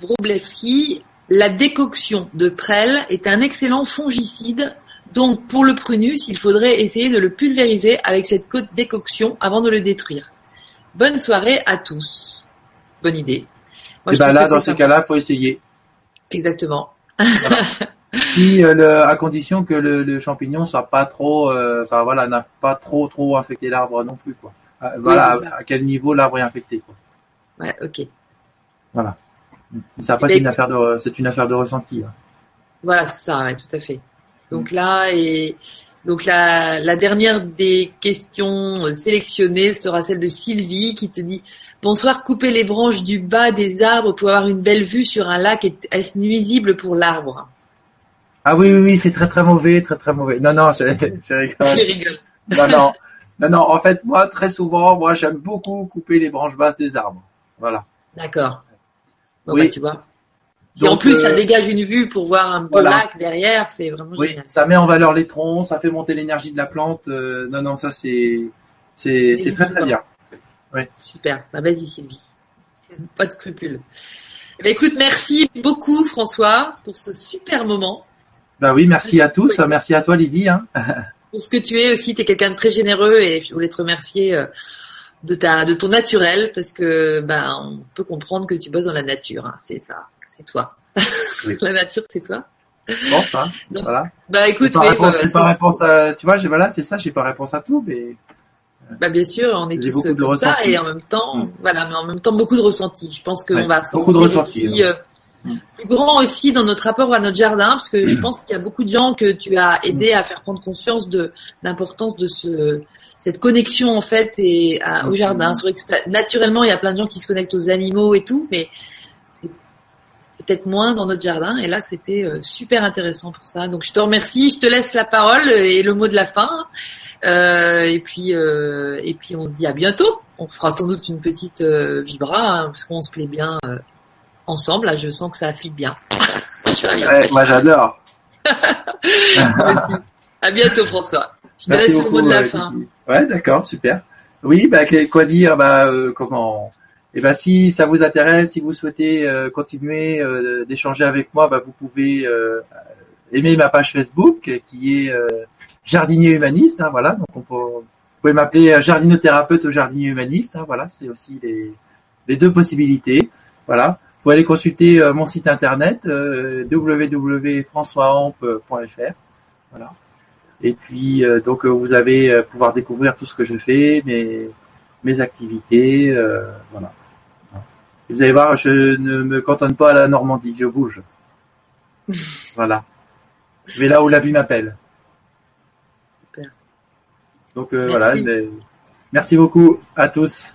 Wroblewski, la décoction de prêle est un excellent fongicide donc pour le prunus, il faudrait essayer de le pulvériser avec cette décoction avant de le détruire. Bonne soirée à tous. Bonne idée. Moi, ben là, dans ce cas-là, faut essayer. Exactement. si, euh, à condition que le, champignon soit pas trop, euh, enfin voilà, n'a pas trop trop infecté l'arbre non plus quoi. Euh, voilà, à, quel niveau l'arbre est infecté quoi. Ouais, ok. Voilà. Ça après, c'est une affaire de, c'est une affaire de ressenti. Hein. Voilà, c'est ça, ouais, tout à fait. Donc là, et Donc la, la dernière des questions sélectionnées sera celle de Sylvie qui te dit Bonsoir, couper les branches du bas des arbres pour avoir une belle vue sur un lac est-ce nuisible pour l'arbre? Ah oui, oui, oui, c'est très très mauvais, très très mauvais. Non, non, je, je rigole. Non, non, non, non, en fait, moi, très souvent, moi, j'aime beaucoup couper les branches basses des arbres. Voilà. D'accord. oui. Bah, tu vois. Si en plus ça euh, dégage une vue pour voir un beau lac derrière, c'est vraiment oui, Ça met en valeur les troncs, ça fait monter l'énergie de la plante. Euh, non, non, ça c'est c'est très très bien. Oui. Super. Bah, vas-y Sylvie. Pas de scrupules. Ben, écoute, merci beaucoup François pour ce super moment. Bah oui, merci à tous. Merci à toi Lydie. Hein. pour ce que tu es aussi, tu es quelqu'un de très généreux et je voulais te remercier euh, de ta de ton naturel parce que ben on peut comprendre que tu bosses dans la nature. Hein. C'est ça, c'est toi. la nature, c'est toi. Bon, ça, voilà. Bah écoute, pas, réponse, bah, pas réponse à, tu vois, j'ai voilà, c'est ça, j'ai pas réponse à tout, mais. Bah bien sûr, on est tous comme ça et en même temps, mm. voilà, mais en même temps beaucoup de ressentis. Je pense qu'on va beaucoup de ressentis. Aussi, euh, mm. plus grand aussi dans notre rapport à notre jardin, parce que je mm. pense qu'il y a beaucoup de gens que tu as aidé à faire prendre conscience de l'importance de ce cette connexion en fait et au jardin. Naturellement il y a plein de gens qui se connectent aux animaux et tout, mais peut-être moins dans notre jardin. Et là, c'était euh, super intéressant pour ça. Donc, je te remercie. Je te laisse la parole et le mot de la fin. Euh, et puis, euh, et puis, on se dit à bientôt. On fera sans doute une petite vibra hein, parce qu'on se plaît bien ensemble. Là, je sens que ça fit bien. moi, j'adore. à bientôt, François. Je te laisse le mot de la fin. Ouais, d'accord, super. Oui, bah, quoi dire, bah, comment et eh ben si ça vous intéresse, si vous souhaitez euh, continuer euh, d'échanger avec moi, bah, vous pouvez euh, aimer ma page Facebook qui est jardinier humaniste. Hein, voilà, donc on peut, vous pouvez m'appeler jardinothérapeute ou jardinier humaniste. Hein, voilà, c'est aussi les, les, deux possibilités. Voilà, vous pouvez aller consulter mon site internet www.françoisamp.fr. Voilà. Et puis donc vous avez pouvoir découvrir tout ce que je fais, mes mes activités, voilà vous allez voir, je ne me cantonne pas à la Normandie, je bouge. voilà. Je vais là où la vie m'appelle. Super. Donc euh, voilà, merci beaucoup à tous.